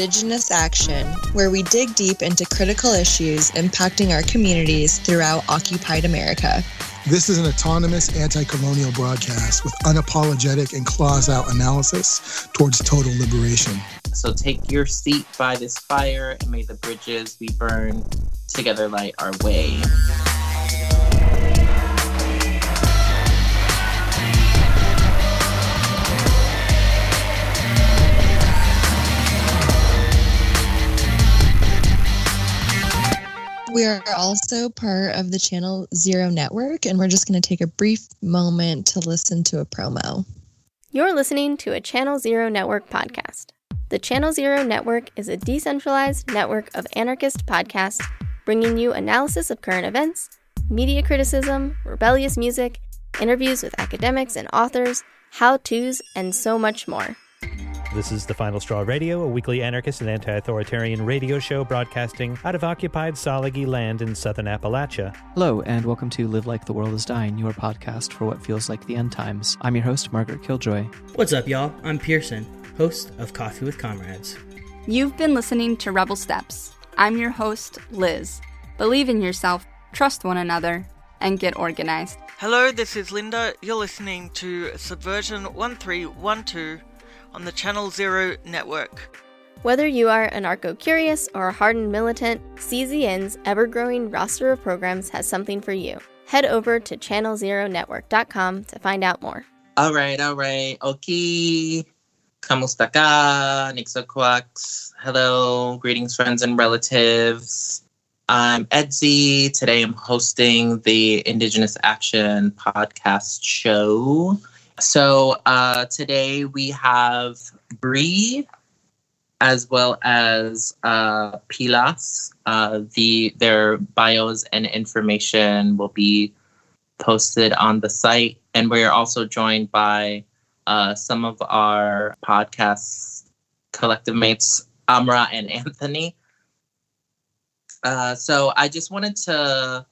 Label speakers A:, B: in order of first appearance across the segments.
A: Indigenous Action, where we dig deep into critical issues impacting our communities throughout occupied America.
B: This is an autonomous anti colonial broadcast with unapologetic and claws out analysis towards total liberation.
C: So take your seat by this fire and may the bridges we burn together light our way.
A: We are also part of the Channel Zero Network, and we're just going to take a brief moment to listen to a promo.
D: You're listening to a Channel Zero Network podcast. The Channel Zero Network is a decentralized network of anarchist podcasts bringing you analysis of current events, media criticism, rebellious music, interviews with academics and authors, how to's, and so much more.
E: This is The Final Straw Radio, a weekly anarchist and anti authoritarian radio show broadcasting out of occupied Tsalagi land in southern Appalachia.
F: Hello, and welcome to Live Like the World is Dying, your podcast for what feels like the end times. I'm your host, Margaret Killjoy.
G: What's up, y'all? I'm Pearson, host of Coffee with Comrades.
H: You've been listening to Rebel Steps. I'm your host, Liz. Believe in yourself, trust one another, and get organized.
I: Hello, this is Linda. You're listening to Subversion 1312 on the Channel Zero network.
D: Whether you are anarcho curious or a hardened militant, CZN's ever growing roster of programs has something for you. Head over to channelzeronetwork.com to find out more.
C: All right, all right. Okay. Kamusta ka? Nixoquax. Hello. Greetings, friends and relatives. I'm Edsy. Today I'm hosting the Indigenous Action podcast show. So uh, today we have Bree as well as uh, Pilas. Uh, the their bios and information will be posted on the site, and we're also joined by uh, some of our podcast collective mates, Amra and Anthony. Uh, so I just wanted to,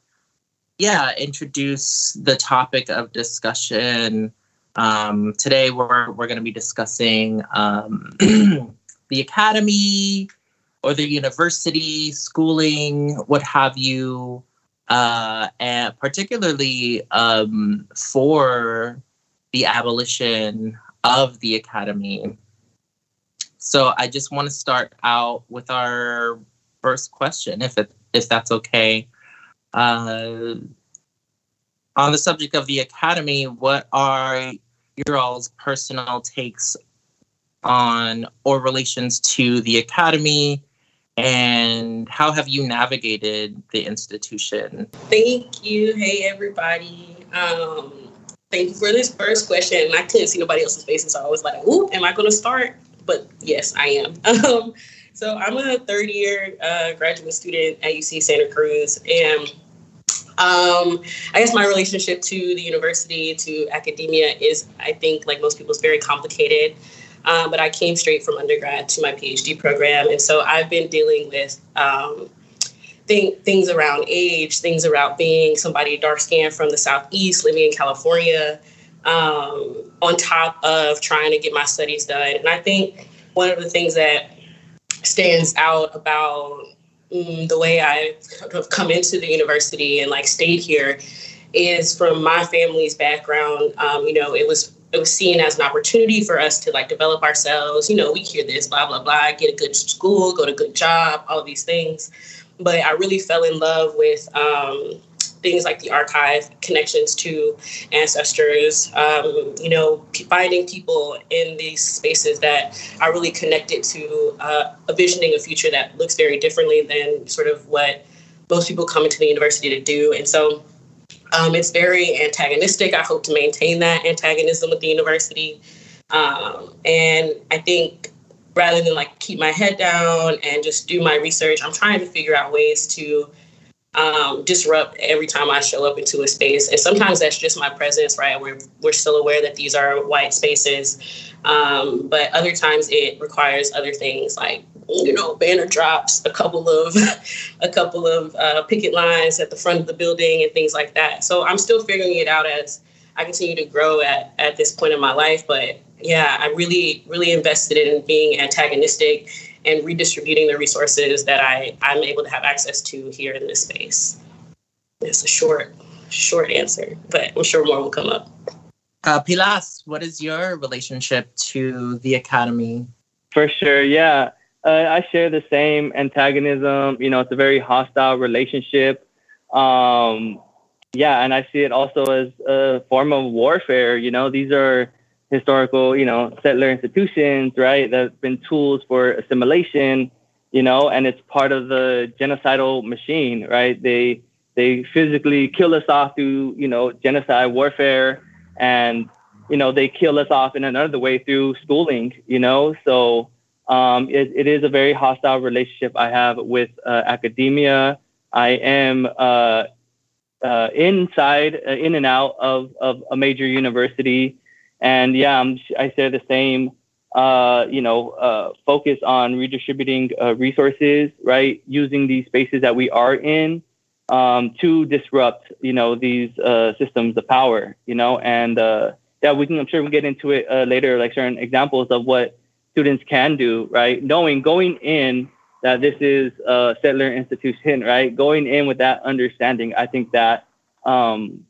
C: yeah, introduce the topic of discussion um, today, we're, we're going to be discussing um, the academy or the university, schooling, what have you, uh, and particularly um, for the abolition of the academy. So I just want to start out with our first question, if it if that's okay. Uh, on the subject of the academy, what are your all's personal takes on or relations to the academy and how have you navigated the institution?
J: Thank you. Hey everybody. Um, thank you for this first question i couldn't see nobody else's faces so i was like ooh am i going to start? But yes i am. Um, so i'm a third year uh, graduate student at uc santa cruz and um, I guess my relationship to the university, to academia, is I think like most people, is very complicated. Um, but I came straight from undergrad to my PhD program, and so I've been dealing with um, th- things around age, things around being somebody dark skinned from the southeast, living in California, um, on top of trying to get my studies done. And I think one of the things that stands out about the way I have come into the university and like stayed here is from my family's background. Um, you know, it was it was seen as an opportunity for us to like develop ourselves. You know, we hear this blah blah blah, get a good school, go to a good job, all of these things. But I really fell in love with um, things like the archive, connections to ancestors, um, you know, finding people in these spaces that are really connected to uh, a visioning a future that looks very differently than sort of what most people come into the university to do. And so um, it's very antagonistic. I hope to maintain that antagonism with the university. Um, and I think rather than like keep my head down and just do my research, I'm trying to figure out ways to um, disrupt every time I show up into a space. And sometimes that's just my presence, right? We're, we're still aware that these are white spaces. Um, but other times it requires other things like you know, banner drops, a couple of a couple of uh, picket lines at the front of the building, and things like that. So I'm still figuring it out as I continue to grow at at this point in my life. But yeah, I'm really really invested in being antagonistic and redistributing the resources that I I'm able to have access to here in this space. It's a short short answer, but I'm sure more will come up.
C: Uh, Pilas, what is your relationship to the academy?
K: For sure, yeah. Uh, I share the same antagonism. You know, it's a very hostile relationship. Um, yeah, and I see it also as a form of warfare. You know, these are historical, you know, settler institutions, right? That have been tools for assimilation, you know, and it's part of the genocidal machine, right? They they physically kill us off through, you know, genocide warfare, and you know they kill us off in another way through schooling, you know. So um, it, it is a very hostile relationship I have with uh, academia. I am uh, uh, inside, uh, in and out of, of a major university. And yeah, I'm, i share the same, uh, you know, uh, focus on redistributing resources, right? Using these spaces that we are in um, to disrupt, you know, these systems of power, you know, and yeah, we can, I'm sure we'll get into it later, like certain examples of what students can do, right? Knowing going in that this is a settler institution, right? Going in with that understanding, I think that um,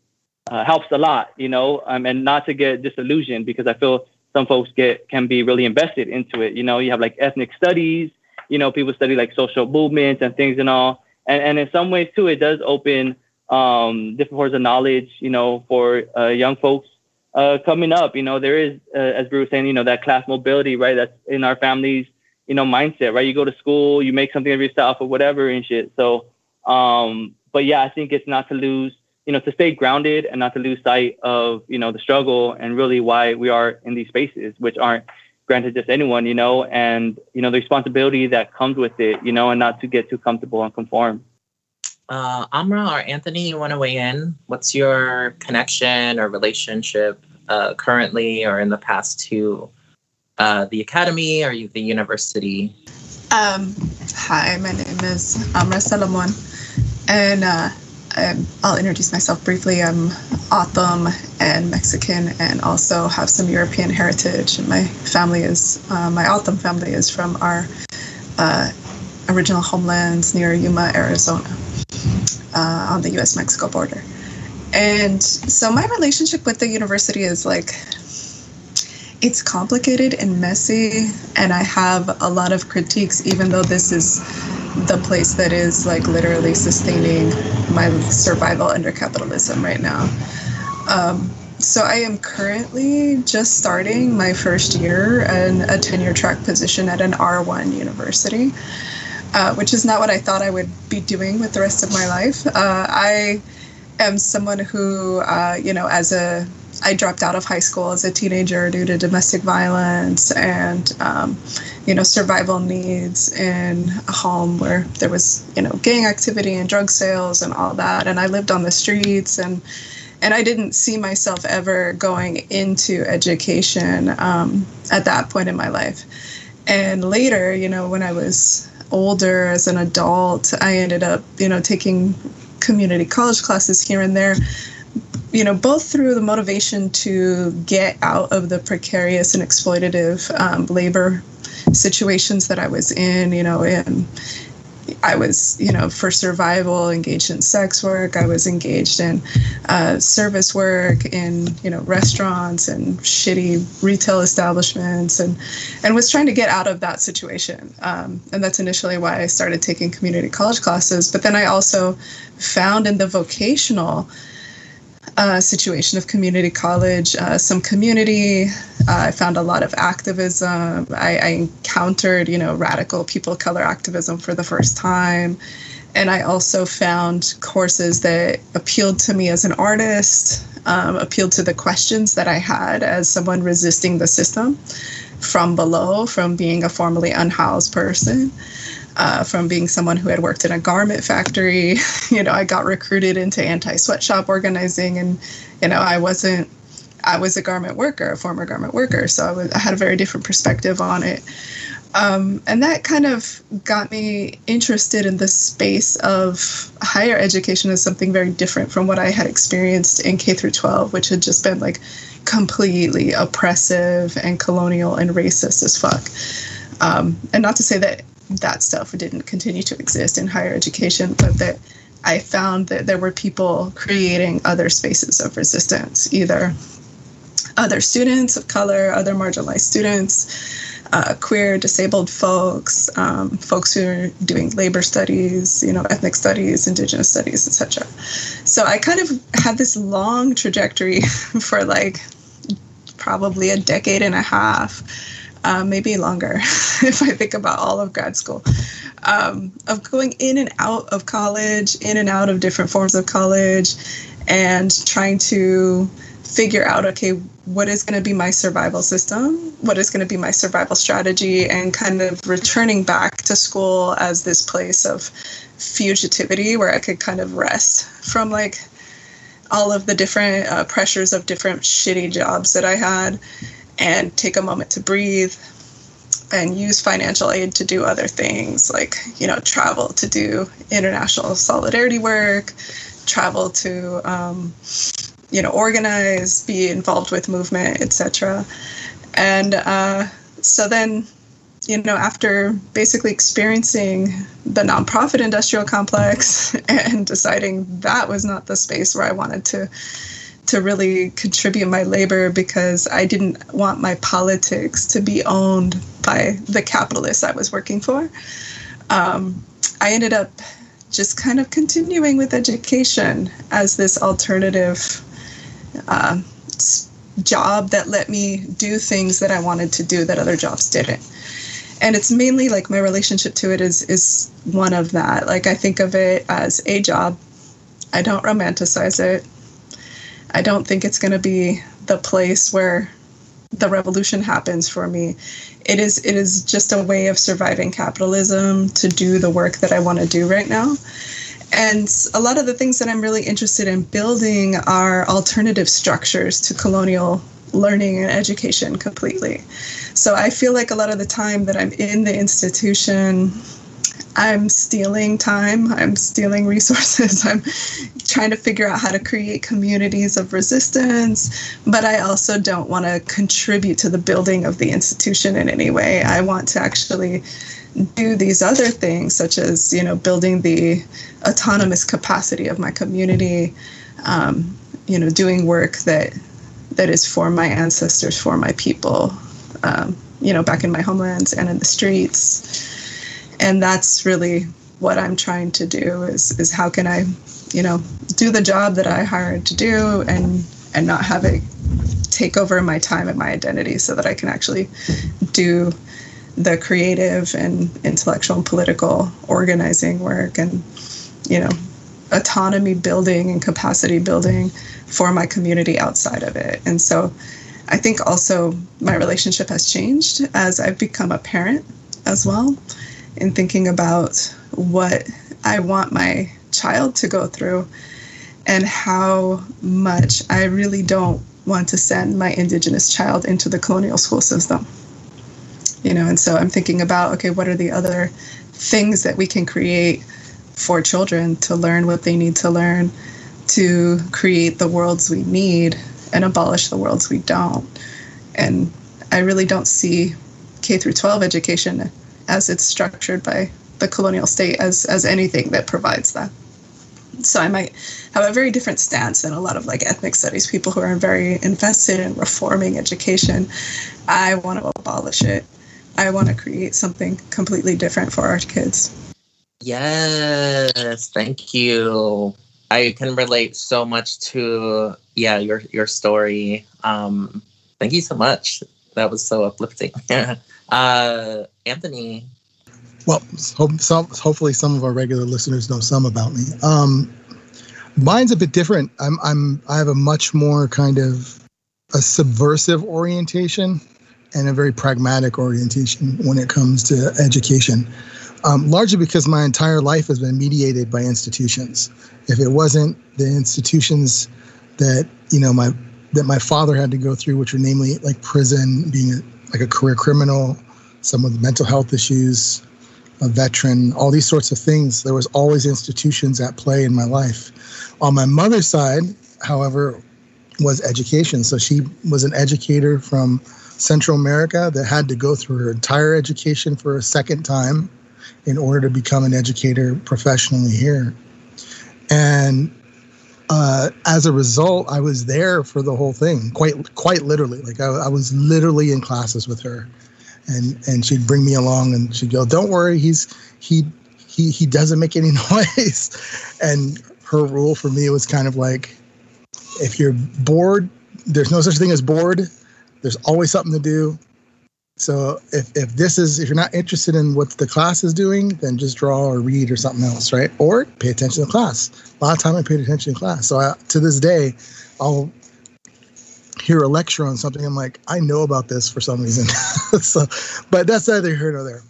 K: uh, helps a lot, you know, um, and not to get disillusioned because I feel some folks get can be really invested into it. You know, you have like ethnic studies, you know, people study like social movements and things and all, and and in some ways too, it does open um, different forms of knowledge, you know, for uh, young folks uh, coming up. You know, there is, uh, as Bruce was saying, you know, that class mobility, right? That's in our families, you know, mindset, right? You go to school, you make something of yourself or whatever and shit. So, um, but yeah, I think it's not to lose, you know, to stay grounded and not to lose sight of, you know, the struggle and really why we are in these spaces, which aren't granted just anyone, you know, and, you know, the responsibility that comes with it, you know, and not to get too comfortable and conform.
C: Uh, Amra or Anthony, you want to weigh in? What's your connection or relationship uh, currently or in the past to uh, the academy or the university?
L: Um, hi, my name is Amra Salomon, and uh, I'll introduce myself briefly. I'm O'odham and Mexican, and also have some European heritage. And my family is uh, my O'odham family is from our uh, original homelands near Yuma, Arizona uh, on the US Mexico border. And so my relationship with the university is like, it's complicated and messy, and I have a lot of critiques, even though this is the place that is like literally sustaining my survival under capitalism right now. Um, so I am currently just starting my first year in a tenure track position at an R1 university uh, which is not what I thought I would be doing with the rest of my life. Uh, I am someone who, uh, you know, as a I dropped out of high school as a teenager due to domestic violence and, um, you know, survival needs in a home where there was, you know, gang activity and drug sales and all that. And I lived on the streets and and I didn't see myself ever going into education um, at that point in my life. And later, you know, when I was older as an adult, I ended up, you know, taking community college classes here and there, you know, both through the motivation to get out of the precarious and exploitative um, labor situations that I was in, you know, and I was, you know, for survival, engaged in sex work. I was engaged in uh, service work in, you know, restaurants and shitty retail establishments, and and was trying to get out of that situation. Um, and that's initially why I started taking community college classes. But then I also found in the vocational uh, situation of community college, uh, some community. Uh, I found a lot of activism. I, I, encountered, you know, radical people of color activism for the first time. And I also found courses that appealed to me as an artist, um, appealed to the questions that I had as someone resisting the system from below, from being a formerly unhoused person uh, from being someone who had worked in a garment factory. you know, I got recruited into anti sweatshop organizing, and you know, I wasn't. I was a garment worker, a former garment worker, so I, was, I had a very different perspective on it. Um, and that kind of got me interested in the space of higher education as something very different from what I had experienced in K through 12, which had just been like completely oppressive and colonial and racist as fuck. Um, and not to say that that stuff didn't continue to exist in higher education, but that I found that there were people creating other spaces of resistance, either other students of color, other marginalized students, uh, queer, disabled folks, um, folks who are doing labor studies, you know, ethnic studies, indigenous studies, etc. So I kind of had this long trajectory for like probably a decade and a half, uh, maybe longer, if I think about all of grad school, um, of going in and out of college, in and out of different forms of college, and trying to figure out okay what is going to be my survival system? What is going to be my survival strategy? And kind of returning back to school as this place of fugitivity where i could kind of rest from like all of the different uh, pressures of different shitty jobs that i had and take a moment to breathe and use financial aid to do other things like you know travel to do international solidarity work travel to um, you know organize be involved with movement etc and uh, so then you know after basically experiencing the nonprofit industrial complex and deciding that was not the space where i wanted to to really contribute my labor because i didn't want my politics to be owned by the capitalists i was working for um, i ended up just kind of continuing with education as this alternative uh, job that let me do things that I wanted to do that other jobs didn't. And it's mainly like my relationship to it is is one of that. Like I think of it as a job. I don't romanticize it. I don't think it's going to be the place where the revolution happens for me. It is it is just a way of surviving capitalism to do the work that I want to do right now. And a lot of the things that I'm really interested in building are alternative structures to colonial learning and education completely. So I feel like a lot of the time that I'm in the institution, I'm stealing time, I'm stealing resources, I'm trying to figure out how to create communities of resistance, but I also don't want to contribute to the building of the institution in any way. I want to actually do these other things, such as you know building the autonomous capacity of my community, um, you know, doing work that that is for my ancestors, for my people, um, you know, back in my homelands and in the streets, and that's really what I'm trying to do is is how can I, you know, do the job that I hired to do and and not have it take over my time and my identity so that I can actually do the creative and intellectual and political organizing work and you know autonomy building and capacity building for my community outside of it. And so i think also my relationship has changed as i've become a parent as well in thinking about what i want my child to go through and how much i really don't want to send my indigenous child into the colonial school system. You know and so i'm thinking about okay what are the other things that we can create for children to learn what they need to learn to create the worlds we need and abolish the worlds we don't? And i really don't see k through 12 education as it's structured by the colonial state as as anything that provides that so i might have a very different stance than a lot of like ethnic studies people who are very invested in reforming education i want to abolish it I want to create something completely different for our kids.
C: Yes, thank you. I can relate so much to yeah your your story. Um, thank you so much. That was so uplifting. uh, Anthony.
B: Well, so, hopefully some of our regular listeners know some about me. Um, mine's a bit different. I'm I'm I have a much more kind of a subversive orientation and a very pragmatic orientation when it comes to education. Um, largely because my entire life has been mediated by institutions. If it wasn't the institutions that you know my that my father had to go through, which were namely like prison, being a, like a career criminal, someone with mental health issues, a veteran, all these sorts of things. There was always institutions at play in my life. On my mother's side, however, was education. So she was an educator from Central America that had to go through her entire education for a second time in order to become an educator professionally here. And uh, as a result, I was there for the whole thing, quite quite literally. Like I, I, was literally in classes with her, and and she'd bring me along, and she'd go, "Don't worry, he's he he he doesn't make any noise." And her rule for me was kind of like, if you're bored, there's no such thing as bored. There's always something to do. So if, if this is if you're not interested in what the class is doing, then just draw or read or something else, right? Or pay attention to class. A lot of time I paid attention to class. So I, to this day, I'll hear a lecture on something. I'm like, I know about this for some reason. so, but that's neither here nor there.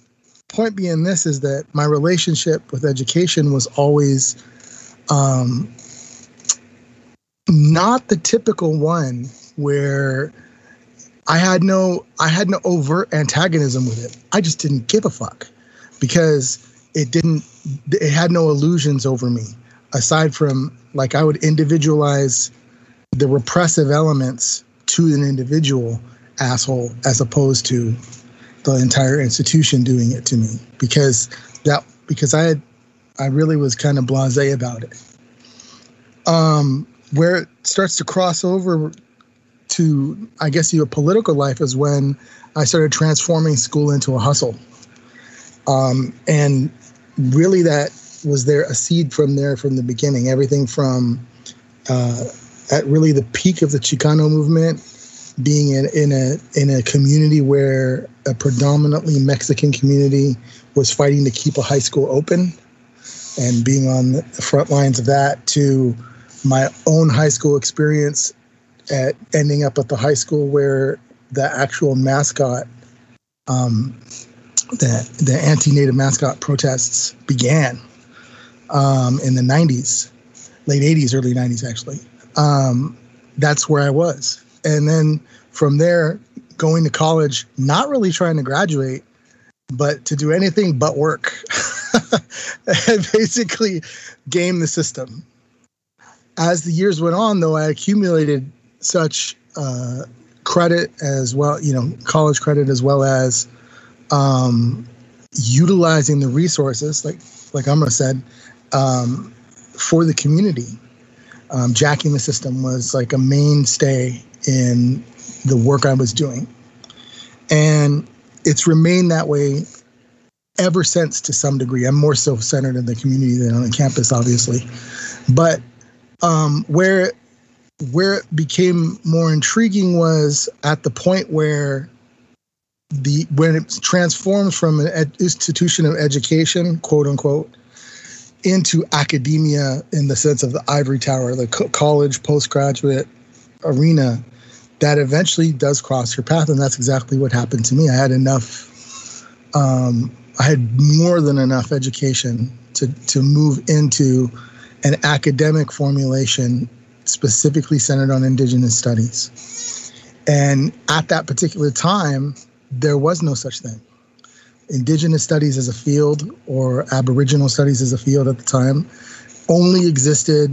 B: Point being, this is that my relationship with education was always um, not the typical one where I had no I had no overt antagonism with it. I just didn't give a fuck because it didn't it had no illusions over me aside from like I would individualize the repressive elements to an individual asshole as opposed to the entire institution doing it to me because that because I had I really was kind of blasé about it. Um, where it starts to cross over to I guess your political life is when I started transforming school into a hustle. Um, and really that was there a seed from there from the beginning. Everything from uh, at really the peak of the Chicano movement, being in, in a in a community where a predominantly Mexican community was fighting to keep a high school open, and being on the front lines of that to my own high school experience at ending up at the high school where the actual mascot, um, the the anti-native mascot protests began um, in the '90s, late '80s, early '90s, actually. Um, that's where I was, and then from there, going to college, not really trying to graduate, but to do anything but work, and basically game the system. As the years went on, though, I accumulated such uh, credit as well, you know, college credit as well as um, utilizing the resources, like like Amra said, um, for the community. Um, jacking the system was like a mainstay in the work I was doing, and it's remained that way ever since to some degree. I'm more so centered in the community than on the campus, obviously, but um, where where it became more intriguing was at the point where the when it transforms from an ed- institution of education, quote unquote, into academia in the sense of the ivory tower, the co- college postgraduate arena, that eventually does cross your path, and that's exactly what happened to me. I had enough. Um, I had more than enough education to to move into an academic formulation specifically centered on Indigenous studies. And at that particular time, there was no such thing. Indigenous studies as a field or Aboriginal studies as a field at the time only existed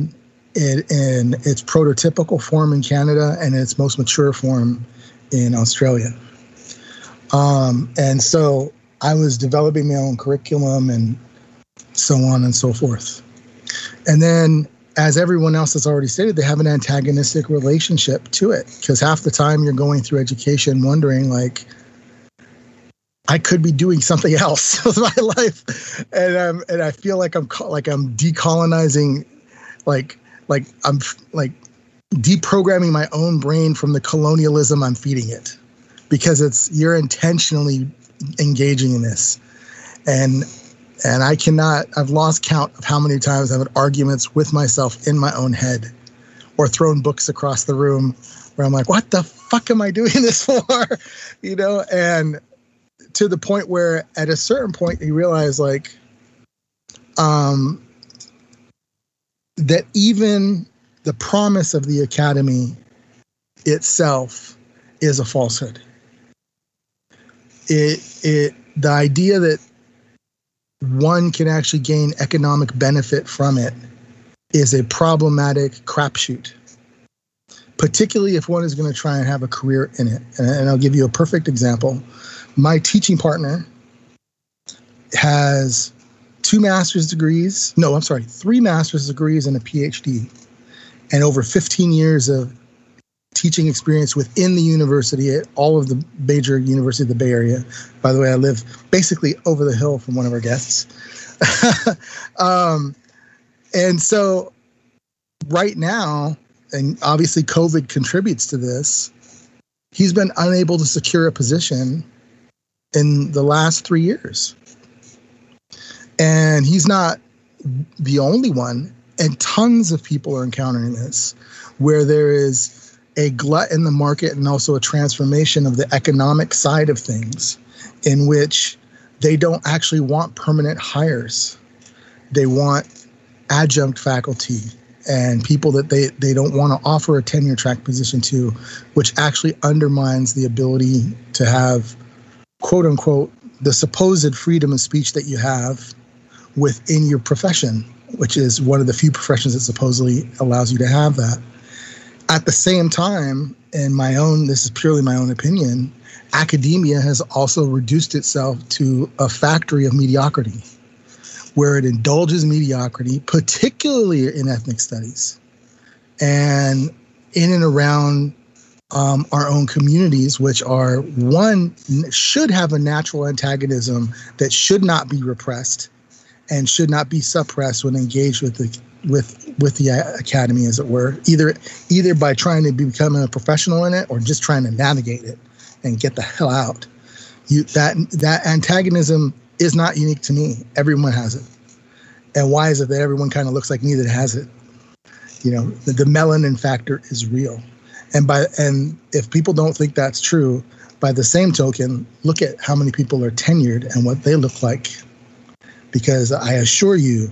B: in, in its prototypical form in Canada and its most mature form in Australia. Um, and so I was developing my own curriculum and so on and so forth. And then as everyone else has already stated, they have an antagonistic relationship to it. Because half the time you're going through education wondering, like, I could be doing something else with my life, and um, and I feel like I'm like I'm decolonizing, like like I'm like deprogramming my own brain from the colonialism I'm feeding it, because it's you're intentionally engaging in this, and and I cannot, I've lost count of how many times I've had arguments with myself in my own head or thrown books across the room where I'm like, what the fuck am I doing this for? you know, and to the point where at a certain point you realize like, um, that even the promise of the academy itself is a falsehood. it it the idea that one can actually gain economic benefit from it is a problematic crapshoot particularly if one is going to try and have a career in it. And, i'll give you a perfect example. My teaching partner has two master's degrees no i'm sorry three master's degrees and a phd and over 15 years of teaching experience within the university at all of the major university of the Bay Area. By the way, I live basically over the hill from one of our guests. um, and so right now, and obviously COVID contributes to this, he's been unable to secure a position in the last three years. And he's not the only one, and tons of people are encountering this where there is a glut in the market and also a transformation of the economic side of things in which they don't actually want permanent hires. They want adjunct faculty and people that they, they don't want to offer a tenure track position to, which actually undermines the ability to have, quote unquote, the supposed freedom of speech that you have within your profession, which is one of the few professions that supposedly allows you to have that at the same time, in my own, this is purely my own opinion, academia has also reduced itself to a factory of mediocrity, where it indulges mediocrity, particularly in ethnic studies, and in and around um, our own communities, which are one should have a natural antagonism that should not be repressed and should not be suppressed when engaged with the with with the uh, academy, as it were, either either by trying to become a professional in it or just trying to navigate it and get the hell out. You that that antagonism is not unique to me. Everyone has it. And why is it that everyone kind of looks like me that has it? You know, the, the melanin factor is real. And by and if people don't think that's true, by the same token, look at how many people are tenured and what they look like. Because I assure you,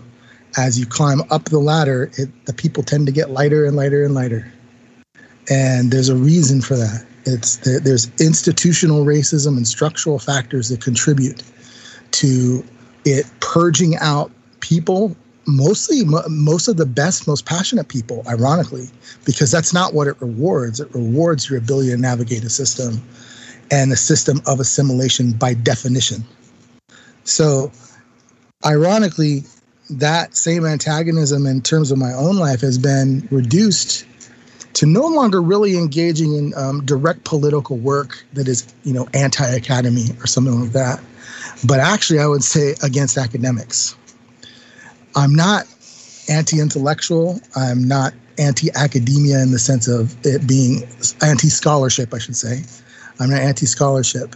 B: as you climb up the ladder, it, the people tend to get lighter and lighter and lighter. And there's a reason for that. It's there's institutional racism and structural factors that contribute to it purging out people, mostly most of the best, most passionate people, ironically, because that's not what it rewards. It rewards your ability to navigate a system and a system of assimilation by definition. So, ironically, that same antagonism in terms of my own life has been reduced to no longer really engaging in um, direct political work that is, you know, anti-academy or something like that, but actually, I would say against academics. I'm not anti-intellectual. I'm not anti-academia in the sense of it being anti-scholarship, I should say. I'm not anti-scholarship,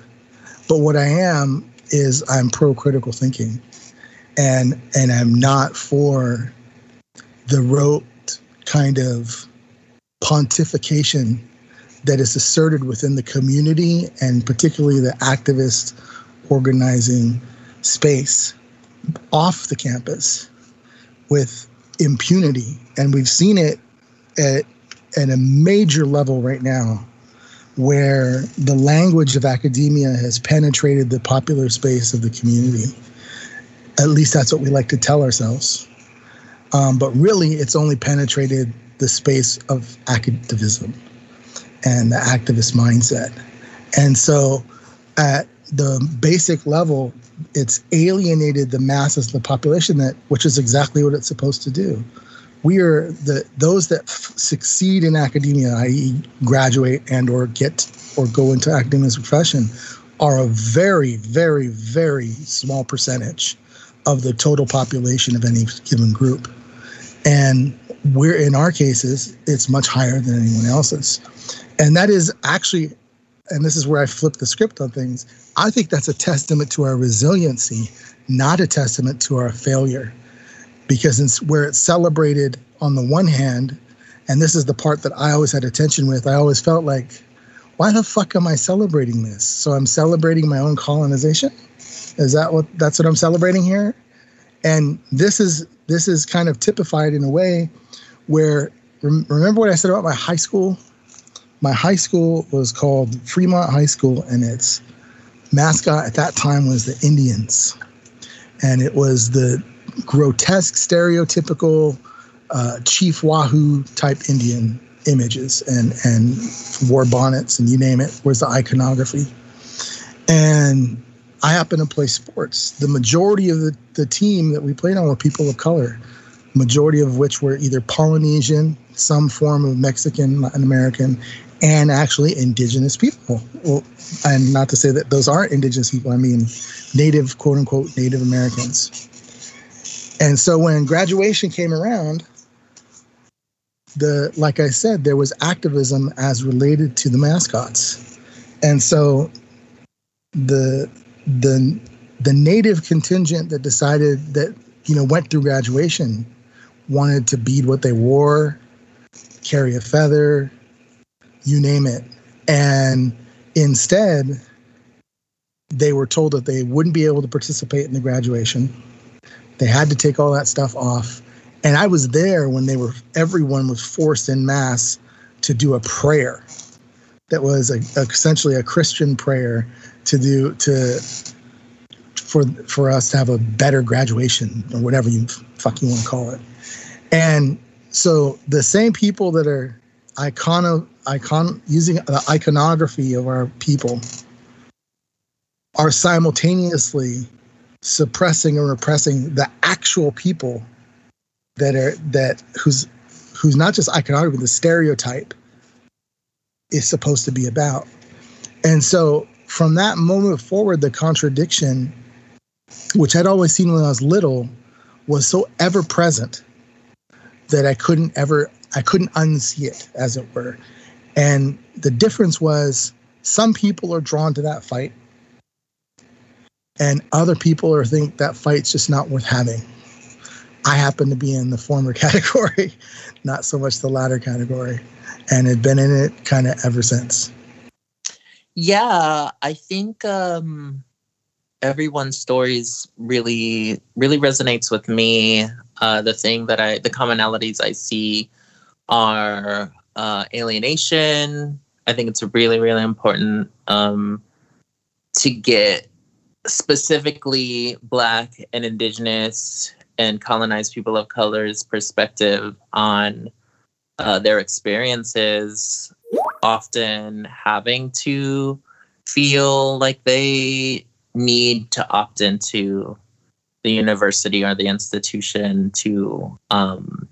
B: but what I am is I'm pro-critical thinking and and I'm not for the rote kind of pontification that is asserted within the community and particularly the activist organizing space off the campus with impunity. And we've seen it at at a major level right now where the language of academia has penetrated the popular space of the community at least that's what we like to tell ourselves. Um, but really, it's only penetrated the space of activism and the activist mindset. And so, at the basic level, it's alienated the masses of the population that, which is exactly what it's supposed to do. We are the those that f- succeed in academia, i.e., graduate and or get or go into academic profession, are a very, very, very small percentage of the total population of any given group. And we're in our cases, it's much higher than anyone else's. And that is actually, and this is where I flip the script on things, I think that's a testament to our resiliency, not a testament to our failure. Because it's where it's celebrated on the one hand, and this is the part that I always had attention with, I always felt like, why the fuck am I celebrating this? So I'm celebrating my own colonization? Is that what that's what I'm celebrating here? And this is this is kind of typified in a way where remember what I said about my high school? My high school was called Fremont High School, and it's mascot at that time was the Indians, and it was the grotesque, stereotypical uh, Chief Wahoo type Indian images and and wore bonnets and you name it. Where's the iconography? And I happen to play sports. The majority of the, the team that we played on were people of color, majority of which were either Polynesian, some form of Mexican, Latin American, and actually indigenous people. Well, and not to say that those aren't indigenous people, I mean native, quote unquote, Native Americans. And so when graduation came around, the like I said, there was activism as related to the mascots. And so the the the native contingent that decided that, you know, went through graduation wanted to bead what they wore, carry a feather, you name it. And instead, they were told that they wouldn't be able to participate in the graduation. They had to take all that stuff off. And I was there when they were, everyone was forced in mass to do a prayer that was a, essentially a Christian prayer to do, to, for, for us to have a better graduation or whatever you fuck you want to call it. And so the same people that are icon, icon using the iconography of our people are simultaneously suppressing and repressing the actual people that are that who's who's not just iconography, the stereotype is supposed to be about. And so from that moment forward, the contradiction, which I'd always seen when I was little, was so ever present that I couldn't ever I couldn't unsee it, as it were. And the difference was some people are drawn to that fight and other people are think that fight's just not worth having. I happen to be in the former category, not so much the latter category, and have been in it kind of ever since.
C: Yeah, I think um, everyone's stories really, really resonates with me. Uh, the thing that I, the commonalities I see are uh, alienation. I think it's really, really important um, to get specifically Black and Indigenous and colonized people of color's perspective on uh, their experiences, often having to feel like they need to opt into the university or the institution to um,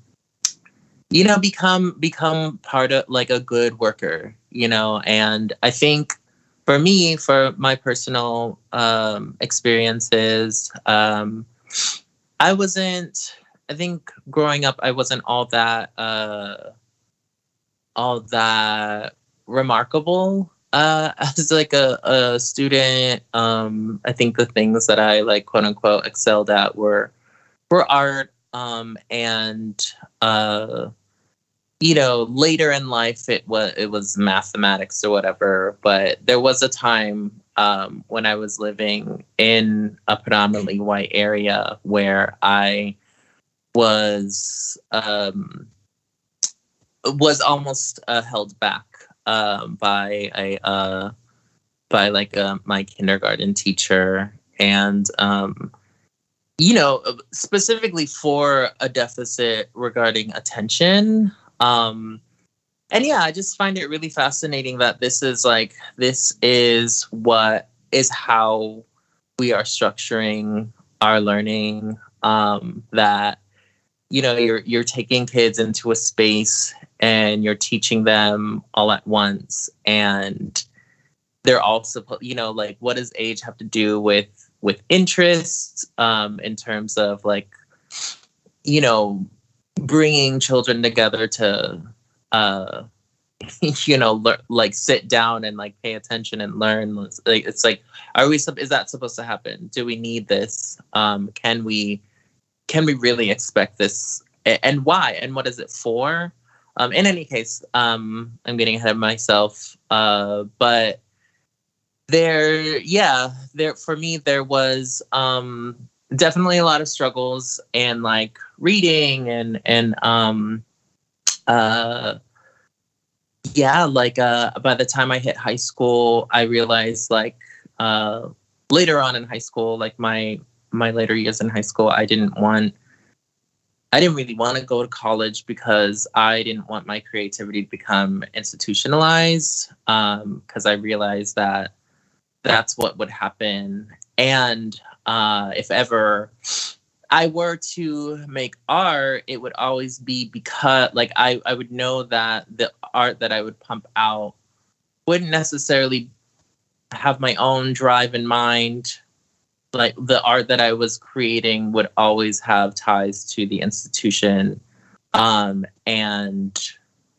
C: you know become become part of like a good worker you know and i think for me, for my personal um, experiences, um, I wasn't. I think growing up, I wasn't all that uh, all that remarkable uh, as like a, a student. Um, I think the things that I like quote unquote excelled at were were art um, and uh, you know, later in life it was it was mathematics or whatever. But there was a time um, when I was living in a predominantly white area where I was um, was almost uh, held back um, by a uh, by like uh, my kindergarten teacher and um, you know specifically for a deficit regarding attention um, and yeah, I just find it really fascinating that this is like this is what is how we are structuring our learning. Um, that you know you're you're taking kids into a space and you're teaching them all at once. And they're also you know like what does age have to do with with interest um in terms of like you know bringing children together to uh you know le- like sit down and like pay attention and learn? Like it's like are we is that supposed to happen? Do we need this? Um can we can we really expect this? And why? And what is it for um in any case um i'm getting ahead of myself uh but there yeah there for me there was um definitely a lot of struggles and like reading and and um uh yeah like uh by the time i hit high school i realized like uh, later on in high school, like my my later years in high school, I didn't want I didn't really want to go to college because I didn't want my creativity to become institutionalized. Because um, I realized that that's what would happen, and uh, if ever I were to make art, it would always be because, like, I I would know that the art that I would pump out wouldn't necessarily have my own drive in mind like the art that I was creating would always have ties to the institution um, and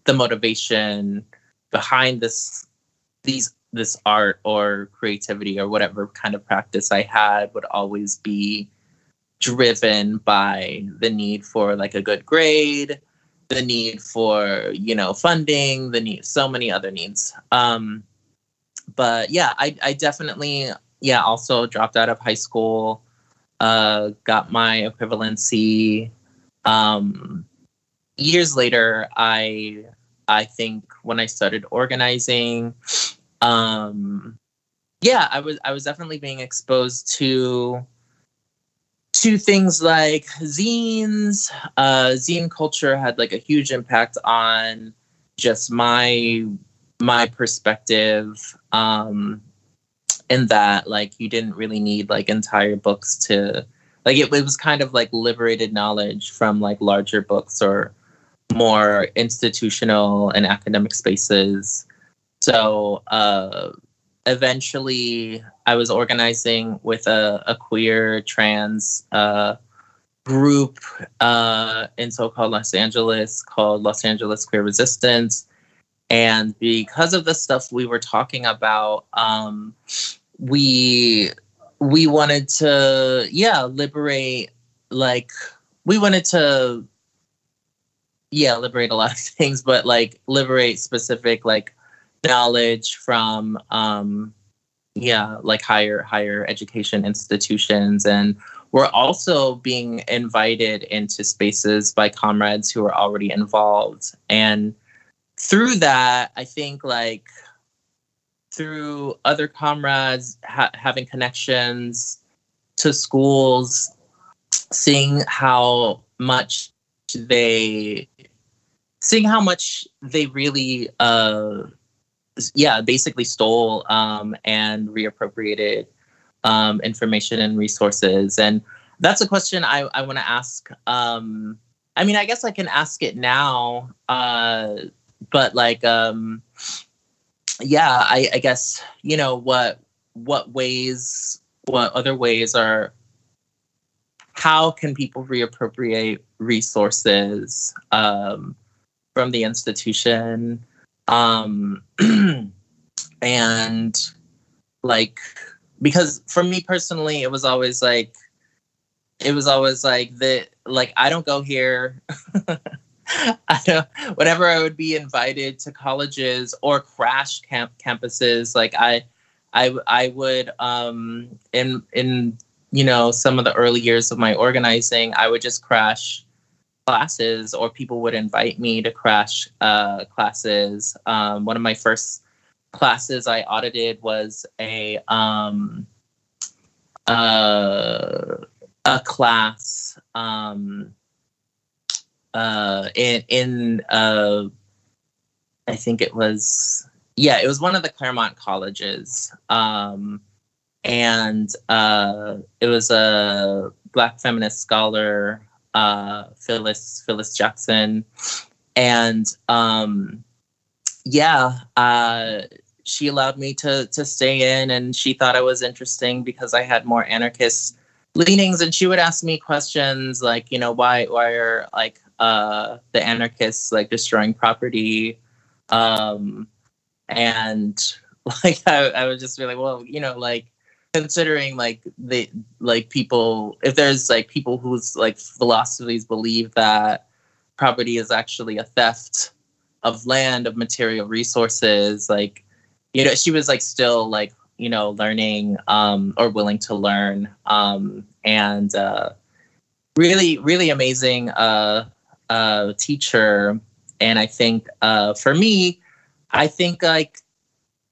C: the motivation behind this these this art or creativity or whatever kind of practice I had would always be driven by the need for like a good grade the need for you know funding the need so many other needs. Um but yeah i i definitely yeah, also dropped out of high school, uh, got my equivalency. Um, years later, I I think when I started organizing, um, yeah, I was I was definitely being exposed to to things like zines. Uh, zine culture had like a huge impact on just my my perspective. Um, in that like you didn't really need like entire books to like it, it was kind of like liberated knowledge from like larger books or more institutional and academic spaces. So uh eventually i was organizing with a, a queer trans uh group uh in so-called los angeles called los angeles queer resistance and because of the stuff we were talking about um we we wanted to yeah liberate like we wanted to yeah liberate a lot of things but like liberate specific like knowledge from um yeah like higher higher education institutions. And we're also being invited into spaces by comrades who are already involved. And through that, I think like through other comrades ha- having connections to schools, seeing how much they seeing how much they really uh yeah basically stole um and reappropriated um information and resources. And that's a question i i want to ask um i mean i guess i can ask it now uh but like um yeah I, I guess you know what what ways what other ways are how can people reappropriate resources um, from the institution? Um, and like because for me personally it was always like it was always like the like i don't go here whenever I would be invited to colleges or crash camp campuses, like I, I, I would um, in in you know some of the early years of my organizing, I would just crash classes, or people would invite me to crash uh, classes. Um, one of my first classes I audited was a um, uh, a class. Um, uh, in in uh, I think it was yeah, it was one of the Claremont colleges, um, and uh, it was a Black feminist scholar, uh, Phyllis Phyllis Jackson, and um, yeah, uh, she allowed me to to stay in, and she thought I was interesting because I had more anarchist leanings, and she would ask me questions like, you know, why why are like uh, the anarchists like destroying property. Um, and like I, I was just really well, you know, like considering like the like people if there's like people whose like philosophies believe that property is actually a theft of land of material resources like you know she was like still like you know learning um or willing to learn um and uh really really amazing uh uh, teacher, and I think uh, for me, I think like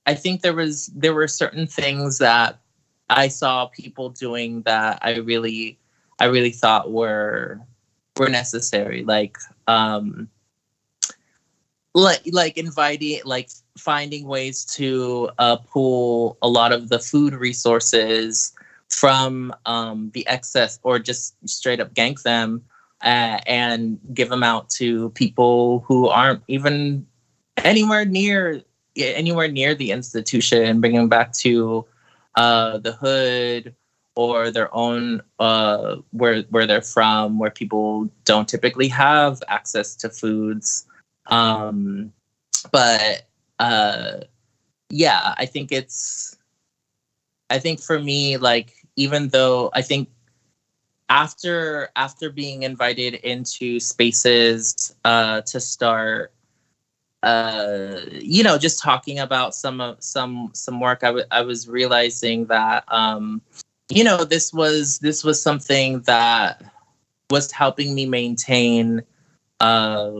C: I think there was there were certain things that I saw people doing that I really I really thought were were necessary. Like um like like inviting like finding ways to uh, pull a lot of the food resources from um, the excess or just straight up gank them uh, and give them out to people who aren't even anywhere near anywhere near the institution and bring them back to uh, the hood or their own uh, where where they're from, where people don't typically have access to foods. Um, but uh, yeah, I think it's. I think for me, like even though I think after after being invited into spaces uh, to start uh, you know, just talking about some of some some work, I, w- I was realizing that um, you know this was this was something that was helping me maintain uh,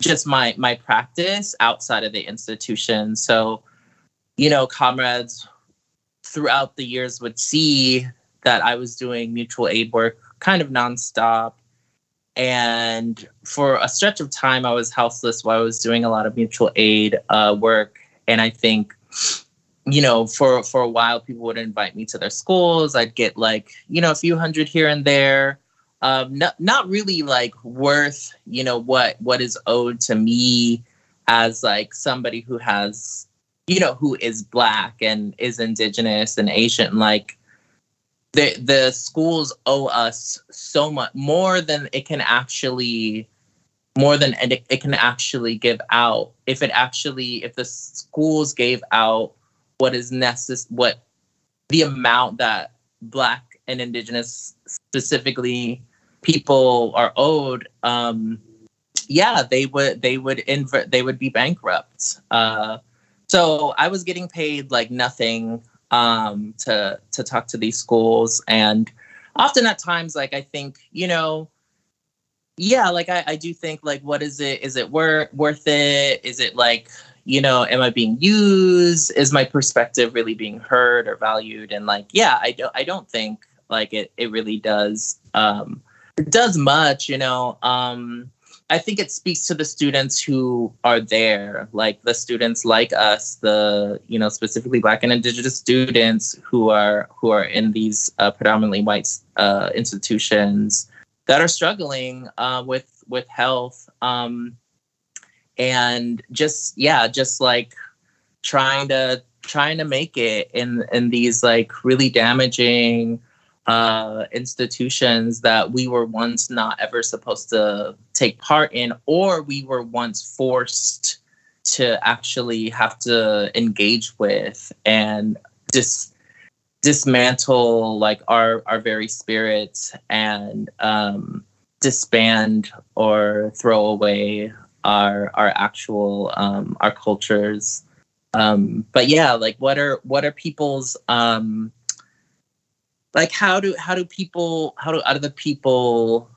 C: just my my practice outside of the institution. So, you know, comrades throughout the years would see that I was doing mutual aid work kind of nonstop and for a stretch of time, I was houseless while I was doing a lot of mutual aid uh, work. And I think, you know, for for a while, people would invite me to their schools. I'd get like, you know, a few hundred here and there. Um, not not really like worth, you know, what what is owed to me as like somebody who has, you know, who is black and is indigenous and Asian. Like, the the schools owe us so much more than it can actually more than it, it can actually give out. If it actually if the schools gave out what is necessary what the amount that black and indigenous specifically people are owed um yeah they would they would invert they would be bankrupt. Uh so i was getting paid like nothing um, to to talk to these schools, and often at times, like I think, you know, yeah, like I, I do think, like, what is it? Is it worth worth it? Is it like, you know, am I being used? Is my perspective really being heard or valued? And like, yeah, I don't I don't think like it it really does um, it does much, you know. Um, I think it speaks to the students who are there, like the students like us, the you know specifically Black and Indigenous students who are who are in these uh, predominantly white uh, institutions that are struggling uh, with with health, um, and just yeah, just like trying to trying to make it in in these like really damaging uh, institutions that we were once not ever supposed to take part in, or we were once forced to actually have to engage with and dis- dismantle like our our very spirits and um, disband or throw away our our actual um, our cultures. Um, but yeah, like what are what are people's um, like how do how do people how do other people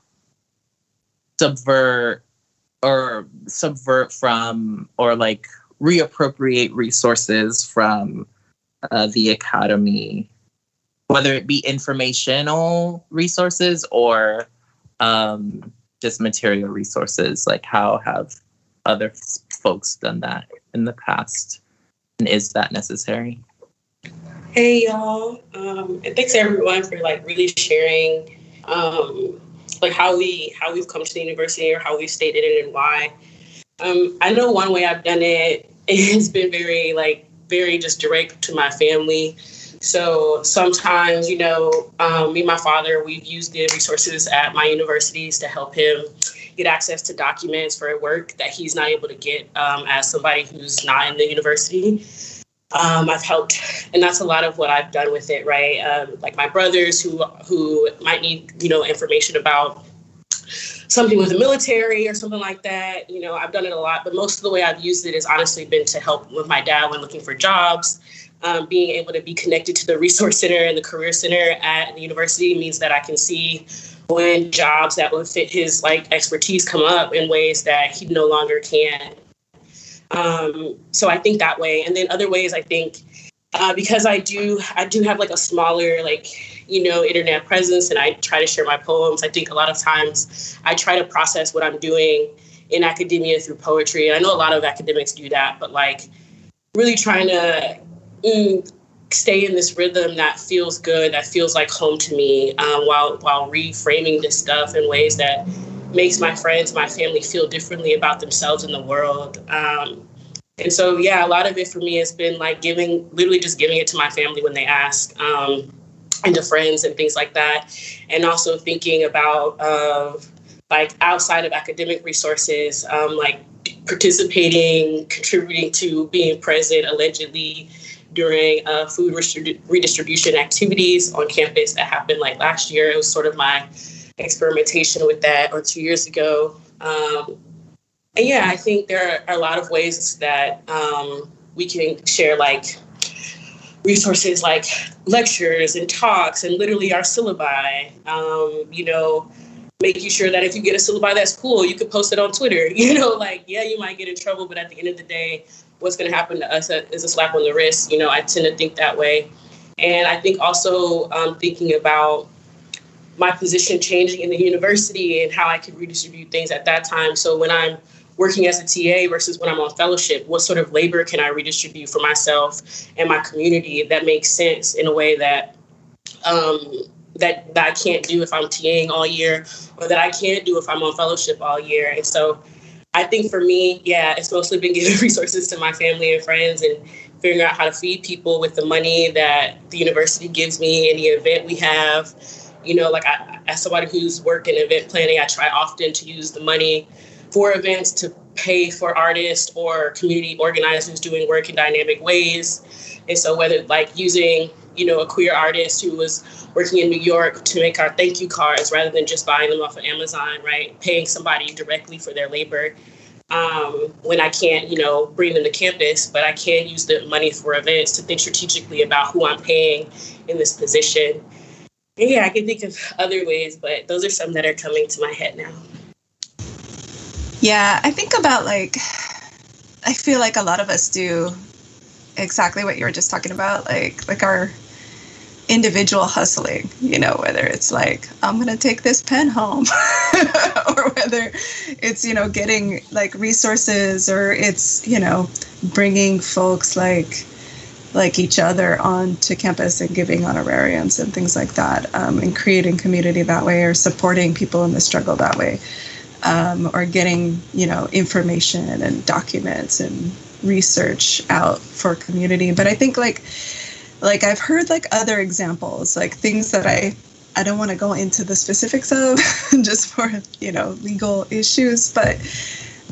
C: subvert or subvert from or like reappropriate resources from uh, the academy? Whether it be informational resources or um, just material resources like how have other folks done that in the past? And is that necessary
J: Hey y'all, um, and thanks everyone for like really sharing, um, like how we how we've come to the university or how we've stayed in it and why. Um, I know one way I've done it has been very like very just direct to my family. So sometimes, you know, um, me and my father, we've used the resources at my universities to help him get access to documents for work that he's not able to get um, as somebody who's not in the university um, I've helped, and that's a lot of what I've done with it, right? Um, like my brothers who who might need you know information about something with the military or something like that. You know, I've done it a lot, but most of the way I've used it has honestly been to help with my dad when looking for jobs. Um, being able to be connected to the resource center and the career center at the university means that I can see when jobs that would fit his like expertise come up in ways that he no longer can Um, so I think that way, and then other ways I think uh, because I do I do have like a smaller like you know internet presence, and I try to share my poems. I think a lot of times I try to process what I'm doing in academia through poetry, and I know a lot of academics do that, but like really trying to. Mm, stay in this rhythm that feels good, that feels like home to me, um, while while reframing this stuff in ways that makes my friends, my family feel differently about themselves in the world. Um, and so, yeah, a lot of it for me has been like giving, literally just giving it to my family when they ask, um, and to friends and things like that. And also thinking about uh, like outside of academic resources, um, like participating, contributing to being present allegedly during uh, food redistribution activities on campus that happened like last year. It was sort of my experimentation with that, or two years ago. Um, and yeah, I think there are a lot of ways that um, we can share like resources like lectures and talks and literally our syllabi. Um, you know, making sure that if you get a syllabi that's cool, you could post it on Twitter. You know, like yeah, you might get in trouble, but at the end of the day, what's going to happen to us is a slap on the wrist. You know, I tend to think that way, and I think also um, thinking about my position changing in the university and how I could redistribute things at that time. So when I'm working as a TA versus when I'm on fellowship, what sort of labor can I redistribute for myself and my community that makes sense in a way that um, that that I can't do if I'm TAing all year, or that I can't do if I'm on fellowship all year. And so, I think for me, yeah, it's mostly been giving resources to my family and friends and figuring out how to feed people with the money that the university gives me, any event we have. You know, like I, as somebody who's worked in event planning, I try often to use the money for events to pay for artists or community organizers doing work in dynamic ways. And so whether like using, you know, a queer artist who was working in New York to make our thank you cards rather than just buying them off of Amazon, right? Paying somebody directly for their labor. Um, when I can't, you know, bring them to campus, but I can use the money for events to think strategically about who I'm paying in this position. Yeah, I can think of other ways, but those are some that are coming to my head now.
L: Yeah, I think about like, I feel like a lot of us do exactly what you were just talking about, like like our individual hustling, you know, whether it's like, I'm going to take this pen home, or whether it's, you know, getting like resources or it's, you know, bringing folks like, like each other onto campus and giving honorariums and things like that, um, and creating community that way or supporting people in the struggle that way um, or getting you know information and documents and research out for community. But i think like like i've heard like other examples like things that i i don't want to go into the specifics of just for you know legal issues but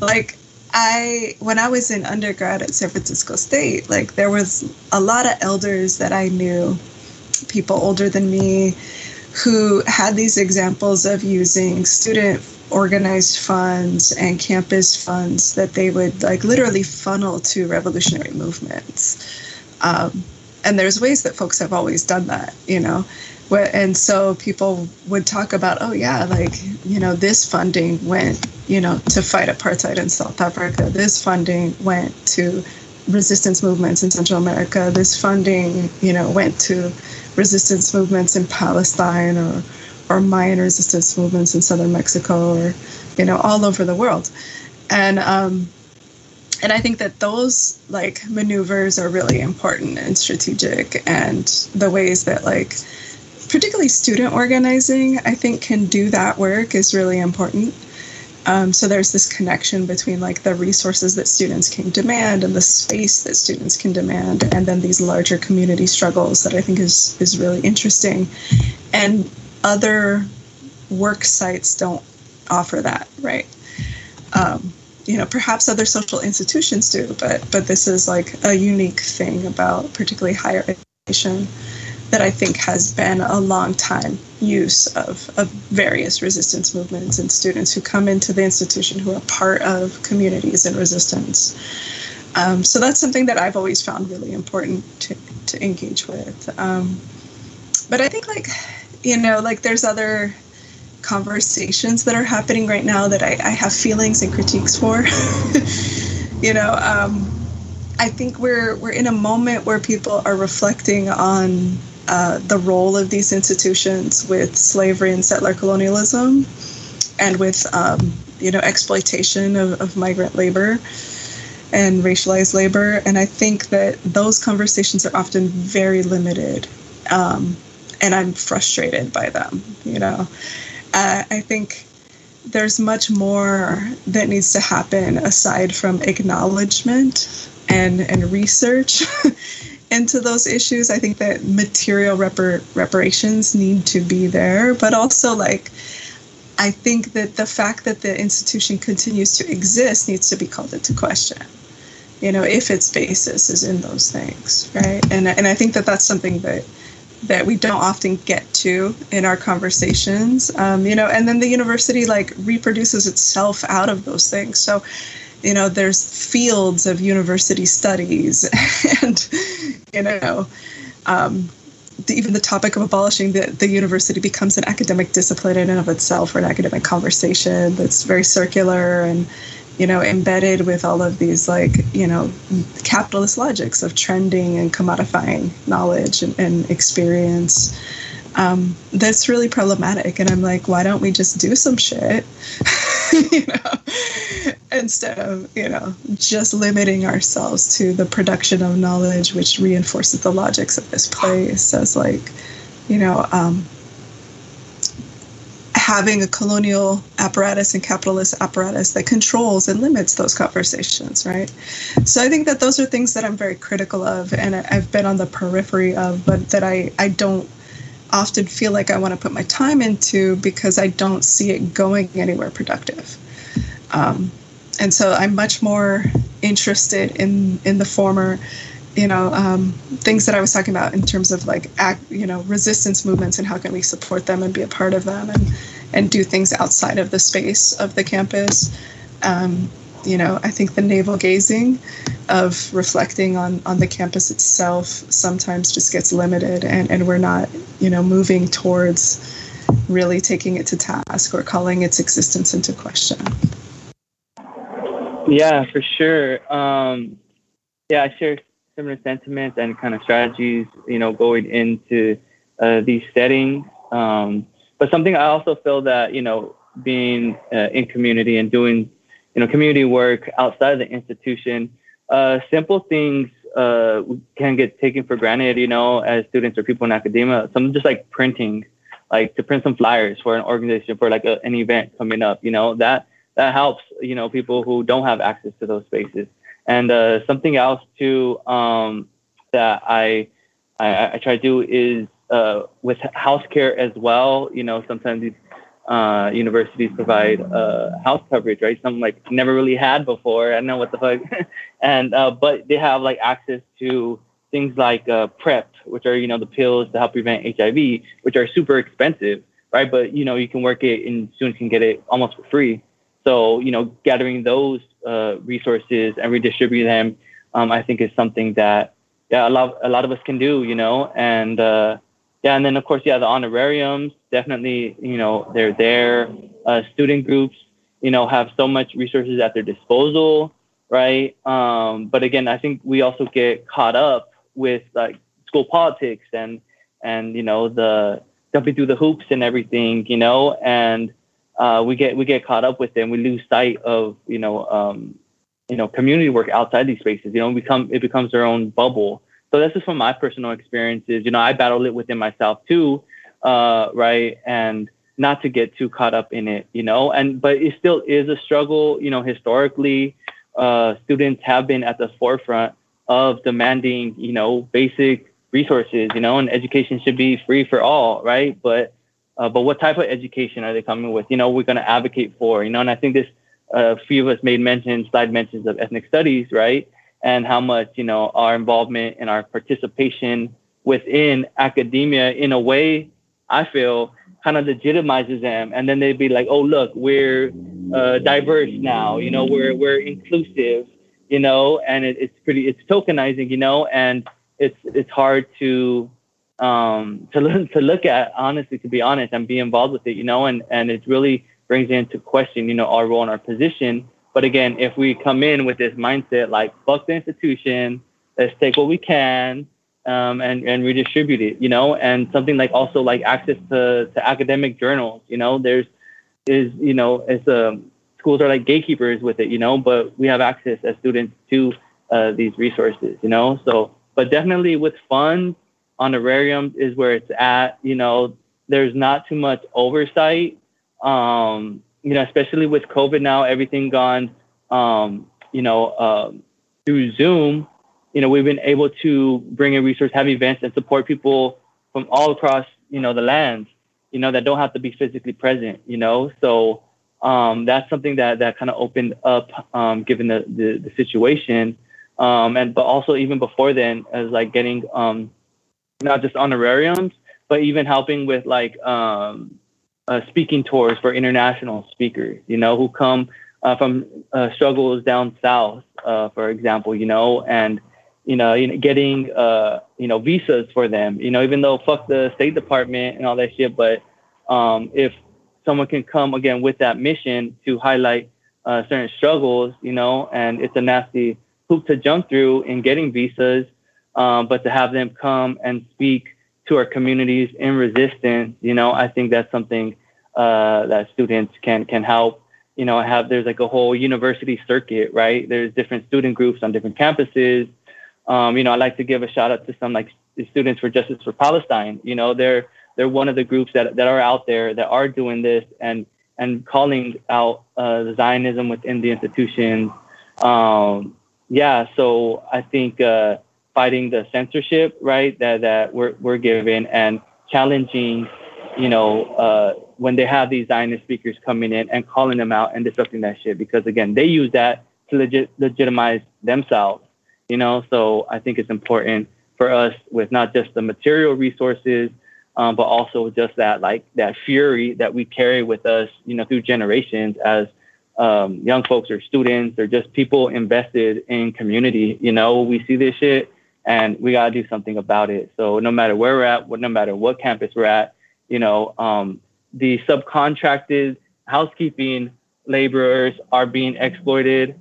L: like i when i was in undergrad at san francisco state like there was a lot of elders that i knew people older than me who had these examples of using student organized funds and campus funds that they would like literally funnel to revolutionary movements. Um, and there's ways that folks have always done that, you know. And so people would talk about, oh yeah, like you know, this funding went, you know, to fight apartheid in South Africa. This funding went to resistance movements in Central America. This funding, you know, went to resistance movements in Palestine or or Mayan resistance movements in southern Mexico or, you know, all over the world. And um, and I think that those like maneuvers are really important and strategic and the ways that like particularly student organizing I think can do that work is really important. Um, so there's this connection between like the resources that students can demand and the space that students can demand, and then these larger community struggles that I think is is really interesting. And other work sites don't offer that, right? Um, you know, perhaps other social institutions do, but but this is like a unique thing about particularly higher education that I think has been a long time use of, of various resistance movements and students who come into the institution who are part of communities in resistance. Um, so that's something that I've always found really important to, to engage with. Um, but I think like you know, like there's other conversations that are happening right now that I, I have feelings and critiques for. you know, um, I think we're we're in a moment where people are reflecting on uh, the role of these institutions with slavery and settler colonialism, and with um, you know exploitation of, of migrant labor and racialized labor. And I think that those conversations are often very limited. Um, and I'm frustrated by them, you know. Uh, I think there's much more that needs to happen aside from acknowledgement and, and research into those issues. I think that material repar- reparations need to be there, but also like I think that the fact that the institution continues to exist needs to be called into question. You know, if its basis is in those things, right? And and I think that that's something that that we don't often get to in our conversations. Um, you know, and then the university like reproduces itself out of those things. So, you know, there's fields of university studies, and you know. Um, the, even the topic of abolishing the, the university becomes an academic discipline in and of itself or an academic conversation that's very circular and you know embedded with all of these like you know capitalist logics of trending and commodifying knowledge and, and experience um, that's really problematic. And i'm like why don't we just do some shit? You know instead of you know just limiting ourselves to the production of knowledge which reinforces the logics of this place as like you know um, having a colonial apparatus and capitalist apparatus that controls and limits those conversations right? So i think that those are things that i'm very critical of and i've been on the periphery of but that i i don't often feel like i want to put my time into because i don't see it going anywhere productive um, and so I'm much more interested in in the former, you know, um, things that I was talking about in terms of like act, you know, resistance movements and how can we support them and be a part of them and and do things outside of the space of the campus. Um, you know, I think the navel gazing of reflecting on on the campus itself sometimes just gets limited, and and we're not, you know, moving towards really taking it to task or calling its existence into question.
K: Yeah, for sure. Um, yeah, I share similar sentiments and kind of strategies, you know, going into uh, these settings. Um, but something I also feel that, you know, being uh, in community and doing, you know, community work outside of the institution, uh, simple things uh, can get taken for granted, you know, as students or people in academia. Some just like printing, like to print some flyers for an organization for like a, an event coming up, you know, that that helps you know people who don't have access to those spaces. And uh, something else too um, that I, I, I try to do is uh, with house care as well. You know, sometimes these uh, universities provide uh, house coverage, right? Something like never really had before. I don't know what the fuck, and uh, but they have like access to things like uh, PrEP, which are you know the pills to help prevent HIV, which are super expensive, right? But you know you can work it and students can get it almost for free. So, you know, gathering those uh, resources and redistributing them, um, I think is something that, yeah, a lot, a lot of us can do, you know, and, uh, yeah, and then of course, yeah, the honorariums definitely, you know, they're there. Uh, student groups, you know, have so much resources at their disposal, right? Um, but again, I think we also get caught up with like school politics and and you know the jumping through the hoops and everything, you know, and uh, we get we get caught up with it and we lose sight of you know um, you know community work outside these spaces. You know, become it becomes their own bubble. So this is from my personal experiences. You know, I battled it within myself too, uh, right? And not to get too caught up in it, you know. And but it still is a struggle. You know, historically, uh, students have been at the forefront of demanding, you know, basic resources. You know, and education should be free for all, right? But uh, but what type of education are they coming with? You know, we're going to advocate for, you know, and I think this, uh, a few of us made mention, slide mentions of ethnic studies, right? And how much, you know, our involvement and our participation within academia in a way, I feel kind of legitimizes them. And then they'd be like, oh, look, we're uh, diverse now, you know, we're, we're inclusive, you know, and it, it's pretty, it's tokenizing, you know, and it's, it's hard to, um, to look, to look at honestly, to be honest, and be involved with it, you know, and and it really brings into question, you know, our role and our position But again, if we come in with this mindset like fuck the institution, let's take what we can um, and and redistribute it, you know, and something like also like access to, to academic journals, you know, there's is you know it's um, schools are like gatekeepers with it, you know, but we have access as students to uh, these resources, you know, so but definitely with funds, honorariums is where it's at, you know, there's not too much oversight, um, you know, especially with COVID now, everything gone, um, you know, um, through Zoom you know, we've been able to bring in resources, have events, and support people from all across, you know, the land, you know, that don't have to be physically present, you know. So um, that's something that that kind of opened up, um, given the, the, the situation, um, and but also even before then, as like getting um, not just honorariums, but even helping with like um, uh, speaking tours for international speakers, you know, who come uh, from uh, struggles down south, uh, for example, you know, and you know, you know, getting uh, you know, visas for them. You know, even though fuck the State Department and all that shit, but um, if someone can come again with that mission to highlight uh, certain struggles, you know, and it's a nasty hoop to jump through in getting visas, um, but to have them come and speak to our communities in resistance, you know, I think that's something uh, that students can can help. You know, have there's like a whole university circuit, right? There's different student groups on different campuses um, you know, I like to give a shout out to some like students for Justice for Palestine. You know, they're they're one of the groups that that are out there that are doing this and and calling out uh, Zionism within the institutions. Um, yeah, so I think uh, fighting the censorship, right, that that we're we're given and challenging, you know, uh, when they have these Zionist speakers coming in and calling them out and disrupting that shit. Because again, they use that to legit legitimize themselves you know? So i think it's important for us with not just the material resources um, but also just that like that fury that we carry with us you know through generations as um, young folks or students or just people invested in community you know? We see this shit and we got to do something about it so no matter where we're at no matter what campus we're at you know um, the subcontracted housekeeping laborers are being exploited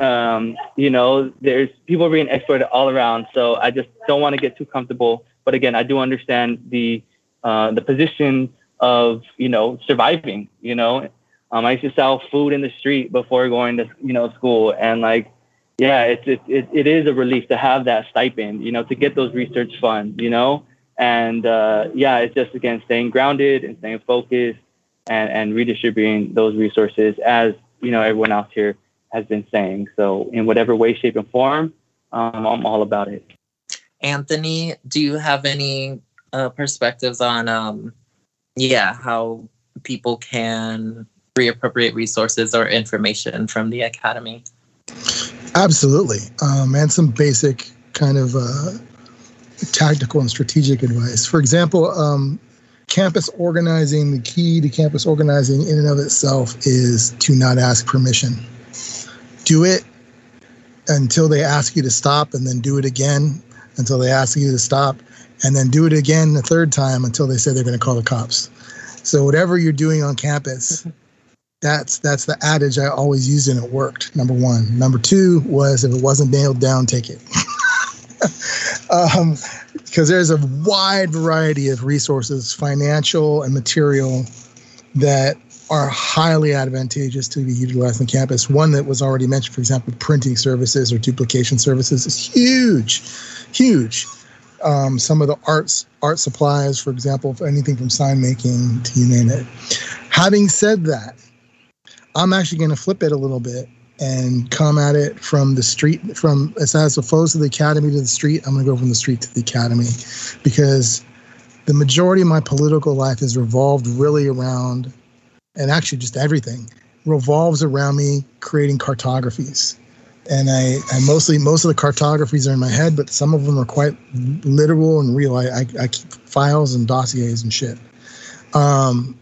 K: um, you know, there's people being exploited all around. So I just don't want to get too comfortable. But again, I do understand the uh, the position of you know surviving. You know, um, I used to sell food in the street before going to you know school, and like, yeah, it's it, it, it is a relief to have that stipend. You know, to get those research funds. You know, and uh, yeah, it's just again staying grounded and staying focused and and redistributing those resources as you know everyone else here has been saying. So, in whatever way, shape, and form, um, I'm all about it.
C: Anthony, do you have any uh, perspectives on, um, yeah, how people can reappropriate resources or information from the academy?
B: Absolutely, um, and some basic kind of uh, tactical and strategic advice. For example, um, campus organizing, the key to campus organizing in and of itself is to not ask permission do it until they ask you to stop and then do it again until they ask you to stop and then do it again the third time until they say they're going to call the cops. So whatever you're doing on campus, that's that's the adage I always used and it worked. Number one. Number two was if it wasn't nailed down, take it. um, because there's a wide variety of resources, financial and material, that are highly advantageous to be utilized on campus. One that was already mentioned, for example, printing services or duplication services is huge, huge. Um, some of the arts art supplies, for example, for anything from sign making to you name it. Having said that, I'm actually going to flip it a little bit and come at it from the street, from as, opposed to the academy to the street. I'm going to go from the street to the academy because the majority of my political life has revolved really around and actually just everything revolves around me creating cartographies. And I, I mostly most of the cartographies are in my head, but some of them are quite literal and real. I, I, I keep files and dossiers and shit. Um,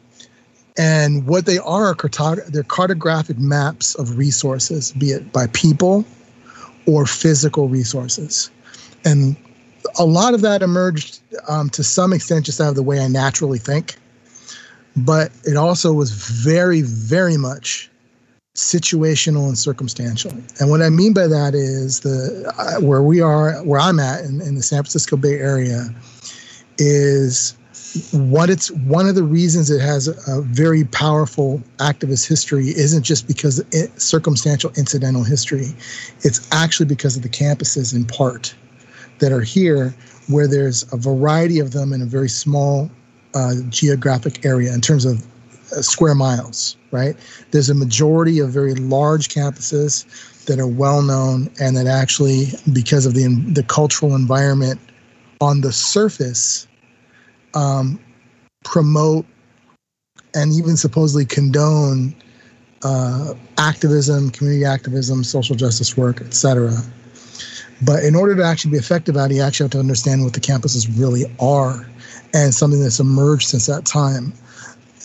B: and what they are are cartog- they're cartographic maps of resources, be it by people or physical resources. And a lot of that emerged um, to some extent just out of the way I naturally think but it also was very, very much situational and circumstantial. And what I mean by that is the uh, where we are, where I'm at in, in the San Francisco Bay Area, is what it's one of the reasons it has a, very powerful activist history isn't just because it, circumstantial incidental history. It's actually because of the campuses in part that are here where there's a variety of them in a very small uh, geographic area in terms of uh, square miles right? There's a majority of very large campuses that are well known and that actually because of the the cultural environment on the surface um, promote and even supposedly condone uh, activism, community activism, social justice work, etc. But in order to actually be effective at it, you actually have to understand what the campuses really are and something that's emerged since that time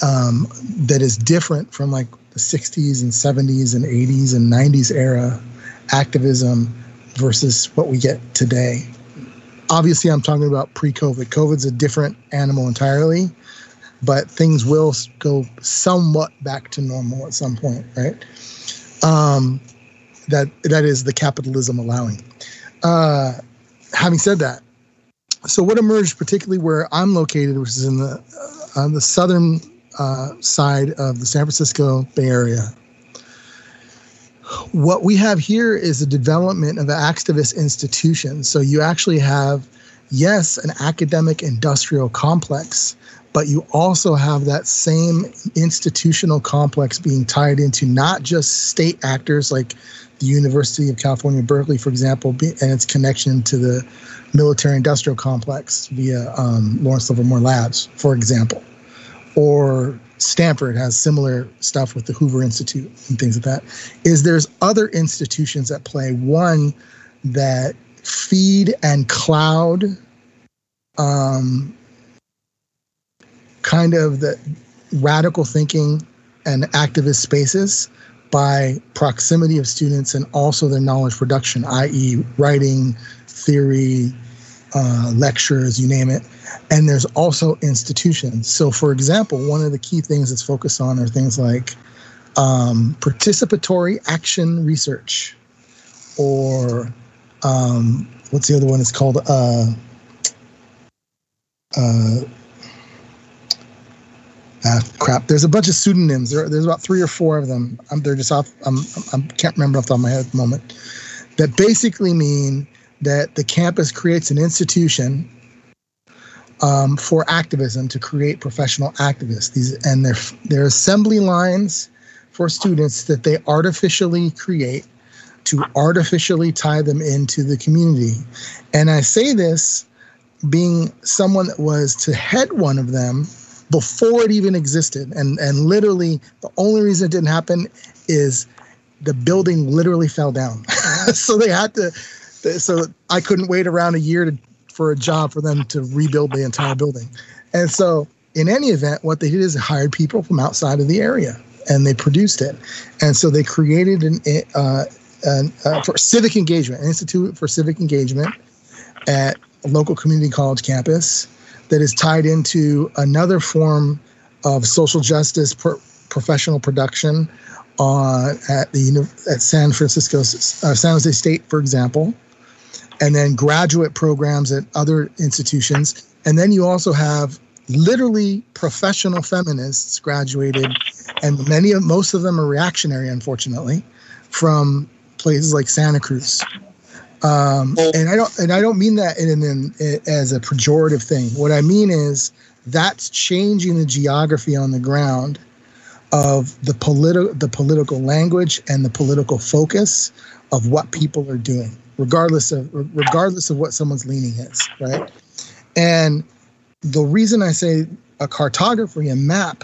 B: um, that is different from like the 60s and 70s and 80s and 90s era activism versus what we get today obviously I'm talking about pre-COVID. COVID's a different animal entirely, but things will go somewhat back to normal at some point, right? Um, that that is the capitalism allowing. Uh, having said that, so what emerged, particularly where I'm located, which is in the uh, on the southern uh, side of the San Francisco Bay Area, what we have here is a development of activist institutions. So you actually have, yes, an academic industrial complex, but you also have that same institutional complex being tied into not just state actors like the University of California, Berkeley, for example, and its connection to the military industrial complex via um, Lawrence Livermore Labs, for example, or Stanford has similar stuff with the Hoover Institute and things like that. Is there's other institutions at play. One that feed and cloud um, kind of the radical thinking and activist spaces by proximity of students and also their knowledge production, i.e., writing, theory, uh, lectures, you name it. And there's also institutions. So, for example, one of the key things it's focused on are things like um, participatory action research, or um, what's the other one? It's called uh, uh, ah, crap. There's a bunch of pseudonyms. There, there's about three or four of them. I'm, they're just off. I'm, I can't remember off the top of my head at the moment. That basically mean that the campus creates an institution um, for activism to create professional activists. These and their their assembly lines for students that they artificially create to artificially tie them into the community. And I say this being someone that was to head one of them before it even existed. And and literally the only reason it didn't happen is the building literally fell down. so they had to so I couldn't wait around a year to, for a job for them to rebuild the entire building. And so, in any event, what they did is hired people from outside of the area and they produced it. And so they created an, uh, an uh, for civic engagement, an institute for civic engagement at a local community college campus that is tied into another form of social justice pro- professional production uh, at the at San Francisco, uh, San Jose State, for example, and then graduate programs at other institutions. And then you also have literally professional feminists graduated, and many of most of them are reactionary, unfortunately, from places like Santa Cruz. Um, and I don't and I don't mean that in, in, in, as a pejorative thing. What I mean is that's changing the geography on the ground of the political the political language and the political focus of what people are doing regardless of regardless of what someone's leaning is, right? And the reason I say a cartography, a map,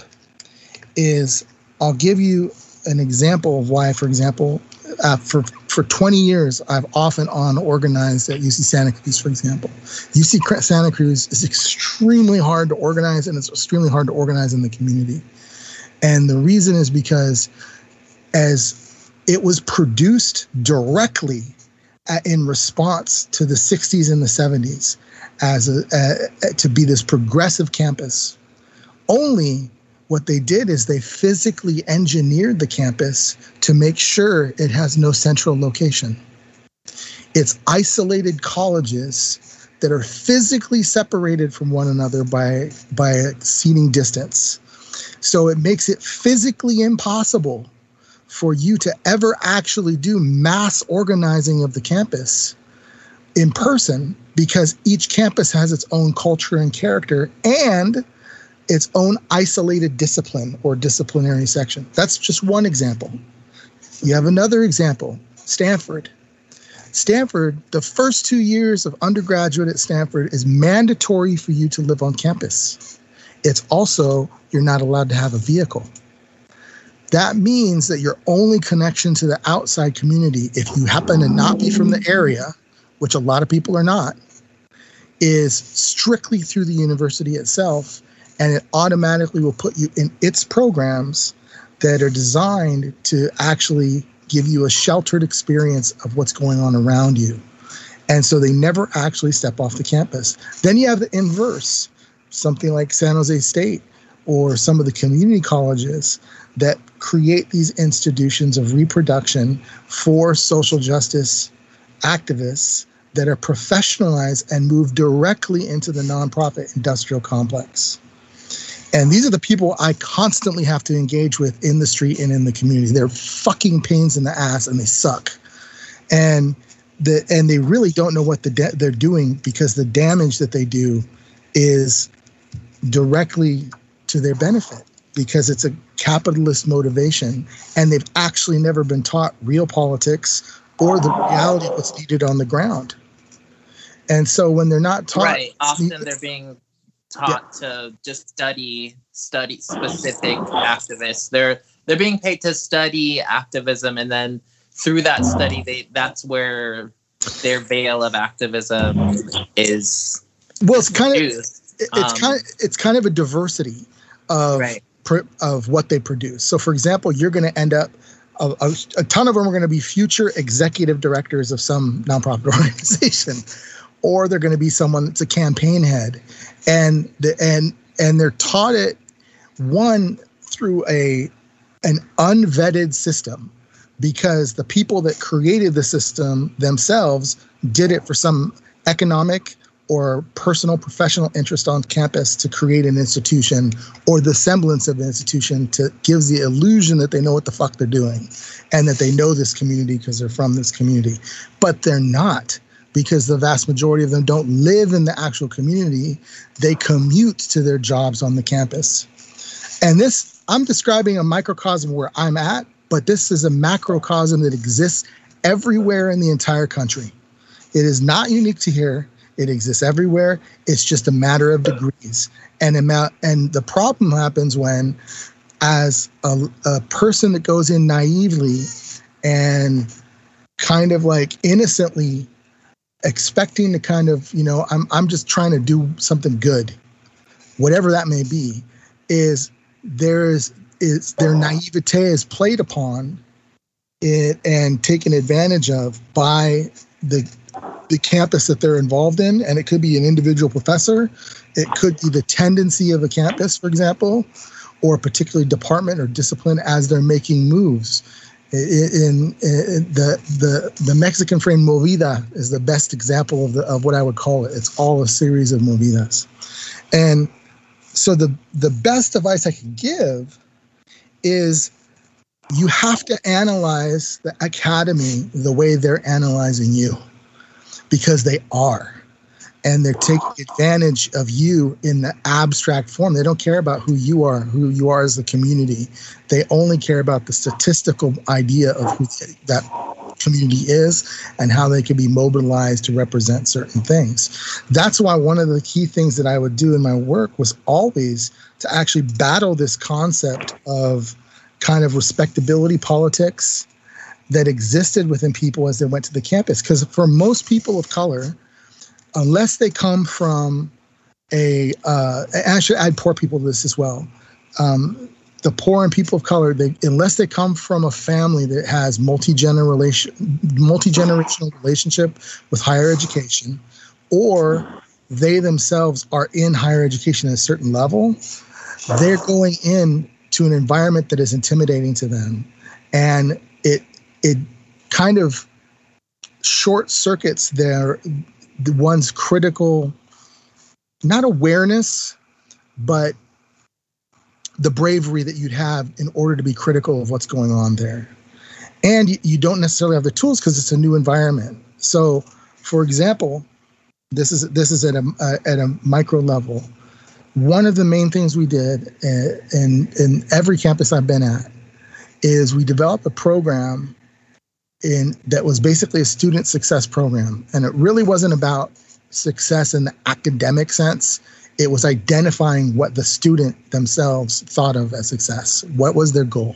B: is I'll give you an example of why, for example, uh, for for 20 years, I've often on organized at UC Santa Cruz, for example. UC Santa Cruz is extremely hard to organize, and it's extremely hard to organize in the community. And the reason is because as it was produced directly in response to the 60s and the 70s as a, to be this progressive campus only what they did is they physically engineered the campus to make sure it has no central location. It's isolated colleges that are physically separated from one another by by a seating distance. So it makes it physically impossible for you to ever actually do mass organizing of the campus in person because each campus has its own culture and character and its own isolated discipline or disciplinary section. That's just one example. You have another example Stanford. Stanford, the first two years of undergraduate at Stanford is mandatory for you to live on campus. It's also, you're not allowed to have a vehicle. That means that your only connection to the outside community, if you happen to not be from the area, which a lot of people are not, is strictly through the university itself. And it automatically will put you in its programs that are designed to actually give you a sheltered experience of what's going on around you. And so they never actually step off the campus. Then you have the inverse, something like San Jose State or some of the community colleges that create these institutions of reproduction for social justice activists that are professionalized and move directly into the nonprofit industrial complex. And these are the people I constantly have to engage with in the street and in the community. They're fucking pains in the ass and they suck. And the and they really don't know what the they're doing because the damage that they do is directly to their benefit because it's a capitalist motivation and they've actually never been taught real politics or the reality of what's needed on the ground. And so when they're not taught
C: right, often they're being taught yeah. to just study study specific activists. They're they're being paid to study activism, and then through that study, they that's where their veil of activism is.
B: Well, it's kind of it's um, kind of it's kind of a diversity of right. Of what they produce. So, for example, you're going to end up. A, a, a ton of them are going to be future executive directors of some nonprofit organization or they're going to be someone that's a campaign head and the and and they're taught it one through a an unvetted system because the people that created the system themselves did it for some economic or personal professional interest on campus to create an institution or the semblance of an institution to gives the illusion that they know what the fuck they're doing and that they know this community because they're from this community but they're not because the vast majority of them don't live in the actual community. They commute to their jobs on the campus. And this, I'm describing a microcosm where I'm at, but this is a macrocosm that exists everywhere in the entire country. It is not unique to here. It exists everywhere. It's just a matter of degrees. And amount, and the problem happens when, as a, a person that goes in naively and kind of like innocently expecting to kind of, you know, I'm I'm just trying to do something good, whatever that may be, is there's is their naivete is played upon it and taken advantage of by the the campus that they're involved in and it could be an individual professor. It could be the tendency of a campus for example or a particular department or discipline as they're making moves. In, in, the the the Mexican frame movida is the best example of the, of what I would call it. It's all a series of movidas, and so the the best advice I can give is you have to analyze the academy the way they're analyzing you because they are and they're taking advantage of you in the abstract form. They don't care about who you are, who you are as a community. They only care about the statistical idea of who that community is and how they can be mobilized to represent certain things. That's why one of the key things that I would do in my work was always to actually battle this concept of kind of respectability politics that existed within people as they went to the campus. Because for most people of color, unless they come from a, uh, should add poor people to this as well. Um, the poor and people of color, they, unless they come from a family that has multi-generation, multi-generational relationship with higher education, or they themselves are in higher education at a certain level, they're going in to an environment that is intimidating to them, and it it kind of short circuits their the one's critical not awareness but the bravery that you'd have in order to be critical of what's going on there. And you, don't necessarily have the tools because it's a new environment. So for example this is this is at a uh, at a micro level. One of the main things we did in, uh, in in every campus I've been at is we developed a program in that was basically a student success program. And it really wasn't about success in the academic sense. It was identifying what the student themselves thought of as success. What was their goal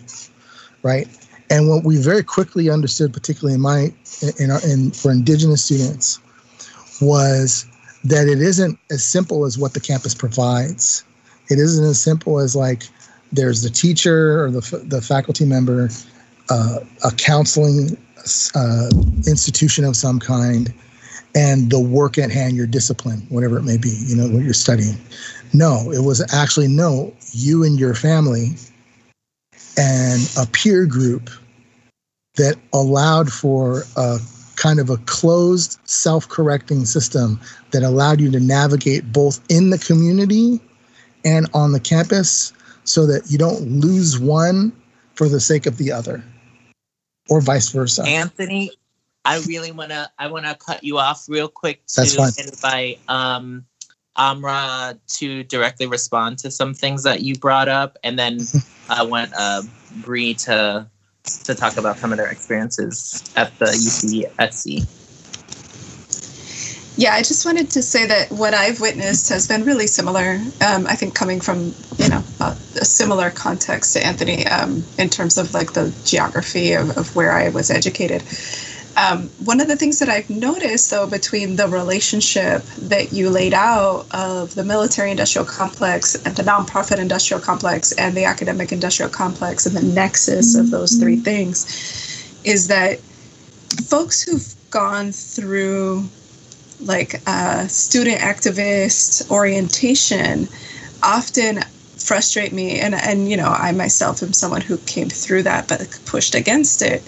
B: right? And what we very quickly understood particularly in my in, our, in for indigenous students was that it isn't as simple as what the campus provides. It isn't as simple as like there's the teacher or the, the faculty member uh, a counseling uh, institution of some kind and the work at hand, your discipline, whatever it may be, you know, what you're studying. No, it was actually no, you and your family and a peer group that allowed for a kind of a closed self correcting system that allowed you to navigate both in the community and on the campus so that you don't lose one for the sake of the other or vice versa.
C: Anthony, I really wanna I wanna cut you off real quick to invite um Amra to directly respond to some things that you brought up, and then I want uh, Bree to to talk about some of their experiences at the UCSC.
L: Yeah, I just wanted to say that what I've witnessed has been really similar. Um, I think coming from you know a, a similar context to Anthony um, in terms of like the geography of, of where I was educated. Um, one of the things that I've noticed though between the relationship that you laid out of the military industrial complex and the nonprofit industrial complex and the academic industrial complex and the nexus of those three things is that folks who've gone through like uh, student activist orientation often frustrate me. And and you know I myself am someone who came through that but pushed against it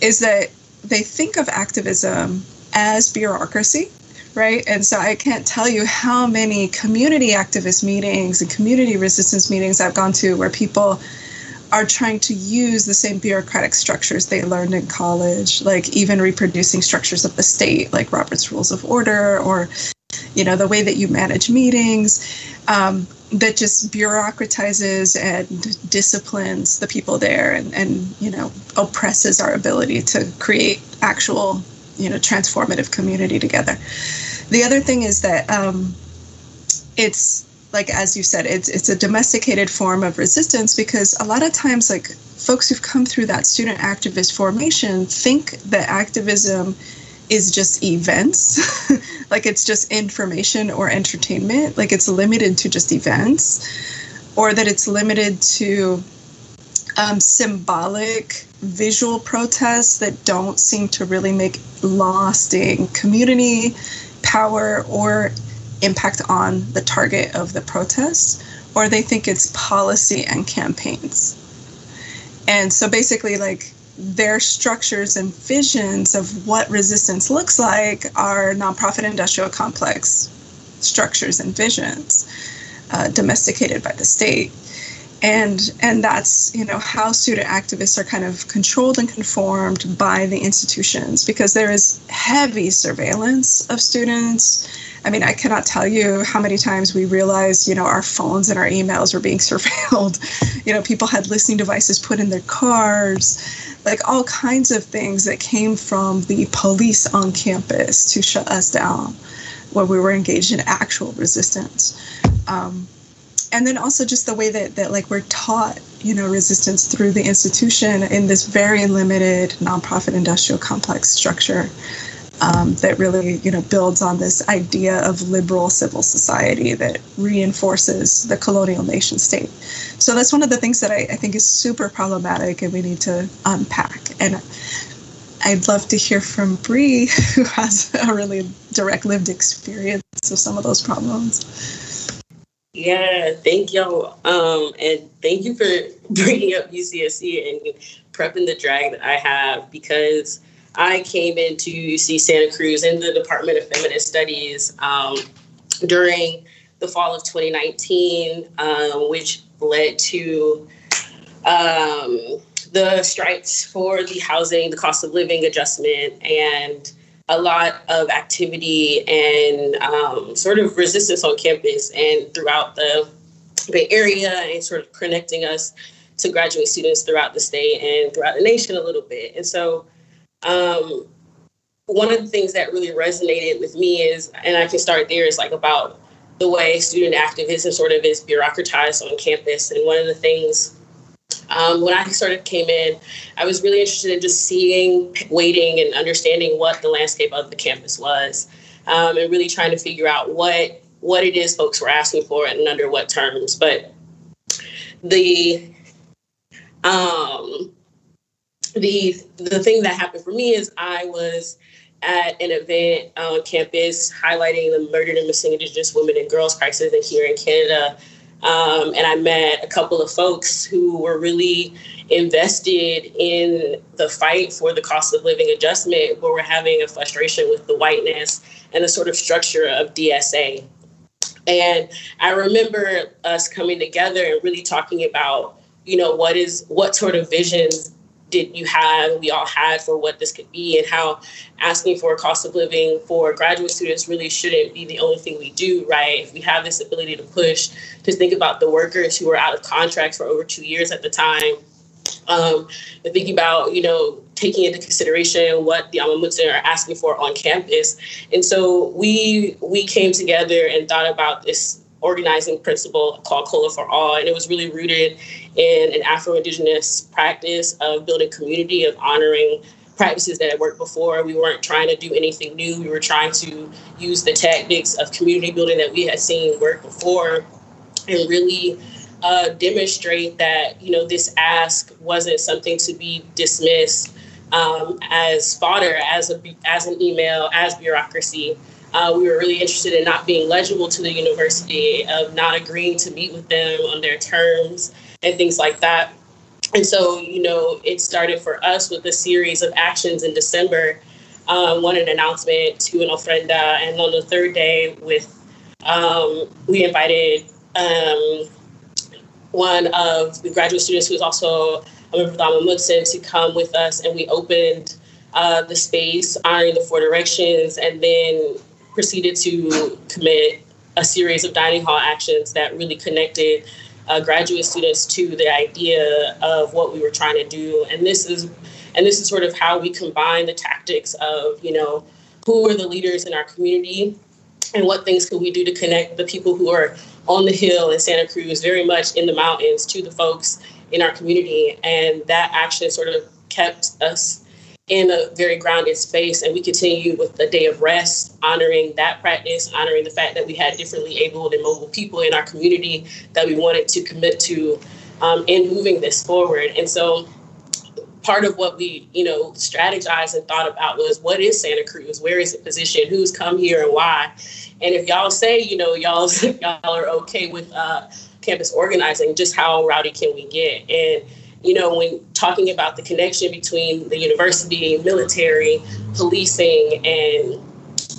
L: is that they think of activism as bureaucracy right? And so I can't tell you how many community activist meetings and community resistance meetings I've gone to where people are trying to use the same bureaucratic structures they learned in college, like even reproducing structures of the state, like Robert's Rules of Order, or you know the way that you manage meetings, um, that just bureaucratizes and disciplines the people there, and, and you know oppresses our ability to create actual you know transformative community together. The other thing is that um, it's like as you said, it's it's a domesticated form of resistance because a lot of times like folks who've come through that student activist formation think that activism is just events, like it's just information or entertainment, like it's limited to just events, or that it's limited to um, symbolic visual protests that don't seem to really make lasting community power or impact on the target of the protests, or they think it's policy and campaigns. And so basically, like, their structures and visions of what resistance looks like are nonprofit industrial complex structures and visions uh, domesticated by the state and and that's you know how student activists are kind of controlled and conformed by the institutions because there is heavy surveillance of students I mean, I cannot tell you how many times we realized, you know, our phones and our emails were being surveilled. you know, people had listening devices put in their cars, like all kinds of things that came from the police on campus to shut us down when we were engaged in actual resistance. Um, and then also just the way that, that like we're taught you know resistance through the institution in this very limited nonprofit industrial complex structure um, that really you know builds on this idea of liberal civil society that reinforces the colonial nation state. So that's one of the things that I, I think is super problematic, and we need to unpack. And I'd love to hear from Bree, who has a really direct lived experience of some of those problems.
J: Yeah, thank y'all. Um, and thank you for bringing up UCSC and prepping the drag that I have because I came into UC Santa Cruz in the Department of Feminist Studies um, during the fall of 2019, um, which led to um, the strikes for the housing, the cost of living adjustment, and a lot of activity and um, sort of resistance on campus and throughout the Bay Area and sort of connecting us to graduate students throughout the state and throughout the nation a little bit. And so, um, one of the things that really resonated with me is, and I can start there, is like about the way student activism sort of is bureaucratized on campus. And one of the things um, when I sort of came in, I was really interested in just seeing, waiting, and understanding what the landscape of the campus was, um, and really trying to figure out what what it is folks were asking for and under what terms. But the um, the the thing that happened for me is I was at an event on campus highlighting the murdered and missing Indigenous women and girls crisis here in Canada um, and I met a couple of folks who were really invested in the fight for the cost of living adjustment, where we're having a frustration with the whiteness and the sort of structure of DSA. And I remember us coming together and really talking about, you know, what is what sort of visions did you have, we all had for what this could be, and how asking for a cost of living for graduate students really shouldn't be the only thing we do, right? If we have this ability to push, to think about the workers who were out of contracts for over two years at the time, um, and thinking about, you know, taking into consideration what the Amah Mutsun are asking for on campus. And so we we came together and thought about this organizing principle called COLA for All. And it was really rooted in an Afro Indigenous practice of building community, of honoring practices that had worked before. We weren't trying to do anything new. We were trying to use the tactics of community building that we had seen work before and really uh, demonstrate that, you know, this ask wasn't something to be dismissed um, as fodder, as, a, as an email, as bureaucracy. Uh, we were really interested in not being legible to the university, of not agreeing to meet with them on their terms and things like that. And so, you know, it started for us with a series of actions in December. Um, one an announcement to an ofrenda, and on the third day, with um, we invited um, one of the graduate students who is also a member of the Alma to come with us, and we opened uh, the space, honoring the four directions, and then proceeded to commit a series of dining hall actions that really connected uh, graduate students to the idea of what we were trying to do. And this is and this is sort of how we combine the tactics of, you know, who are the leaders in our community and what things can we do to connect the people who are on the hill in Santa Cruz, very much in the mountains, to the folks in our community. And that action sort of kept us in a very grounded space. And we continue with a day of rest, honoring that practice, honoring the fact that we had differently abled and mobile people in our community that we wanted to commit to um, in moving this forward. And so part of what we, you know, strategized and thought about was what is Santa Cruz? Where is it positioned? Who's come here and why? And if y'all say, you know, y'all y'all are okay with uh, campus organizing, just how rowdy can we get? And you know, when talking about the connection between the university, military, policing, and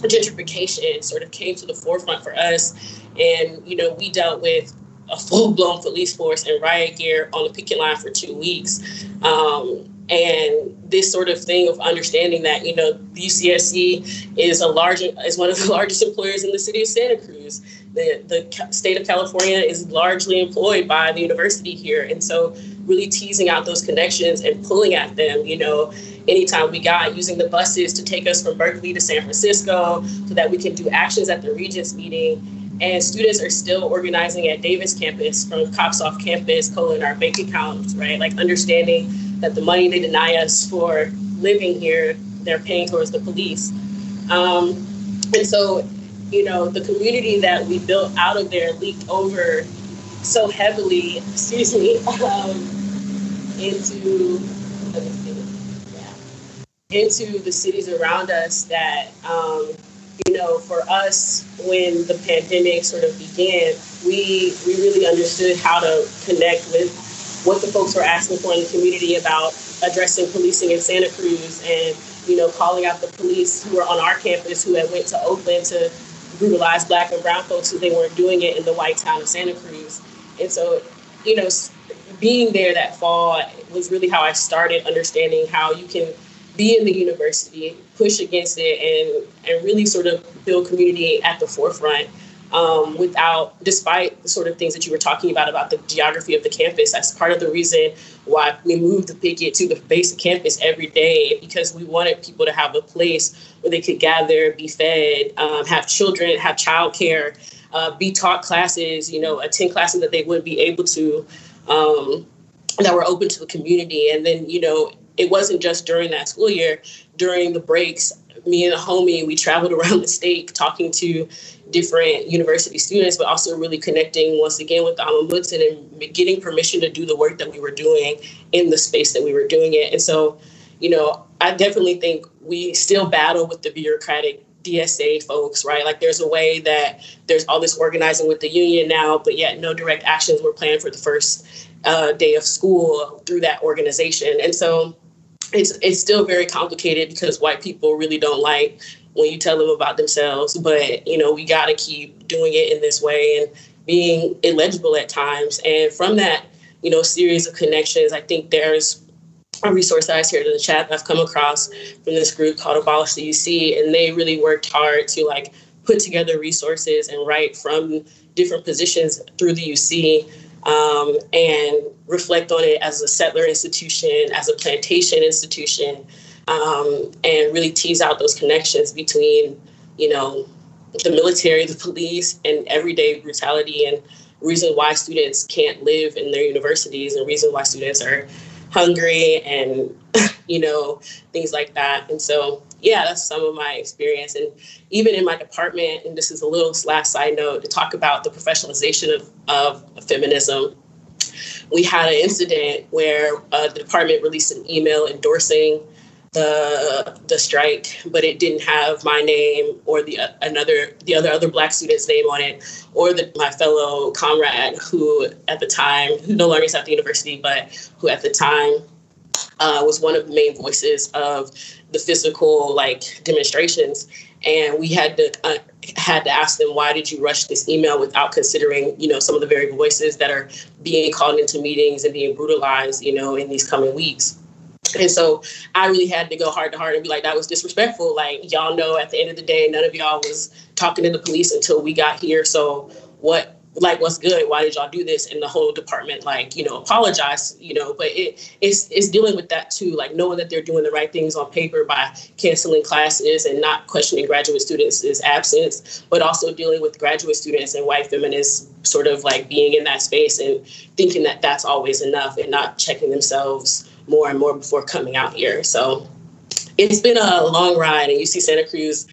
J: gentrification sort of came to the forefront for us. And, you know, we dealt with a full blown police force and riot gear on the picket line for two weeks. Um, and this sort of thing of understanding that you know UCSC is a large is one of the largest employers in the city of Santa Cruz. The the state of California is largely employed by the university here, and so really teasing out those connections and pulling at them, you know, anytime we got using the buses to take us from Berkeley to San Francisco so that we can do actions at the Regents meeting. And students are still organizing at Davis campus from cops off campus, pulling our bank accounts, right? Like understanding that the money they deny us for living here, they're paying towards the police. Um, and so, you know, the community that we built out of there leaked over so heavily, excuse me, um, into yeah, into the cities around us that um, you know, for us, when the pandemic sort of began, we we really understood how to connect with what the folks were asking for in the community about addressing policing in Santa Cruz and you know calling out the police who were on our campus who had went to Oakland to brutalize black and brown folks who they weren't doing it in the white town of Santa Cruz. And so, you know, being there that fall was really how I started understanding how you can be in the university, push against it, and and really sort of build community at the forefront. Um, without, despite the sort of things that you were talking about about the geography of the campus, that's part of the reason why we moved the picket to the base of campus every day because we wanted people to have a place where they could gather, be fed, um, have children, have childcare, uh, be taught classes, you know, attend classes that they wouldn't be able to, um, that were open to the community. And then, you know, it wasn't just during that school year, during the breaks, me and a homie, we traveled around the state talking to different university students, but also really connecting once again with the Amah Mutsun and getting permission to do the work that we were doing in the space that we were doing it. And so, you know, I definitely think we still battle with the bureaucratic DSA folks, right? Like there's a way that there's all this organizing with the union now, but yet no direct actions were planned for the first uh, day of school through that organization. And so it's it's still very complicated because white people really don't like when you tell them about themselves. But you know, we got to keep doing it in this way and being illegible at times. And from that, you know, series of connections, I think there's a resource that I shared in the chat that I've come across from this group called Abolish the UC, and they really worked hard to like put together resources and write from different positions through the UC um, and reflect on it as a settler institution, as a plantation institution, um, and really tease out those connections between, you know, the military, the police, and everyday brutality, and reason why students can't live in their universities, and reason why students are hungry, and you know, things like that. And so, yeah, that's some of my experience. And even in my department, and this is a little last side note to talk about the professionalization of, of feminism. We had an incident where uh, the department released an email endorsing the the strike, but it didn't have my name or the uh, another the other other black student's name on it, or the, my fellow comrade who at the time who no longer is at the university, but who at the time uh, was one of the main voices of the physical like demonstrations and we had to uh, had to ask them why did you rush this email without considering you know some of the very voices that are being called into meetings and being brutalized you know in these coming weeks and so I really had to go heart to heart and be like, that was disrespectful. Like, y'all know at the end of the day, none of y'all was talking to the police until we got here. So, what like what's good? Why did y'all do this? And the whole department like you know apologize you know but it it's it's dealing with that too like knowing that they're doing the right things on paper by canceling classes and not questioning graduate students' is absence but also dealing with graduate students and white feminists sort of like being in that space and thinking that that's always enough and not checking themselves more and more before coming out here. So it's been a long ride and UC Santa Cruz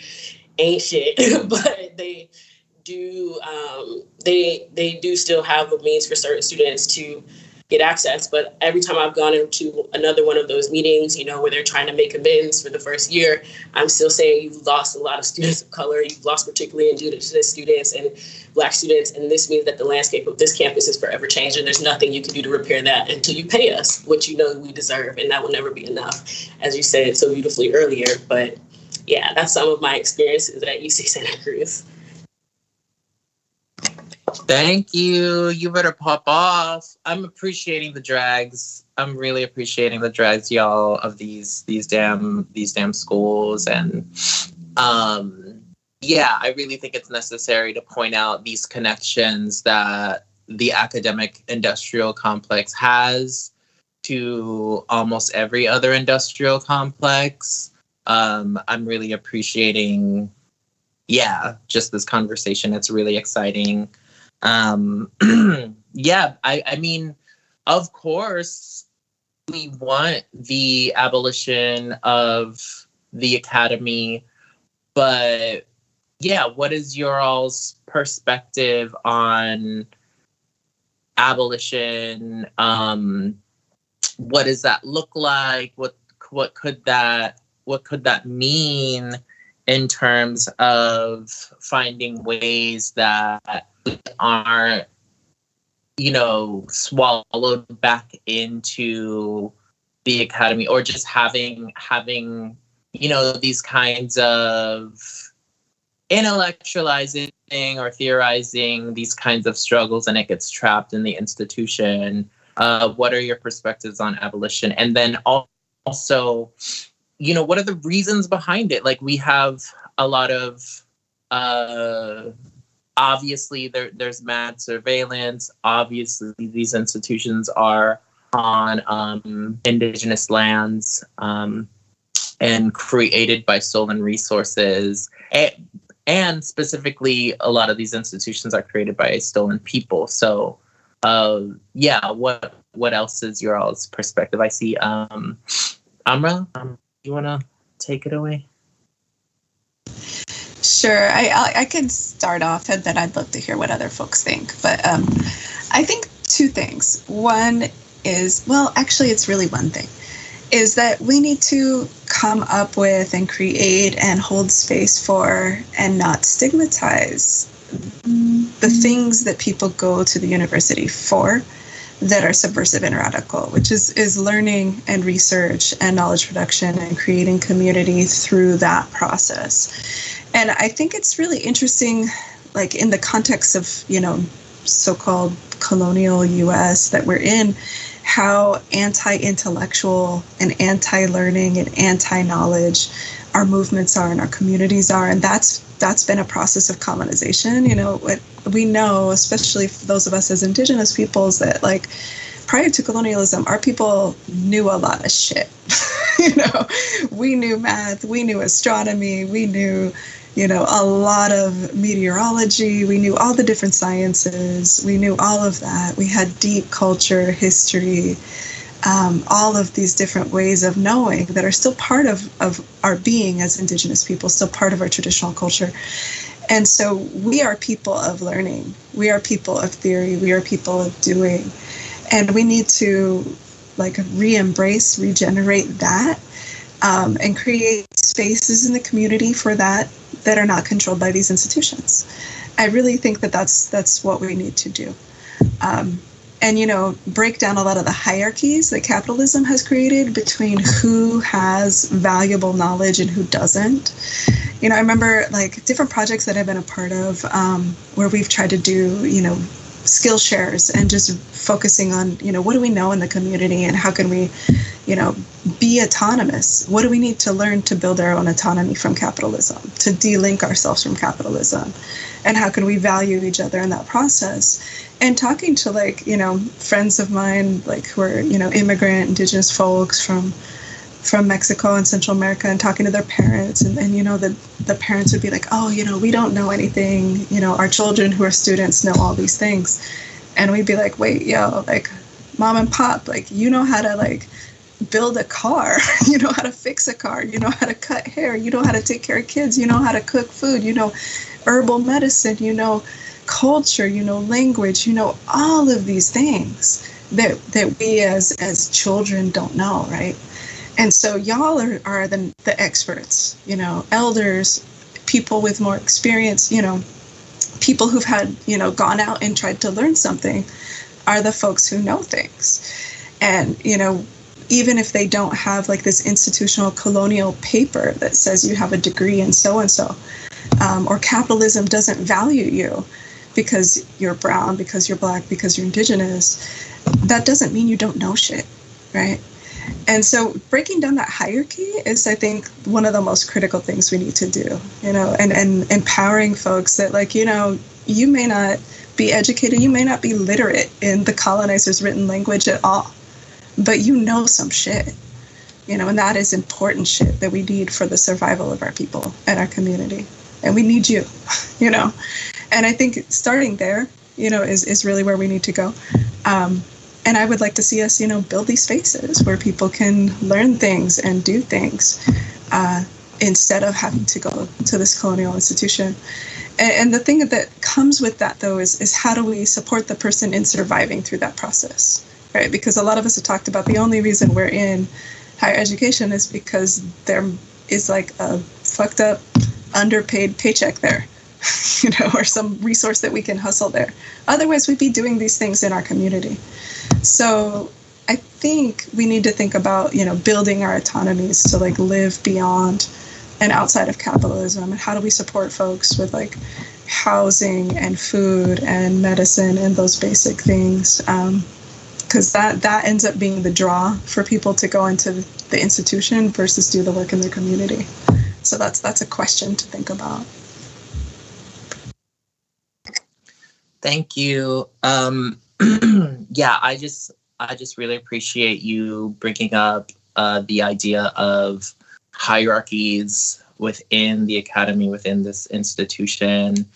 J: ain't shit but they do um, they they do still have a means for certain students to get access. But every time I've gone into another one of those meetings, you know, where they're trying to make amends for the first year, I'm still saying you've lost a lot of students of color. You've lost particularly indigenous students and black students. And this means that the landscape of this campus is forever changed. And there's nothing you can do to repair that until you pay us what you know we deserve. And that will never be enough, as you said so beautifully earlier. But yeah, that's some of my experiences at UC Santa Cruz.
C: Thank you. You better pop off. I'm appreciating the drags. I'm really appreciating the drags, y'all, of these these damn these damn schools. And um yeah, I really think it's necessary to point out these connections that the academic industrial complex has to almost every other industrial complex. Um, I'm really appreciating, yeah, just this conversation. It's really exciting. Um, yeah, I, I mean, of course, we want the abolition of the academy, but yeah, what is your all's perspective on abolition? Um, what does that look like? What what could that what could that mean in terms of finding ways that aren't you know swallowed back into the academy or just having having you know these kinds of intellectualizing or theorizing these kinds of struggles and it gets trapped in the institution. Uh, what are your perspectives on abolition and then also you know what are the reasons behind it? Like we have a lot of uh obviously there there's mad surveillance. Obviously these institutions are on um indigenous lands um and created by stolen resources. And, and specifically a lot of these institutions are created by stolen people. So uh yeah what what else is your all's perspective? I see um amra um, you want to take it away
L: Sure, I, I, I could start off, and then I'd love to hear what other folks think. But um, I think two things. One is, well, actually, it's really one thing, is that we need to come up with and create and hold space for and not stigmatize the things that people go to the university for that are subversive and radical, which is is learning and research and knowledge production and creating community through that process. And I think it's really interesting, like in the context of you know so-called colonial U.S. that we're in, how anti-intellectual and anti-learning and anti-knowledge our movements are and our communities are, and that's that's been a process of colonization. You know, we know, especially those of us as indigenous peoples, that like prior to colonialism, our people knew a lot of shit. you know, we knew math, we knew astronomy, we knew, you know, a lot of meteorology, we knew all the different sciences, we knew all of that. We had deep culture, history, um, all of these different ways of knowing that are still part of, of our being as indigenous people, still part of our traditional culture. And so we are people of learning. We are people of theory. We are people of doing. And we need to like re-embrace, regenerate that, um, and create spaces in the community for that that are not controlled by these institutions. I really think that that's that's what we need to do. Um, and you know break down a lot of the hierarchies that capitalism has created between who has valuable knowledge and who doesn't. You know i remember like different projects that i've been a part of um, where we've tried to do you know skill shares and just focusing on you know what do we know in the community and how can we you know be autonomous. What do we need to learn to build our own autonomy from capitalism to de-link ourselves from capitalism? And how can we value each other in that process? And talking to like you know friends of mine like who are you know immigrant indigenous folks from from Mexico and Central America and talking to their parents and, and you know the the parents would be like oh you know we don't know anything. You know our children who are students know all these things. And we'd be like wait yo like mom and pop like you know how to like build a car. You know how to fix a car. You know how to cut hair. You know how to take care of kids. You know how to cook food. You know herbal medicine. You know culture. You know language. You know all of these things that that we as as children don't know right? And so y'all are, are the, the experts, you know, elders, people with more experience, you know, people who've had, you know, gone out and tried to learn something are the folks who know things. And, you know, even if they don't have like this institutional colonial paper that says you have a degree in so and so, or capitalism doesn't value you because you're brown, because you're black, because you're indigenous, that doesn't mean you don't know shit, right? And so breaking down that hierarchy is, I think, one of the most critical things we need to do, you know, and, and empowering folks that, like, you know, you may not be educated, you may not be literate in the colonizer's written language at all, but you know some shit, you know, and that is important shit that we need for the survival of our people and our community. And we need you, you know. And I think starting there, you know, is, is really where we need to go. Um, and I would like to see us, you know, build these spaces where people can learn things and do things uh, instead of having to go to this colonial institution. And, and, the thing that comes with that, though, is is how do we support the person in surviving through that process, right? Because a lot of us have talked about the only reason we're in higher education is because there is like a fucked up underpaid paycheck there, you know, or some resource that we can hustle there. Otherwise, we'd be doing these things in our community. So I think we need to think about, you know, building our autonomies to like live beyond and outside of capitalism. And how do we support folks with like housing and food and medicine and those basic things? Um, Because that that ends up being the draw for people to go into the institution versus do the work in their community. So that's that's a question to think about.
C: Thank you. Um, yeah, I just I just really appreciate you bringing up uh, the idea of hierarchies within the academy, within this institution.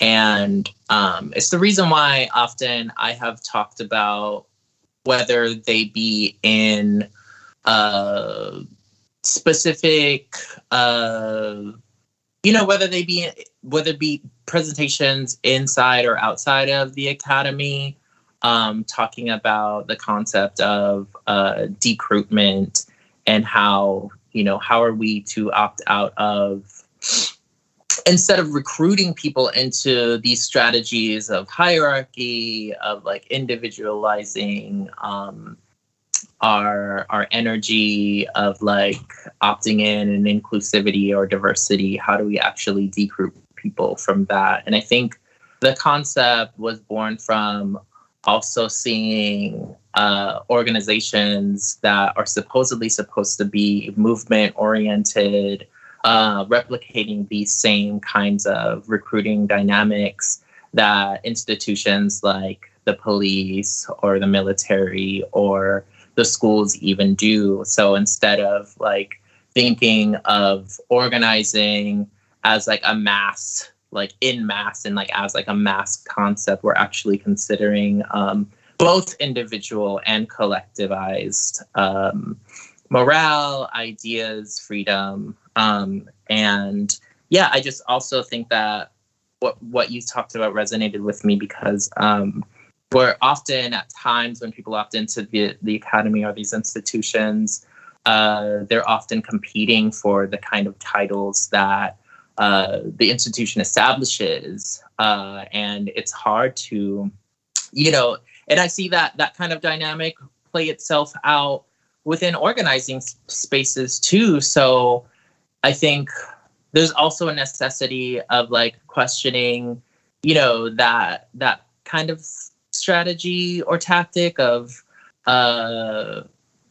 C: And um, it's the reason why often I have talked about whether they be in uh, specific, uh, you know, whether they be whether it be presentations inside or outside of the academy, um, talking about the concept of uh, decruitment and how you know how are we to opt out of instead of recruiting people into these strategies of hierarchy of like individualizing um, our our energy of like opting in and inclusivity or diversity how do we actually decruit people from that? And i think the concept was born from also seeing uh, organizations that are supposedly supposed to be movement oriented, uh, replicating these same kinds of recruiting dynamics that institutions like the police or the military or the schools even do. So instead of like thinking of organizing as like a mass like in mass and like as like a mass concept we're actually considering um, both individual and collectivized um, morale ideas freedom um, and yeah i just also think that what what you talked about resonated with me because um, we're often at times when people opt into the, the academy or these institutions uh, they're often competing for the kind of titles that uh, the institution establishes, uh, and it's hard to, you know, and I see that that kind of dynamic play itself out within organizing spaces too. So I think there's also a necessity of like questioning, you know, that that kind of strategy or tactic of uh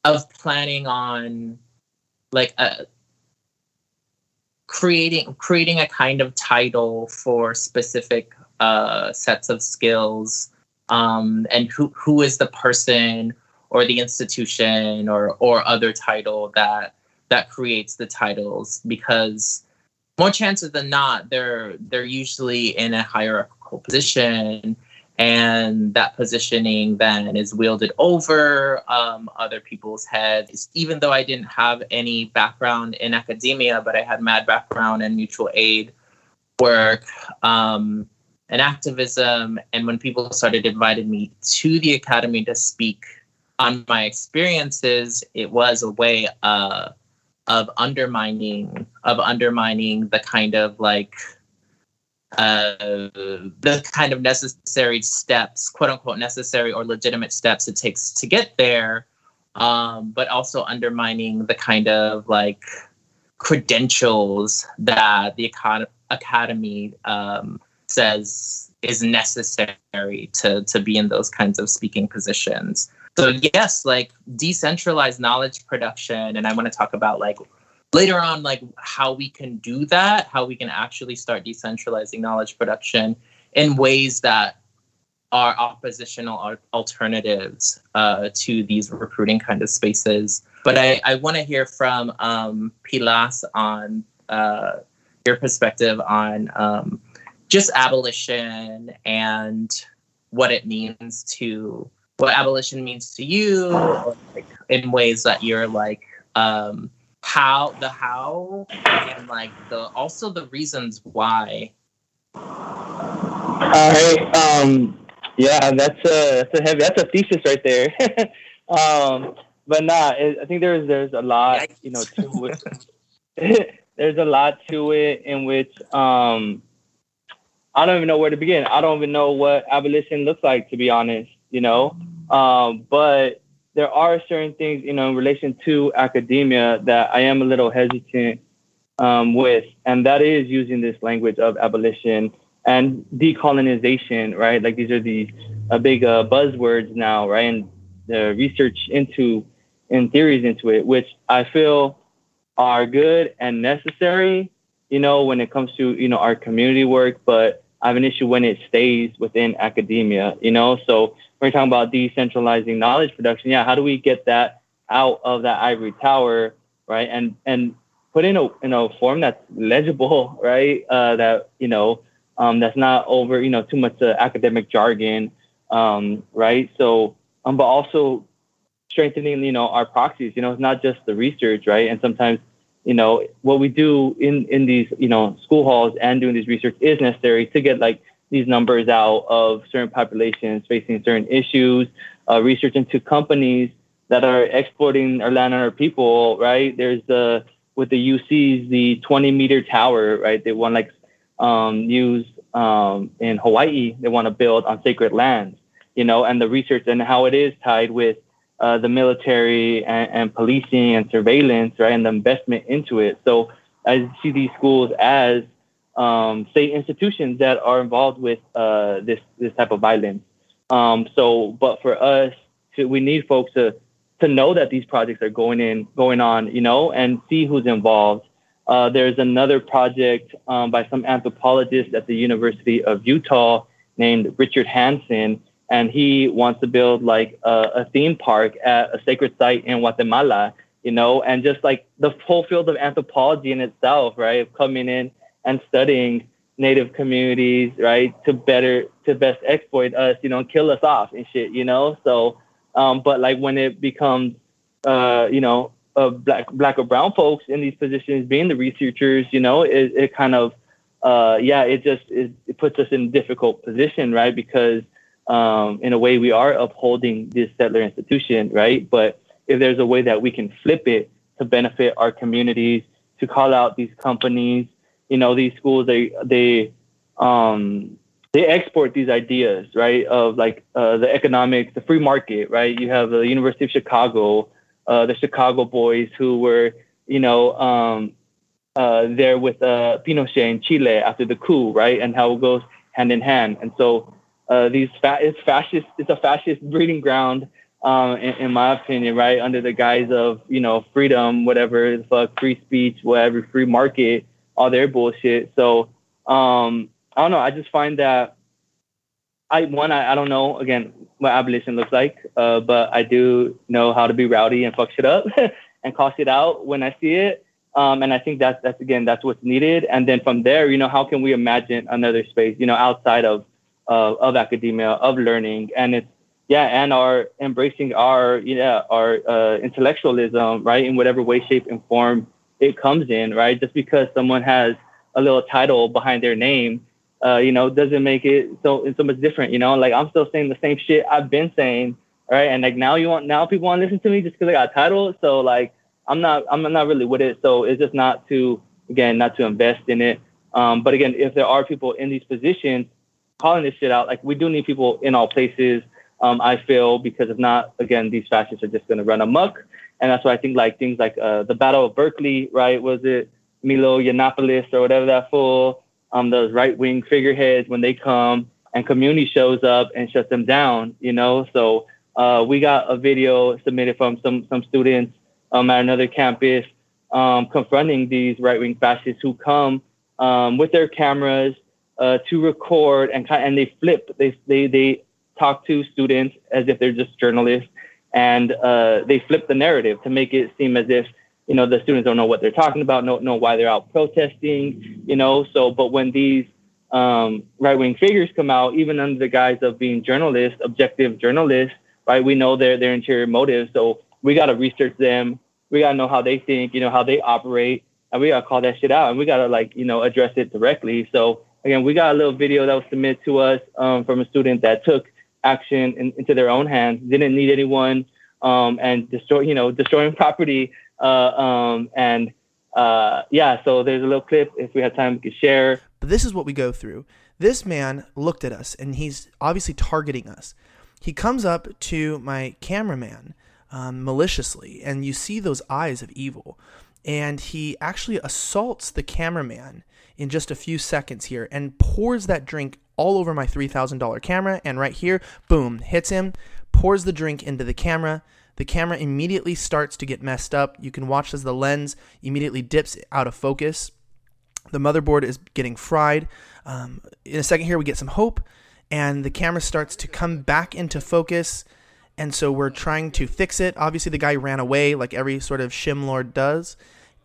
C: of planning on like a creating creating a kind of title for specific uh, sets of skills um, and who who is the person or the institution or or other title that that creates the titles because more chances than not they're they're usually in a hierarchical position and that positioning then is wielded over um, other people's heads. Even though I didn't have any background in academia, but I had mad background in mutual aid work um, and activism. And when people started inviting me to the academy to speak on my experiences, it was a way uh, of undermining of undermining the kind of like uh, the kind of necessary steps, quote unquote, necessary or legitimate steps it takes to get there, um, but also undermining the kind of like credentials that the academy um, says is necessary to to be in those kinds of speaking positions. So yes, like decentralized knowledge production, and I want to talk about like later on like how we can do that how we can actually start decentralizing knowledge production in ways that are oppositional alternatives uh, to these recruiting kind of spaces. But i, I want to hear from um, pilas on uh, your perspective on um, just abolition and what it means to what abolition means to you or, like, in ways that you're like um, how the how and like the also the reasons why.
K: All right. Um, yeah, that's a that's a heavy that's a thesis right there. um, but nah, it, I think there's there's a lot you know to it. there's a lot to it in which um, I don't even know where to begin. I don't even know what abolition looks like, to be honest. You know, um, but there are certain things, you know, in relation to academia that I am a little hesitant um, with, and that is using this language of abolition and decolonization, right? Like these are the uh, big uh, buzzwords now, right? And the research into and theories into it, which I feel are good and necessary, you know, when it comes to, you know, our community work, but I have an issue when it stays within academia, you know? So we're talking about decentralizing knowledge production. Yeah, how do we get that out of that ivory tower, right? And and put in a in a form that's legible, right? Uh, that you know um, that's not over, you know, too much uh, academic jargon, um, right? So, um, but also strengthening, you know, our proxies. You know, it's not just the research, right? And sometimes, you know, what we do in in these, you know, school halls and doing these research is necessary to get like these numbers out of certain populations facing certain issues, uh, research into companies that are exporting our land and our people, right? There's the with the UCs, the 20 meter tower, right? They want like um, use um, in Hawaii. They want to build on sacred lands, you know, and the research and how it is tied with uh, the military and, and, policing and surveillance, right, and the investment into it. So I see these schools as um, institutions that are involved with uh, this this type of violence. Um, so, but for us, we need folks to to know that these projects are going in going on, you know, and see who's involved uh, there's another project um, by some anthropologist at the University of Utah named Richard Hansen, and he wants to build like a, a, theme park at a sacred site in Guatemala, you know, and just like the whole field of anthropology in itself, right, coming in and studying native communities, right, to better to best exploit us, you know, kill us off and shit, you know. So, um, but like when it becomes, uh, you know, of black black or brown folks in these positions being the researchers you know it, it kind of uh, yeah it just it, it, puts us in a difficult position right because um, in a way we are upholding this settler institution right but if there's a way that we can flip it to benefit our communities to call out these companies you know these schools they they um, they export these ideas right of like uh, the economics the free market right you have the university of chicago uh, the Chicago boys who were, you know, um, uh, there with uh, Pinochet in Chile after the coup, right? And how it goes hand in hand. And so uh, these fa- it's fascist, it's a fascist breeding ground, um, in, in, my opinion, right? Under the guise of, you know, freedom, whatever the fuck, free speech, whatever, free market, all their bullshit. So um, I don't know. I just find that I one I, I don't know again what abolition looks like, uh, but I do know how to be rowdy and fuck shit up and call shit out when I see it. Um, and I think that's that's again that's what's needed. And then from there, you know, how can we imagine another space, you know, outside of uh, of academia, of learning, and it's yeah, and our embracing our yeah our uh, intellectualism, right, in whatever way, shape, and form it comes in, right. Just because someone has a little title behind their name uh, you know, doesn't make it so so much different. You know, like I'm still saying the same shit I've been saying, right? And like now you want now people want to listen to me just because I got a title. So like I'm not I'm not really with it. So it's just not to again not to invest in it. Um, but again, if there are people in these positions calling this shit out, like we do need people in all places. Um, I feel because if not, again, these fascists are just going to run amok. And that's why I think like things like uh, the Battle of Berkeley, right? Was it Milo Yiannopoulos or whatever that fool? um, those right wing figureheads when they come and community shows up and shuts them down, you know. So uh, we got a video submitted from some some students um, at another campus um, confronting these right wing fascists who come um, with their cameras uh, to record and and they flip they they they talk to students as if they're just journalists and uh, they flip the narrative to make it seem as if you know, the students don't know what they're talking about, don't know why they're out protesting, you know. So, but when these um, right wing figures come out, even under the guise of being journalists, objective journalists, right, we know their their interior motives. So we got to research them. We got to know how they think, you know, how they operate, and we got to call that shit out, and we got to like, you know, address it directly. So again, we got a little video that was submitted to us um, from a student that took action in, into their own hands, didn't need anyone, um, and destroy, you know, destroying property uh, um, and uh, yeah, so there's a little clip. If we have time, we could share.
M: But this is what we go through. This man looked at us, and he's obviously targeting us. He comes up to my cameraman um, maliciously, and you see those eyes of evil. And he actually assaults the cameraman in just a few seconds here and pours that drink all over my $3,000 camera. And right here, boom, hits him, pours the drink into the camera. The camera immediately starts to get messed up. You can watch as the lens immediately dips out of focus. The motherboard is getting fried. Um, in a second, here, we get some hope, and the camera starts to come back into focus. And so we're trying to fix it. Obviously, the guy ran away like every sort of shim lord does.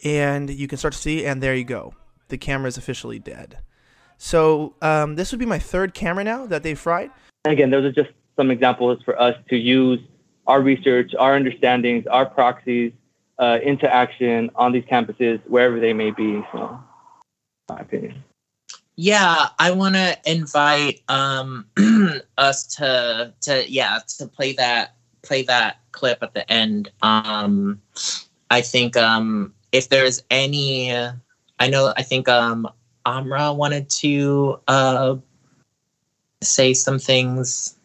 M: And you can start to see, and there you go. The camera is officially dead. So um, this would be my third camera now that they fried.
K: Again, those are just some examples for us to use our research, our understandings, our proxies uh, into action on these campuses, wherever they may be. So, my opinion.
C: Yeah, I want to invite um, us to to yeah to play that play that clip at the end. Um, I think um, if there's any, I know I think um, Amra wanted to uh, say some things.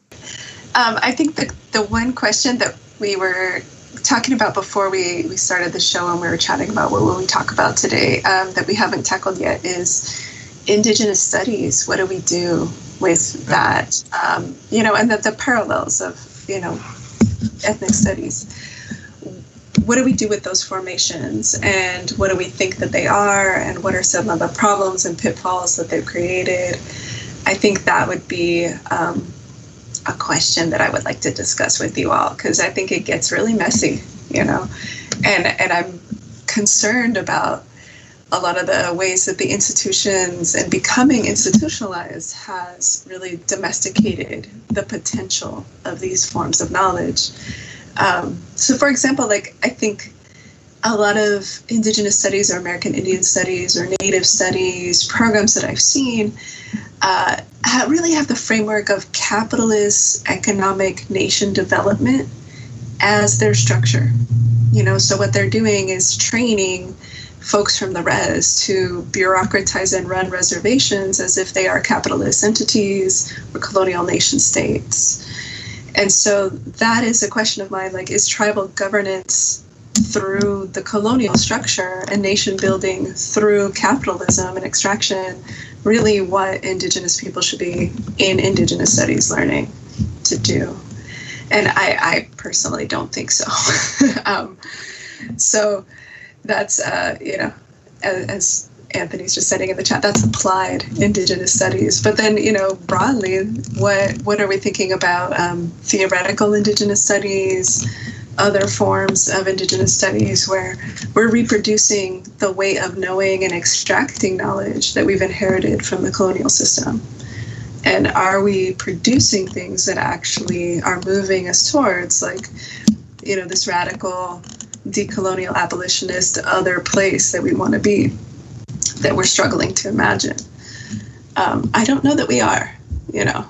L: Um, I think the, the one question that we were talking about before we, we started the show and we were chatting about what will we talk about today um, that we haven't tackled yet is indigenous studies. What do we do with that? Um, you know and the, the parallels of you know ethnic studies what do we do with those formations? And what do we think that they are? And what are some of the problems and pitfalls that they've created? I think that would be um, a question that i would like to discuss with you all because i think it gets really messy you know? And and i'm concerned about a lot of the ways that the institutions and becoming institutionalized has really domesticated the potential of these forms of knowledge. Um, so, for example, like I think a lot of Indigenous studies or American Indian studies or Native studies programs that I've seen uh, really have the framework of capitalist economic nation development as their structure. You know, so what they're doing is training folks from the res to bureaucratize and run reservations as if they are capitalist entities or colonial nation states. And so that is a question of mine like, is tribal governance through the colonial structure and nation building through capitalism and extraction really what Indigenous people should be in Indigenous studies learning to do? And I, I personally don't think so. um, so that's uh, you know as, as Anthony's just setting in the chat, that's applied Indigenous studies. But then, you know, broadly, what what are we thinking about um, theoretical Indigenous studies, other forms of Indigenous studies, where we're reproducing the way of knowing and extracting knowledge that we've inherited from the colonial system? And are we producing things that actually are moving us towards, like, you know, this radical decolonial abolitionist other place that we want to be that we're struggling to imagine. Um, I don't know that we are, you know.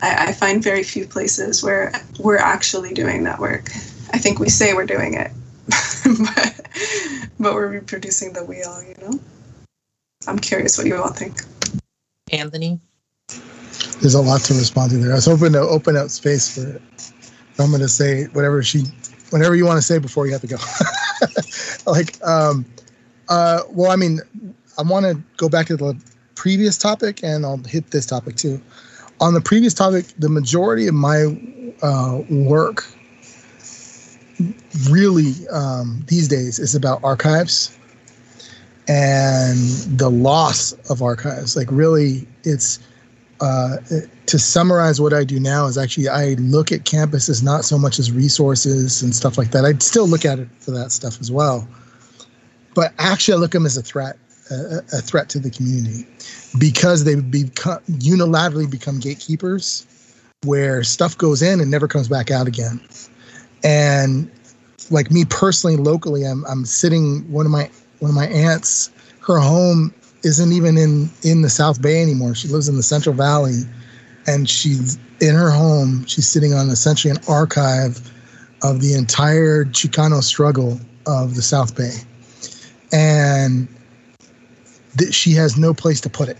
L: I, I find very few places where we're actually doing that work. I think we say we're doing it, but, but we're reproducing the wheel, you know? I'm curious what you all think.
C: Anthony?
B: There's a lot to respond to there. I was hoping to open up space for it. I'm going to say whatever she whatever you want to say before you have to go. like, um, uh, well, I mean, I want to go back to the previous topic, and I'll hit this topic too. On the previous topic, the majority of my uh, work really um, these days is about archives and the loss of archives. Like, really, it's uh, to summarize what I do now is actually I look at campuses not so much as resources and stuff like that. I'd still look at it for that stuff as well, but actually I look at them as a threat, a, threat to the community, because they become unilaterally become gatekeepers, where stuff goes in and never comes back out again. And like me personally, locally, I'm I'm sitting one of my one of my aunts, her home isn't even in in the South Bay anymore. She lives in the Central Valley, and she's in her home. She's sitting on essentially an archive of the entire Chicano struggle of the South Bay, and that she has no place to put it,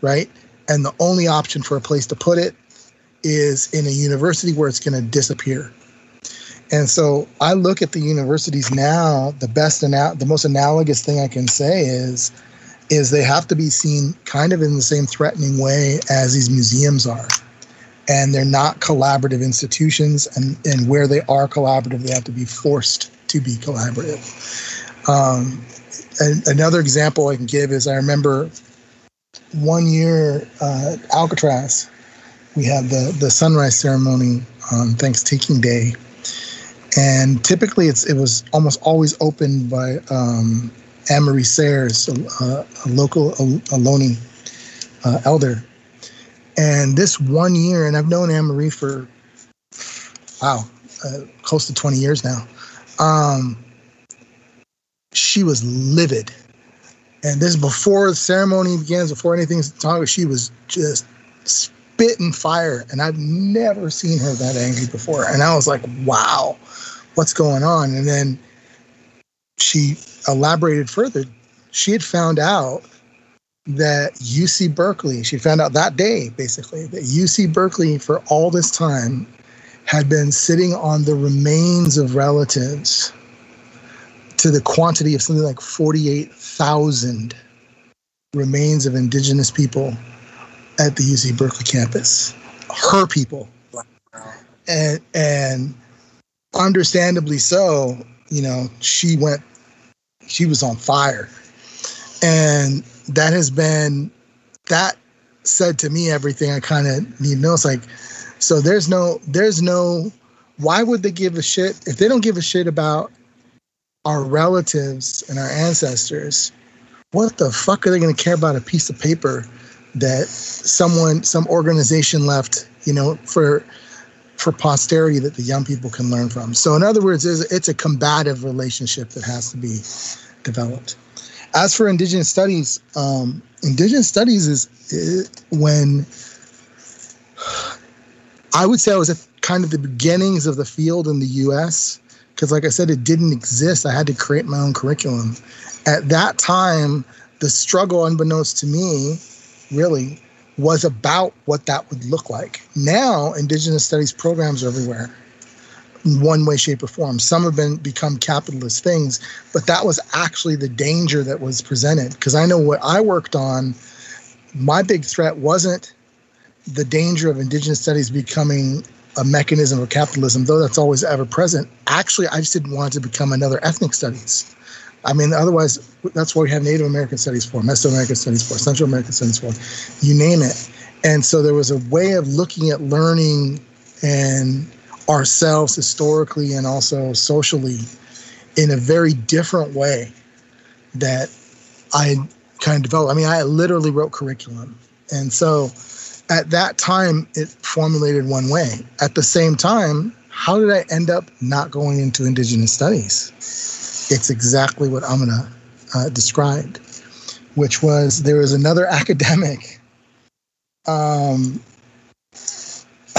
B: right? And the only option for a place to put it is in a university where it's going to disappear. And so I look at the universities now. The best and ana- the most analogous thing I can say is is they have to be seen kind of in the same threatening way as these museums are. And they're not collaborative institutions, and, and where they are collaborative, they have to be forced to be collaborative. Um, another example I can give is I remember one year uh, Alcatraz, we had the, the sunrise ceremony on Thanksgiving Day. And typically it's, it was almost always opened by um, Ann Marie Sayers, a, a local Ohlone uh, elder. And this one year, and I've known Anne Marie for, wow, uh, close to 20 years now. Um, she was livid. And this before the ceremony begins, before anything's talking, she was just spitting fire. And I've never seen her that angry before. And I was like, wow, what's going on? And then she elaborated further. She had found out that UC Berkeley, she found out that day basically, that UC Berkeley for all this time had been sitting on the remains of relatives to the quantity of something like 48,000 remains of indigenous people at the UC Berkeley campus. Her people. And and understandably so, you know, she went she was on fire. And that has been that said to me everything I kind of need to know. It's like, so there's no, there's no, why would they give a shit if they don't give a shit about our relatives and our ancestors? What the fuck are they going to care about a piece of paper that someone, some organization left, you know, for for posterity that the young people can learn from. So, in other words, it's a combative relationship that has to be developed. As for Indigenous studies, um, Indigenous studies is, is when I would say I was at kind of the beginnings of the field in the U.S. Because, like I said, it didn't exist. I had to create my own curriculum. At that time, the struggle, unbeknownst to me, really was about what that would look like. Now, Indigenous studies programs are everywhere in one way, shape, or form. Some have been become capitalist things, but that was actually the danger that was presented. Because I know what I worked on, my big threat wasn't the danger of indigenous studies becoming a mechanism of capitalism, though that's always ever present. Actually, I just didn't want it to become another ethnic studies. I mean, otherwise, that's what we have Native American studies for, Mesoamerican studies for, Central American studies for, you name it. And so there was a way of looking at learning and ourselves historically and also socially in a very different way that I kind of developed. I mean, I literally wrote curriculum. And so at that time, it formulated one way. At the same time, how did I end up not going into Indigenous studies? It's exactly what Amina uh, described, which was there was another academic um,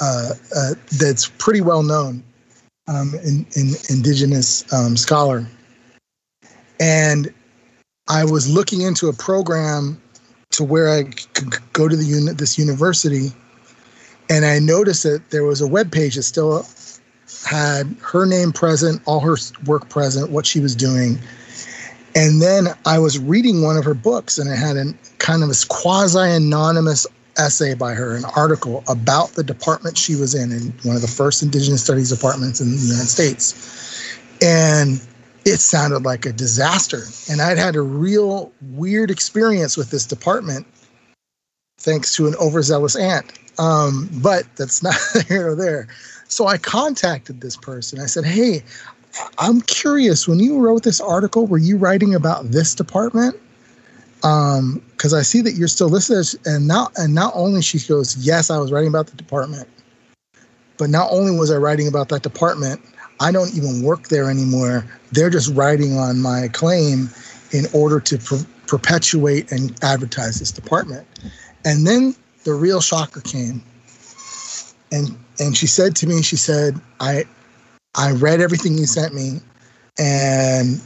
B: uh, uh, that's pretty well known um, in, in indigenous um, scholar. And I was looking into a program to where I could go to the unit, this university, and I noticed that there was a web page that still had her name present, all her work present, what she was doing. And then I was reading one of her books, and it had a kind of this quasi anonymous essay by her, an article about the department she was in, in one of the first Indigenous Studies departments in the United States. And it sounded like a disaster. And I'd had a real weird experience with this department thanks to an overzealous aunt. Um, but that's not here or there. So I contacted this person. I said, Hey, I'm curious, when you wrote this article, were you writing about this department? um because i see that you're still listed and not and not only she goes yes i was writing about the department but not only was i writing about that department i don't even work there anymore they're just writing on my claim in order to per- perpetuate and advertise this department and then the real shocker came and and she said to me she said i i read everything you sent me and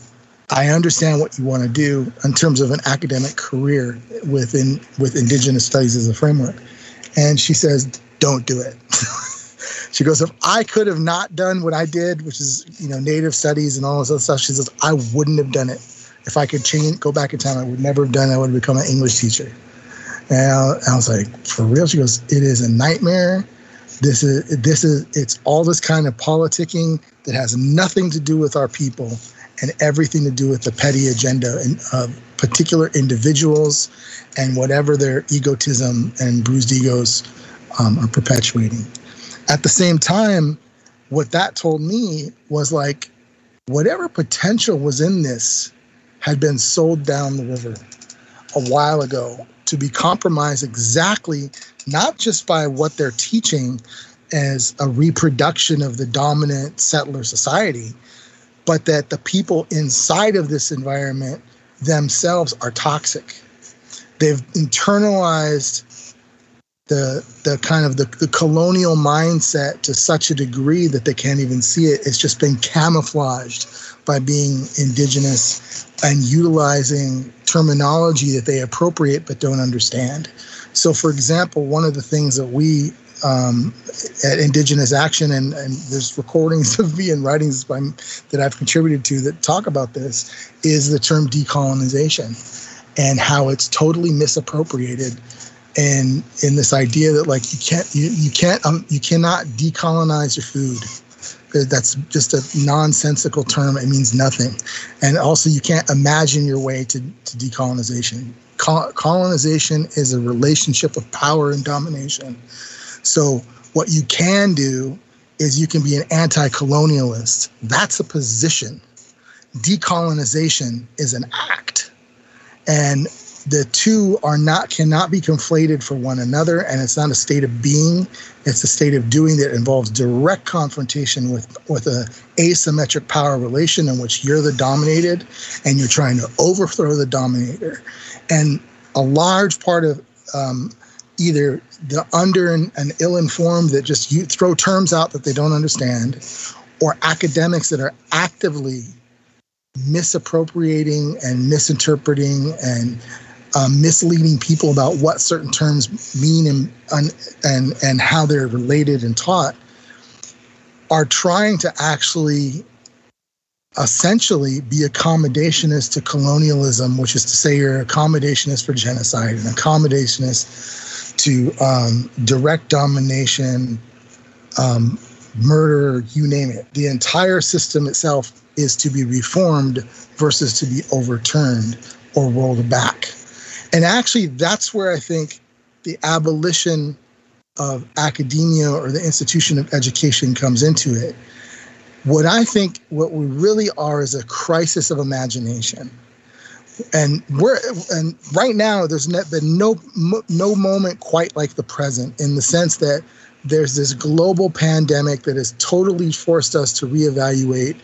B: I understand what you want to do in terms of an academic career within with Indigenous studies as a framework. And she says, don't do it. she goes, if I could have not done what I did, which is, you know, native studies and all this other stuff, she says, I wouldn't have done it. If I could change, go back in time, I would never have done it. I would have become an English teacher. And I, I was like, for real? She goes, it is a nightmare. This is, this is, it's all this kind of politicking that has nothing to do with our people and everything to do with the petty agenda of particular individuals and whatever their egotism and bruised egos um, are perpetuating. At the same time, what that told me was like, whatever potential was in this had been sold down the river a while ago to be compromised exactly not just by what they're teaching as a reproduction of the dominant settler society, but that the people inside of this environment themselves are toxic. They've internalized the the kind of the, the colonial mindset to such a degree that they can't even see it. It's just been camouflaged by being indigenous and utilizing terminology that they appropriate but don't understand. So, for example, one of the things that we um, at Indigenous Action, and, and there's recordings of me and writings by, that I've contributed to that talk about this, is the term decolonization and how it's totally misappropriated and in this idea that like you can't you, you can't um, you cannot decolonize your food that's just a nonsensical term it means nothing and also you can't imagine your way to, to decolonization colonization is a relationship of power and domination so what you can do is you can be an anti-colonialist. That's a position. Decolonization is an act. And the two are not cannot be conflated for one another and it's not a state of being. It's a state of doing that involves direct confrontation with with a asymmetric power relation in which you're the dominated and you're trying to overthrow the dominator. And a large part of um, either the under and, ill-informed that just you throw terms out that they don't understand, or academics that are actively misappropriating and misinterpreting and um, misleading people about what certain terms mean and, and and how they're related and taught are trying to actually essentially be accommodationist to colonialism, which is to say you're accommodationist for genocide and accommodationist to um, direct domination, um, murder, you name it. The entire system itself is to be reformed versus to be overturned or rolled back. And actually, that's where I think the abolition of academia or the institution of education comes into it. What I think what we really are is a crisis of imagination and we're and right now there's been no no moment quite like the present in the sense that there's this global pandemic that has totally forced us to reevaluate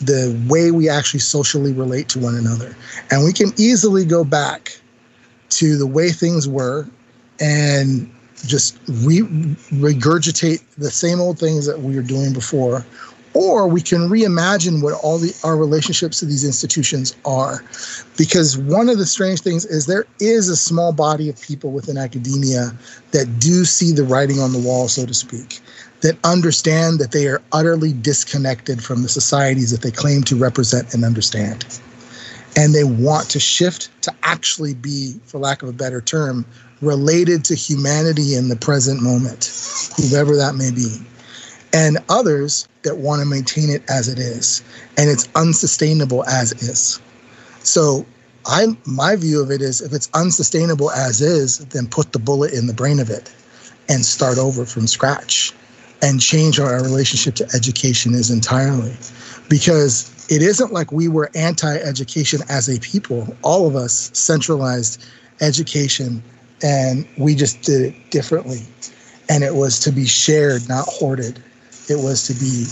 B: the way we actually socially relate to one another and we can easily go back to the way things were and just re- regurgitate the same old things that we were doing before. Or we can reimagine what all the our relationships to these institutions are. Because one of the strange things is there is a small body of people within academia that do see the writing on the wall so to speak that understand that they are utterly disconnected from the societies that they claim to represent and understand and they want to shift to actually be for lack of a better term related to humanity in the present moment whoever that may be. And others that want to maintain it as it is and it's unsustainable as is. So i my view of it is if it's unsustainable as is then put the bullet in the brain of it and start over from scratch and change our relationship to education is entirely. Because it isn't like we were anti-education as a people. All of us centralized education and we just did it differently. And it was to be shared not hoarded. It was to be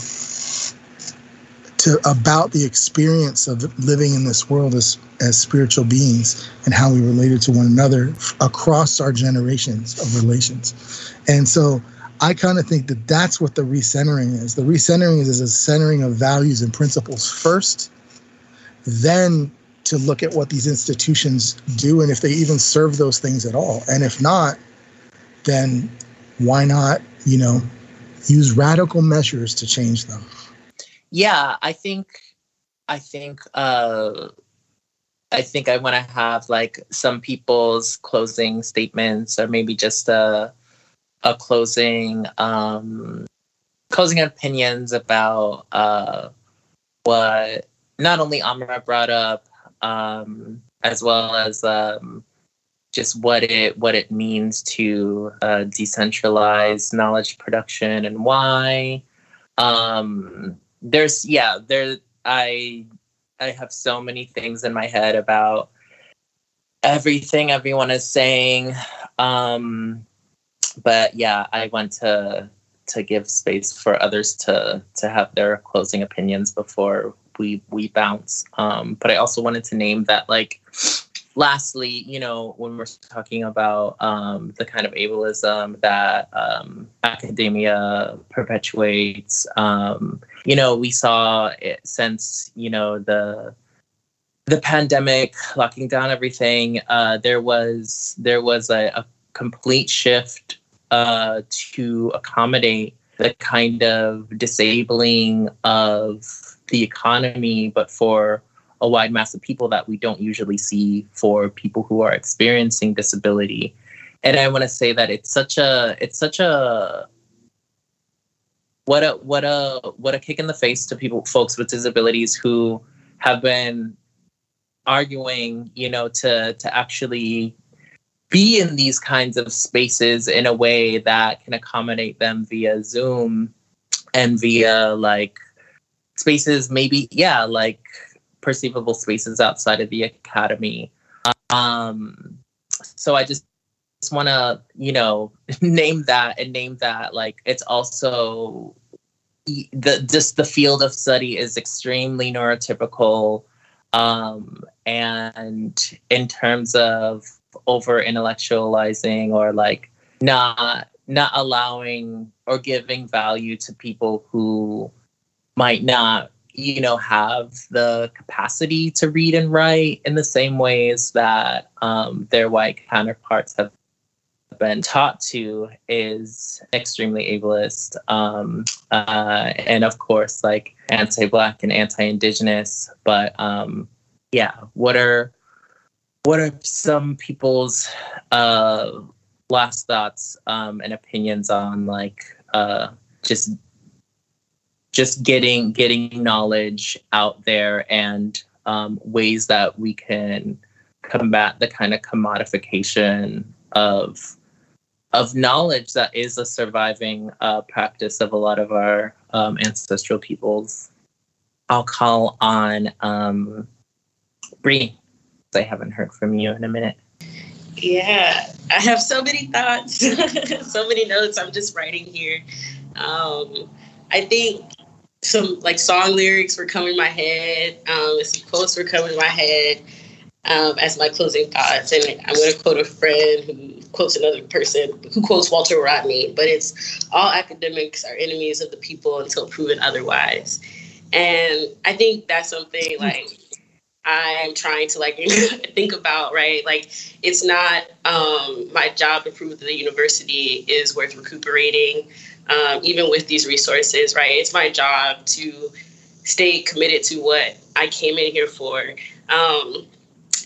B: to about the experience of living in this world as as spiritual beings and how we related to one another across our generations of relations. And so I kind of think that that's what the recentering is. The recentering is, is a centering of values and principles first, then to look at what these institutions do and if they even serve those things at all. And if not, then why not, you know, use radical measures to change them?
C: Yeah, I think I think uh I think I want to have like some people's closing statements or maybe just a a closing um closing opinions about uh what not only Amra brought up um as well as um just what it what it means to uh, decentralize knowledge production and why um there's yeah there i I have so many things in my head about everything everyone is saying. Um, but yeah, I want to to give space for others to to have their closing opinions before we we bounce. Um, but I also wanted to name that like lastly, you know, when we're talking about um, the kind of ableism that um, academia perpetuates, um, you know, we saw it since you know the the pandemic locking down everything. Uh, there was there was a, a complete shift uh, to accommodate the kind of disabling of the economy, but for a wide mass of people that we don't usually see for people who are experiencing disability. And I want to say that it's such a it's such a what a what a what a kick in the face to people folks with disabilities who have been arguing, you know, to to actually be in these kinds of spaces in a way that can accommodate them via Zoom and via like spaces maybe yeah like perceivable spaces outside of the academy. Um, so I just, just want to, you know, name that and name that like it's also the just the field of study is extremely neurotypical um, and in terms of over intellectualizing or like not not allowing or giving value to people who might not you know have the capacity to read and write in the same ways that um, their white counterparts have been taught to is extremely ableist um, uh, and of course like anti-black and anti-indigenous. But um, yeah what are what are some people's uh, last thoughts um, and opinions on like uh, just just getting getting knowledge out there and um, ways that we can combat the kind of commodification of of knowledge that is a surviving uh, practice of a lot of our um, ancestral peoples. I'll call on um, Bree. I haven't heard from you in a minute.
J: Yeah, I have so many thoughts, so many notes. I'm just writing here. Um, I think some like song lyrics were coming in my head. Um, some quotes were coming in my head um, as my closing thoughts. And I'm going to quote a friend who quotes another person who quotes Walter Rodney. But it's all academics are enemies of the people until proven otherwise. And I think that's something like I'm trying to like think about, right? Like it's not um, my job to prove that the university is worth recuperating um, even with these resources, right? It's my job to stay committed to what I came in here for, um,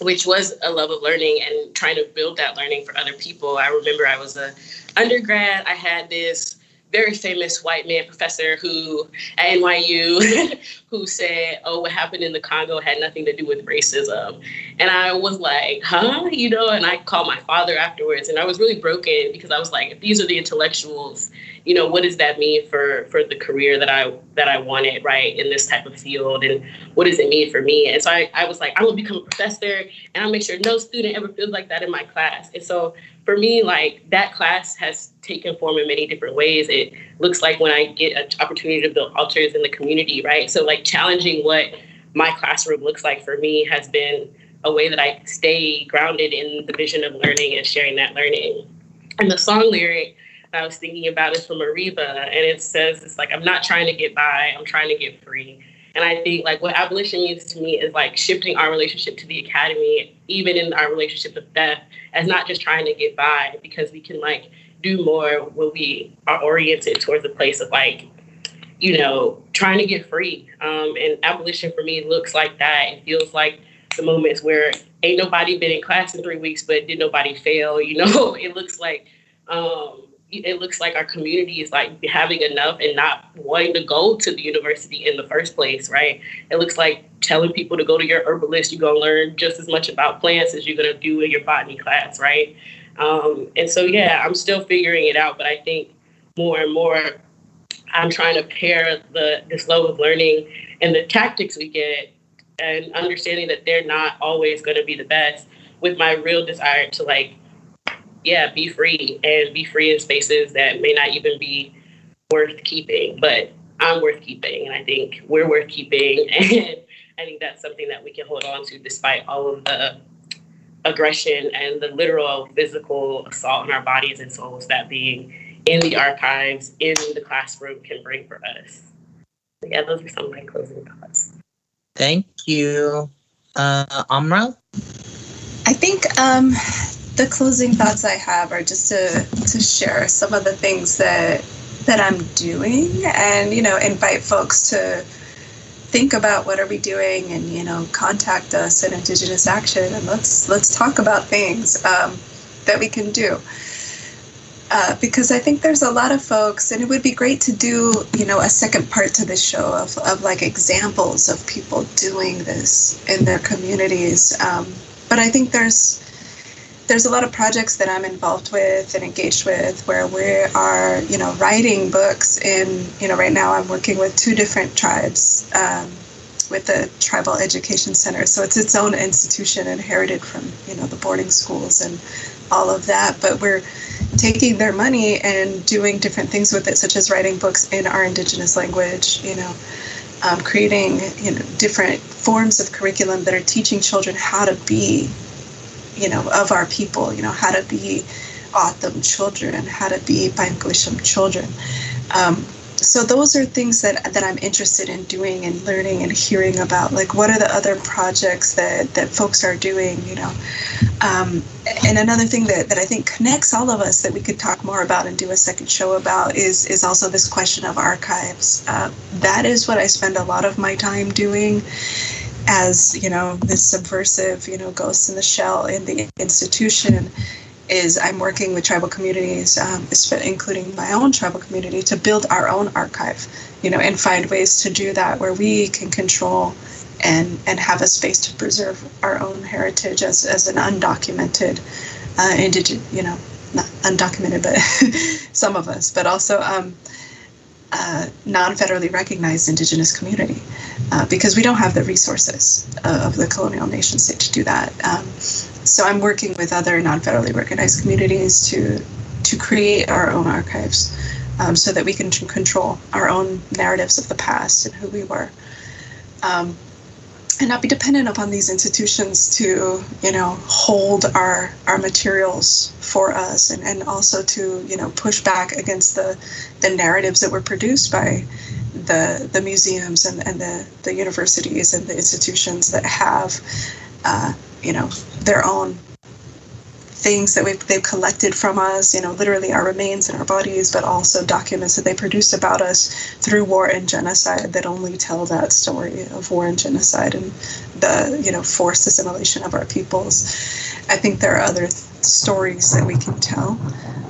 J: which was a love of learning and trying to build that learning for other people. I remember I was a undergrad. I had this very famous white man professor who at NYU who said, "Oh, what happened in the Congo had nothing to do with racism," and I was like, "Huh?" You know. And I called my father afterwards, and I was really broken because I was like, "If these are the intellectuals you know what does that mean for for the career that i that i wanted right in this type of field and what does it mean for me and so i, I was like i'm gonna become a professor and i'll make sure no student ever feels like that in my class and so for me like that class has taken form in many different ways. It looks like when i get an opportunity to build altars in the community right? So like challenging what my classroom looks like for me has been a way that i stay grounded in the vision of learning and sharing that learning. And the song lyric I was thinking about is from Ariba, and it says it's like I'm not trying to get by, I'm trying to get free. And I think like what abolition means to me is like shifting our relationship to the academy, even in our relationship with death, as not just trying to get by, because we can like do more when we are oriented towards a place of like, you know, trying to get free. Um, and abolition for me looks like that. It feels like the moments where ain't nobody been in class in three weeks, but did nobody fail? You know, it looks like um, it looks like our community is like having enough and not wanting to go to the university in the first place, right? It looks like telling people to go to your herbalist, you're gonna learn just as much about plants as you're gonna do in your botany class, right? Um, and so, yeah, I'm still figuring it out, but I think more and more I'm trying to pair the this love of learning and the tactics we get and understanding that they're not always going to be the best with my real desire to like yeah, be free and be free in spaces that may not even be worth keeping, but I'm worth keeping. And I think we're worth keeping. And I think that's something that we can hold on to despite all of the aggression and the literal physical assault on our bodies and souls that being in the archives, in the classroom can bring for us. So yeah, those are some of my closing thoughts.
C: Thank you. Uh, Amra?
L: I think um, the closing thoughts I have are just to to share some of the things that that I'm doing and you know invite folks to think about what are we doing and you know contact us at Indigenous Action and let's let's talk about things um, that we can do. Uh, because I think there's a lot of folks, and it would be great to do, you know, a second part to this show of, of like examples of people doing this in their communities. Um, but I think there's there's a lot of projects that I'm involved with and engaged with where we are, you know, writing books in, you know, right now I'm working with two different tribes um, with the Tribal Education Center. So it's its own institution inherited from, you know, the boarding schools and all of that. But we're taking their money and doing different things with it, such as writing books in our indigenous language, you know, um, creating, you know, different forms of curriculum that are teaching children how to be you know, of our people, you know, how to be O'odham children, how to be Panglisham children. Um, so those are things that that I'm interested in doing and learning and hearing about. Like, what are the other projects that that folks are doing? You know, um, and another thing that that I think connects all of us that we could talk more about and do a second show about is is also this question of archives. Uh, that is what I spend a lot of my time doing as you know this subversive you know ghost in the shell in the institution is i'm working with tribal communities um, including my own tribal community to build our own archive you know and find ways to do that where we can control and and have a space to preserve our own heritage as, as an undocumented uh, indigenous you know not undocumented but some of us but also um, uh, non-federally recognized indigenous community uh, because we don't have the resources of the colonial nation state to do that. Um, so I'm working with other non-federally recognized communities to to create our own archives um, so that we can control our own narratives of the past and who we were. Um, and not be dependent upon these institutions to you know hold our our materials for us and, and also to you know push back against the the narratives that were produced by the the museums and, and the the universities and the institutions that have uh, you know their own things that we've, they've collected from us, you know, literally our remains and our bodies, but also documents that they produce about us through war and genocide that only tell that story of war and genocide and the, you know, forced assimilation of our peoples. I think there are other th- stories that we can tell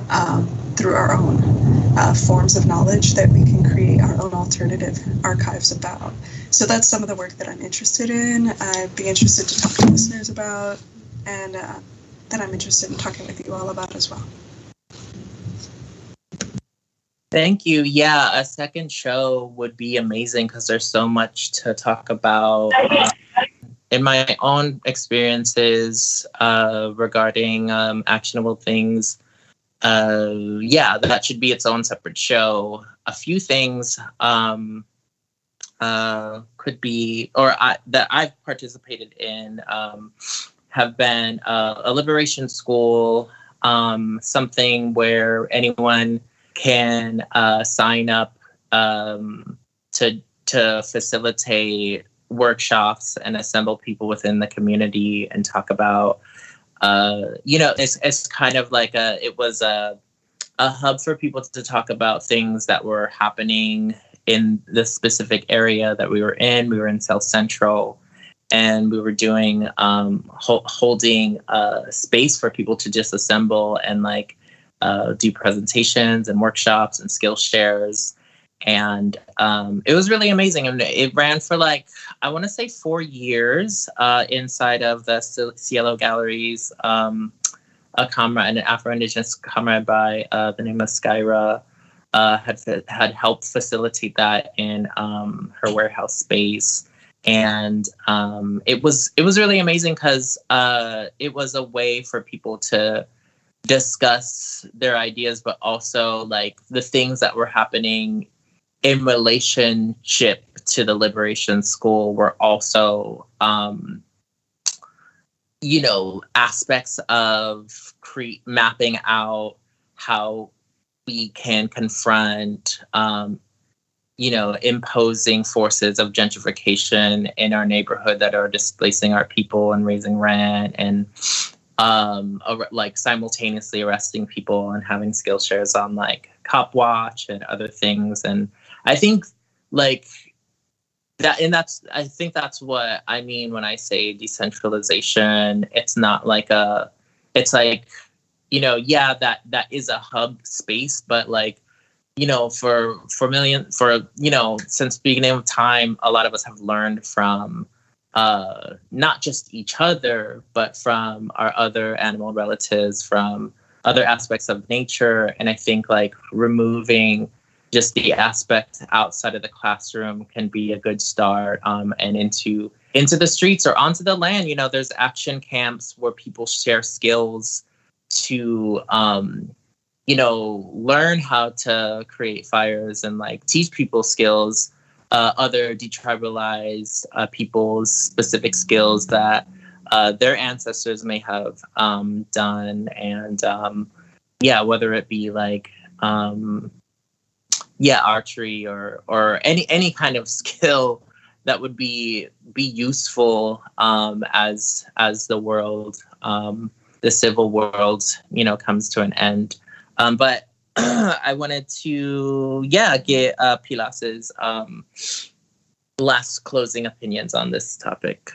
L: um, through our own uh, forms of knowledge that we can create our own alternative archives about. So that's some of the work that I'm interested in. I'd be interested to talk to listeners about. And uh, that I'm interested in talking with you all about as well.
C: Thank you. Yeah, a second show would be amazing because there's so much to talk about. Um, in my own experiences uh, regarding um, actionable things, uh, yeah, that should be its own separate show. A few things um, uh, could be, or I, that I've participated in, um, have been uh, a liberation school, um, something where anyone can uh, sign up um, to to facilitate workshops and assemble people within the community and talk about uh, you know it's it's kind of like a it was a a hub for people to talk about things that were happening in the specific area that we were in. We were in south central and we were doing um, ho- holding a space for people to just assemble and like uh, do presentations and workshops and skill shares and um, it was really amazing. And it ran for like i want to say four years uh, inside of the cielo galleries um, a comrade an afro-indigenous comrade by uh, the name of skyra uh, had had helped facilitate that in um, her warehouse space. And um, it was it was really amazing because uh, it was a way for people to discuss their ideas but also like the things that were happening in relationship to the liberation school were also um, you know aspects of cre- mapping out how we can confront um, you know imposing forces of gentrification in our neighborhood that are displacing our people and raising rent and um, like simultaneously arresting people and having skill shares on like cop watch and other things. And I think like that and that's I think that's what I mean when I say decentralization. It's not like a it's like you know, yeah, that that is a hub space, but like you know, for for million for you know, since beginning of time, a lot of us have learned from uh not just each other, but from our other animal relatives, from other aspects of nature. And I think like removing just the aspect outside of the classroom can be a good start um, and into into the streets or onto the land. You know there's action camps where people share skills to um, you know learn how to create fires and like teach people skills uh, other detribalized uh, people's specific skills that uh, their ancestors may have um, done. And um, yeah whether it be like um, yeah archery or or any any kind of skill that would be be useful um, as as the world um, the civil world you know comes to an end um, but I wanted to yeah get uh, Pilas's um, last closing opinions on this topic.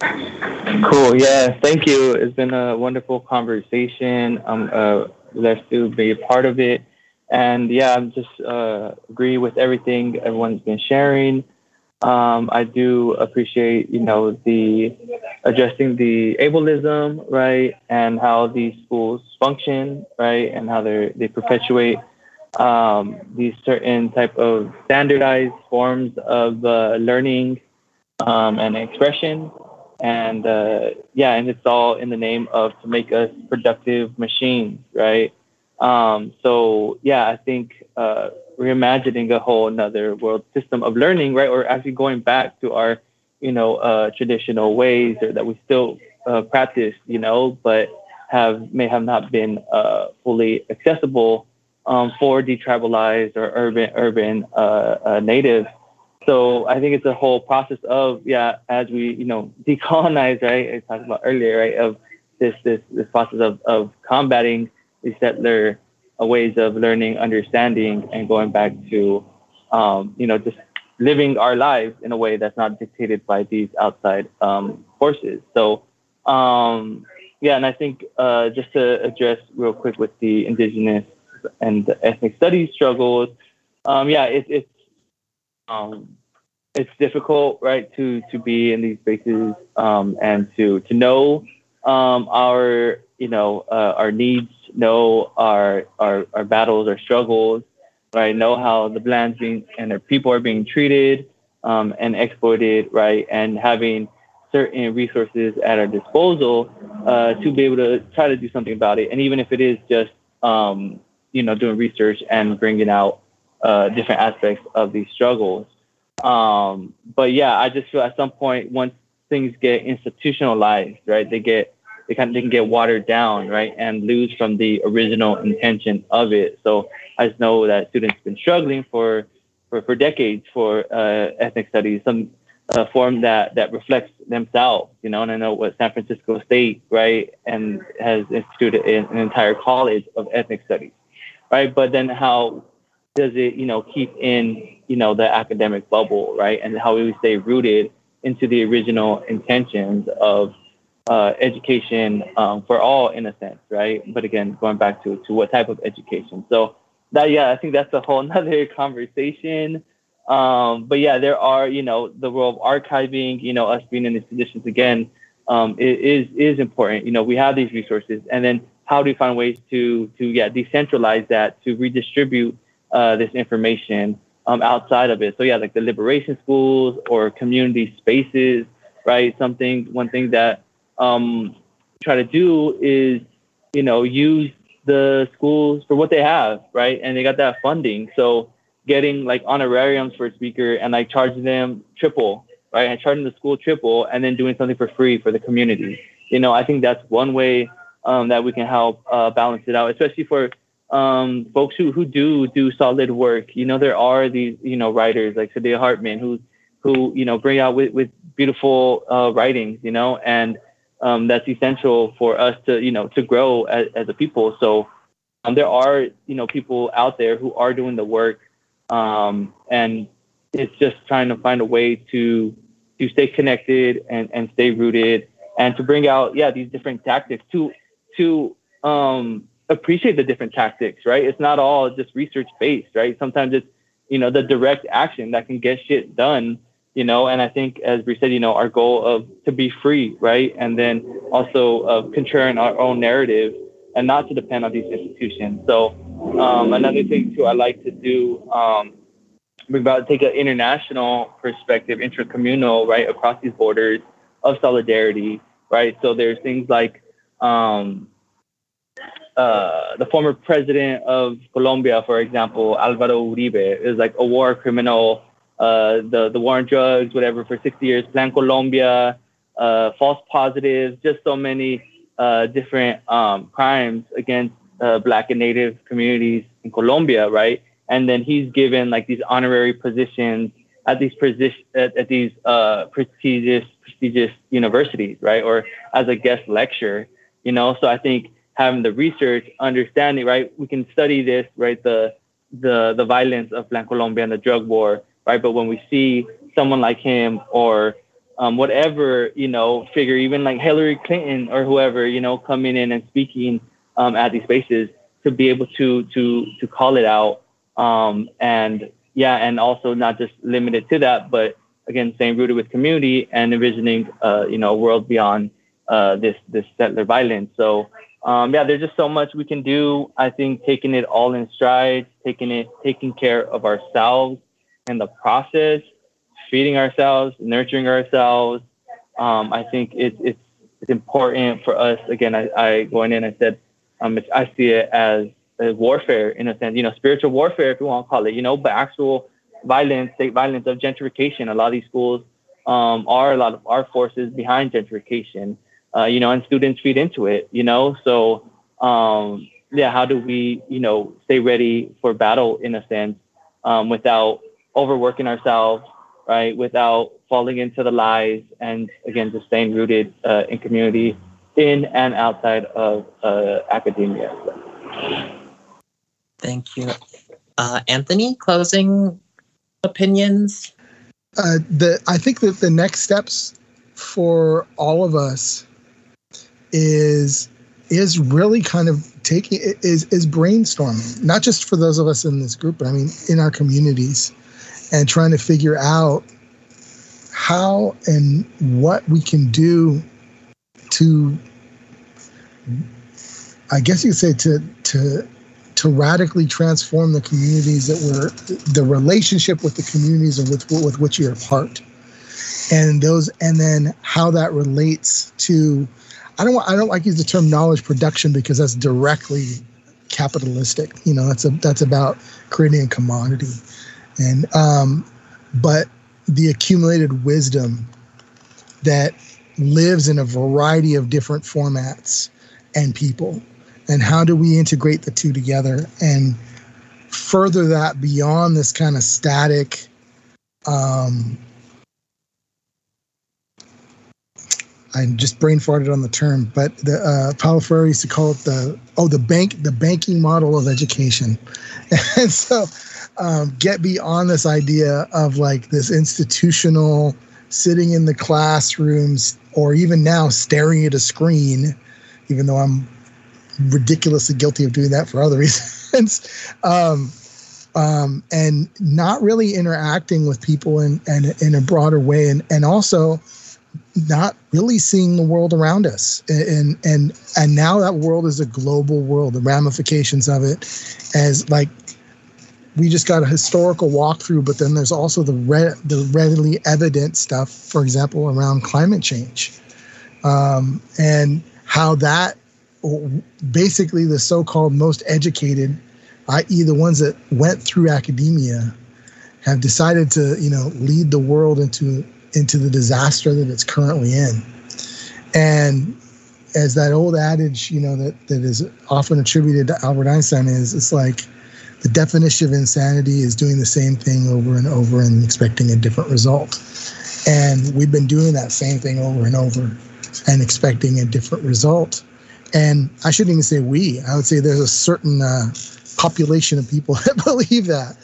K: Cool. Yeah. Thank you. It's been a wonderful conversation. I'm uh, blessed to be a part of it. And yeah, I'm just uh, agree with everything everyone's been sharing. Um, I do appreciate, you know, the addressing the ableism, right, and how these schools function, right, and how they they perpetuate um, these certain type of standardized forms of uh, learning um, and expression, and uh, yeah, and it's all in the name of to make us productive machines, right? Um, so yeah, I think uh, reimagining a whole another world system of learning, right? Or actually going back to our, you know, uh, traditional ways or that we still uh, practice, you know, but have may have not been uh, fully accessible um, for detribalized or urban urban uh, uh, natives. So I think it's a whole process of yeah, as we you know decolonize, right? I talked about earlier, right? Of this this this process of of combating these settler uh, ways of learning, understanding, and going back to, um, you know, just living our lives in a way that's not dictated by these outside um, forces. So, um, yeah, and I think uh, just to address real quick with the indigenous and the ethnic studies struggles, um, yeah, it, it's um, it's difficult, right, to to be in these spaces um, and to to know our you know uh, our needs know our, our, our battles, our struggles, right? Know how the lands being and their people are being treated um, and exploited, right? And having certain resources at our disposal uh, to be able to try to do something about it. And even if it is just, um, you know, doing research and bringing out uh, different aspects of these struggles. Um, but yeah, I just feel at some point once things get institutionalized, right, they get they can they can get watered down, right, and lose from the original intention of it. So I just know that students have been struggling for for, for decades for uh, ethnic studies, some uh, form that that reflects themselves, you know. And I know what San Francisco State, right, and has instituted an entire college of ethnic studies, right. But then how does it, you know, keep in, you know, the academic bubble, right, and how we stay rooted into the original intentions of uh, education um, for all, in a sense, right? But again, going back to to what type of education. So that, yeah, I think that's a whole nother conversation. Um, but yeah, there are, you know, the role of archiving, you know, us being in these positions again, um, is is important. You know, we have these resources, and then how do we find ways to to yeah decentralize that to redistribute uh, this information um, outside of it? So yeah, like the liberation schools or community spaces, right? Something one thing that um, try to do is you know use the schools for what they have, right? And they got that funding, so getting like honorariums for a speaker and like charging them triple, right? And charging the school triple and then doing something for free for the community. You know, I think that's one way um, that we can help uh, balance it out, especially for um, folks who, who do do solid work. You know, there are these, you know, writers like Saidiya Hartman who, who, you know, bring out with, with beautiful uh, writings, you know, and um, that's essential for us to, you know, to grow as, as a people. So um, there are, you know, people out there who are doing the work um, and it's just trying to find a way to to stay connected and, and stay rooted and to bring out yeah these different tactics to to um, appreciate the different tactics right it's not all just research based right sometimes it's you know the direct action that can get shit done you know and i think as we said you know our goal of to be free right and then also of contraring our own narrative and not to depend on these institutions so um, another thing too, I like to do um, we're about to take an international perspective, intracommunal, right, across these borders of solidarity, right. So there's things like um, uh, the former president of Colombia, for example, Alvaro Uribe, is like a war criminal. Uh, the the war on drugs, whatever, for 60 years. Plan Colombia, uh, false positives, just so many uh, different um, crimes against uh, Black and Native communities in Colombia, right? And then he's given like these honorary positions at these position at, at these uh, prestigious prestigious universities, right? Or as a guest lecturer, you know. So I think having the research, understanding, right? We can study this, right? The the the violence of Plan Colombia and the drug war, right? But when we see someone like him or um, whatever you know figure, even like Hillary Clinton or whoever, you know, coming in and speaking um, at these spaces to be able to to to call it out um, and yeah and also not just limited to that but again staying rooted with community and envisioning uh, you know a world beyond uh, this this settler violence so um, yeah there's just so much we can do i think taking it all in stride taking it taking care of ourselves in the process feeding ourselves nurturing ourselves um, i think it, it's it's important for us again I, I going in i said um, I see it as warfare in a sense, you know, spiritual warfare, if you want to call it, you know, but actual violence, state violence of gentrification. A lot of these schools um, are a lot of our forces behind gentrification, uh, you know, and students feed into it, you know. So, um, yeah, how do we, you know, stay ready for battle in a sense um, without overworking ourselves, right? Without falling into the lies and again, just staying rooted uh, in community in and outside of uh, academia.
C: Thank you. Uh, Anthony, closing opinions?
B: Uh, the I think that the next steps for all of us is is really kind of taking is is brainstorming, not just for those of us in this group, but I mean in our communities, and trying to figure out how and what we can do to I guess you could say to to to radically transform the communities that we're the relationship with the communities and with with which you're a part. And those and then how that relates to I don't I don't like use the term knowledge production because that's directly capitalistic. You know that's a that's about creating a commodity and um but the accumulated wisdom that lives in a variety of different formats and people. And how do we integrate the two together? And further that beyond this kind of static um, I just brain farted on the term, but the uh, Paulo Freire used to call it the oh the bank the banking model of education, and so um, get beyond this idea of like this institutional sitting in the classrooms or even now staring at a screen, even though I'm ridiculously guilty of doing that for other reasons. um, um, and not really interacting with people in, in, in a broader way and, and also not really seeing the world around us and and and now that world is a global world the ramifications of it as like we just got a historical walkthrough but then there's also the re- the readily evident stuff for example around climate change um, and how that basically the so-called most educated i.e the ones that went through academia have decided to you know lead the world into into the disaster that it's currently in. And as that old adage, you know, that, that is often attributed to Albert Einstein is, it's like the definition of insanity is doing the same thing over and over and expecting a different result. And we've been doing that same thing over and over and expecting a different result. And I shouldn't even say we, I would say there's a certain uh, population of people that believe that.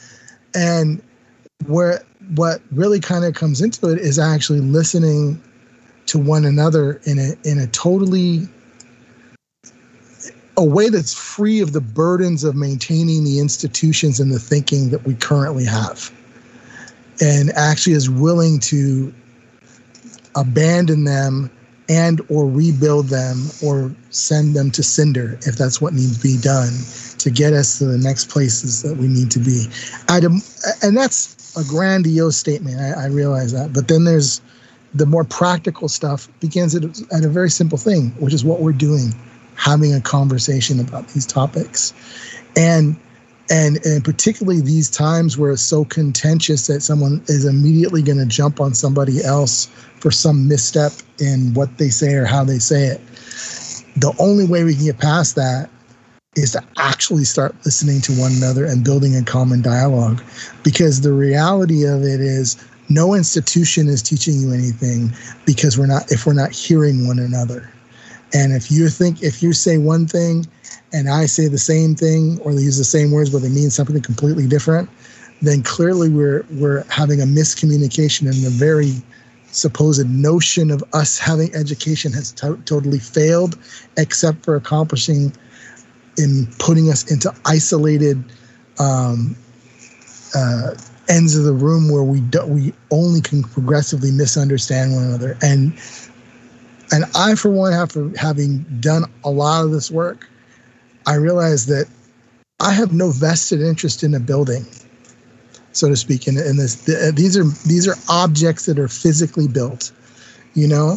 B: And where what really kind of comes into it is actually listening to one another in a in a totally a way that's free of the burdens of maintaining the institutions and the thinking that we currently have and actually is willing to abandon them and or rebuild them or send them to cinder if that's what needs to be done to get us to the next places that we need to be and that's a grandiose statement. I, I realize that, but then there's the more practical stuff begins at, at a very simple thing, which is what we're doing, having a conversation about these topics, and and and particularly these times where it's so contentious that someone is immediately going to jump on somebody else for some misstep in what they say or how they say it. The only way we can get past that is to actually start listening to one another and building a common dialogue. Because the reality of it is, no institution is teaching you anything because we're not if we're not hearing one another. And if you think if you say one thing and I say the same thing or they use the same words but they mean something completely different, then clearly we're we're having a miscommunication and the very supposed notion of us having education has to- totally failed except for accomplishing in putting us into isolated um, uh, ends of the room where we do, we only can progressively misunderstand one another. And and I, for one, after having done a lot of this work, I realized that I have no vested interest in a building, so to speak. In, in this, uh, these are these are objects that are physically built. You know,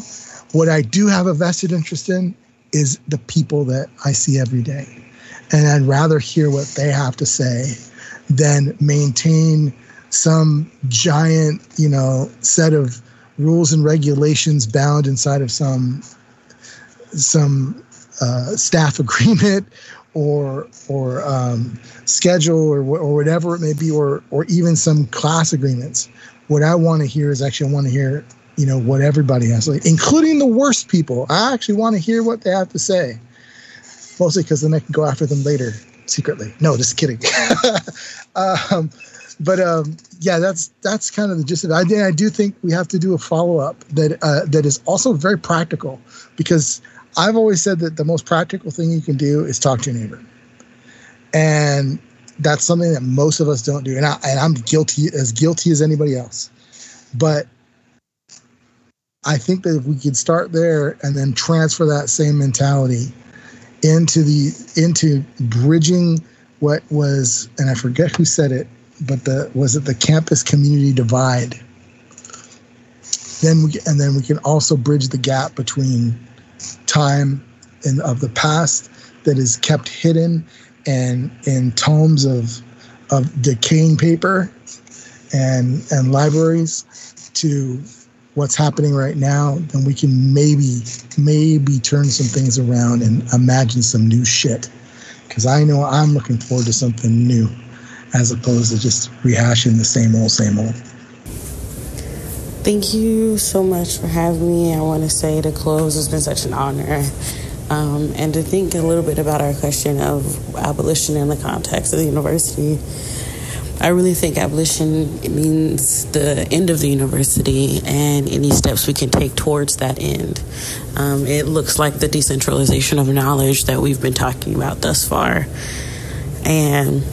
B: what I do have a vested interest in is the people that I see every day and I'd rather hear what they have to say than maintain some giant, you know, set of rules and regulations bound inside of some some uh, staff agreement or or um, schedule or or whatever it may be, or or even some class agreements. What I want to hear is actually I want to hear you know what everybody has, like, including the worst people. I actually want to hear what they have to say mostly because then I can go after them later secretly. No, just kidding. um, but um, yeah, that's that's kind of the gist of it. I, I do think we have to do a follow up that uh, that is also very practical because I've always said that the most practical thing you can do is talk to your neighbor, and that's something that most of us don't do, and, I, and I'm guilty as guilty as anybody else. But I think that if we could start there and then transfer that same mentality into the into bridging what was and I forget who said it, but the was it the campus community divide. Then we and then we can also bridge the gap between time and of the past that is kept hidden and in tomes of of decaying paper and and libraries to what's happening right now, then we can maybe, maybe turn some things around and imagine some new shit. Because I know I'm looking forward to something new. As opposed to just rehashing the same old, same old.
J: Thank you so much for having me. I want to say to close, it's been such an honor. Um, and to think a little bit about our question of abolition in the context of the university. I really think abolition means the end of the university and any steps we can take towards that end. Um, it looks like the decentralization of knowledge that we've been talking about thus far. And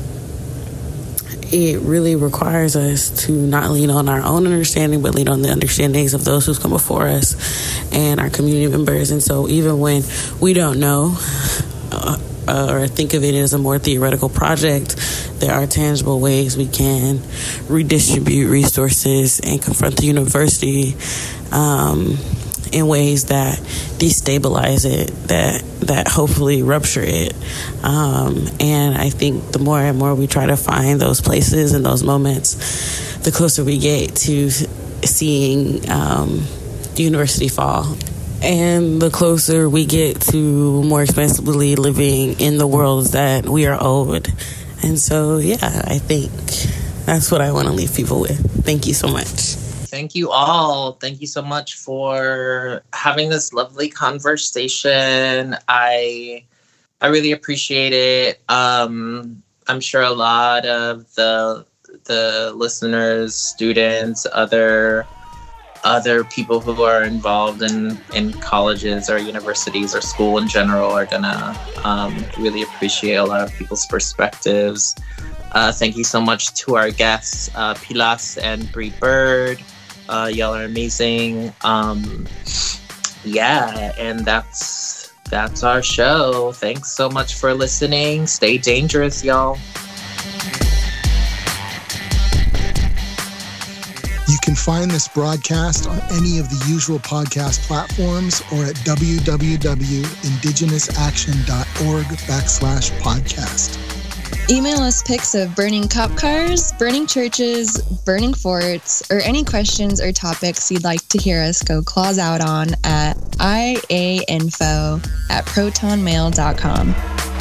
J: it really requires us to not lean on our own understanding, but lean on the understandings of those who've come before us and our community members. And so, even when we don't know uh, or think of it as a more theoretical project, there are tangible ways we can redistribute resources and confront the university um, in ways that destabilize it, that that hopefully rupture it. Um, and I think the more and more we try to find those places and those moments, the closer we get to seeing um, the university fall. And the closer we get to more expensively living in the world that we are owed. And so, yeah, I think that's what I want to leave people with. Thank you so much.
C: Thank you all. Thank you so much for having this lovely conversation. I I really appreciate it. Um, I'm sure a lot of the the listeners, students, other other people who are involved in in colleges or universities or school in general are gonna um, really appreciate a lot of people's perspectives. Uh, thank you so much to our guests, uh, Pilas and Bree Bird. Uh, y'all are amazing. Um, yeah, and that's that's our show. Thanks so much for listening. Stay dangerous, y'all.
B: You can find this broadcast on any of the usual podcast platforms or at www.indigenousaction.org backslash podcast.
A: Email us pics of burning cop cars, burning churches, burning forts, or any questions or topics you'd like to hear us go claws out on at iainfo at protonmail.com.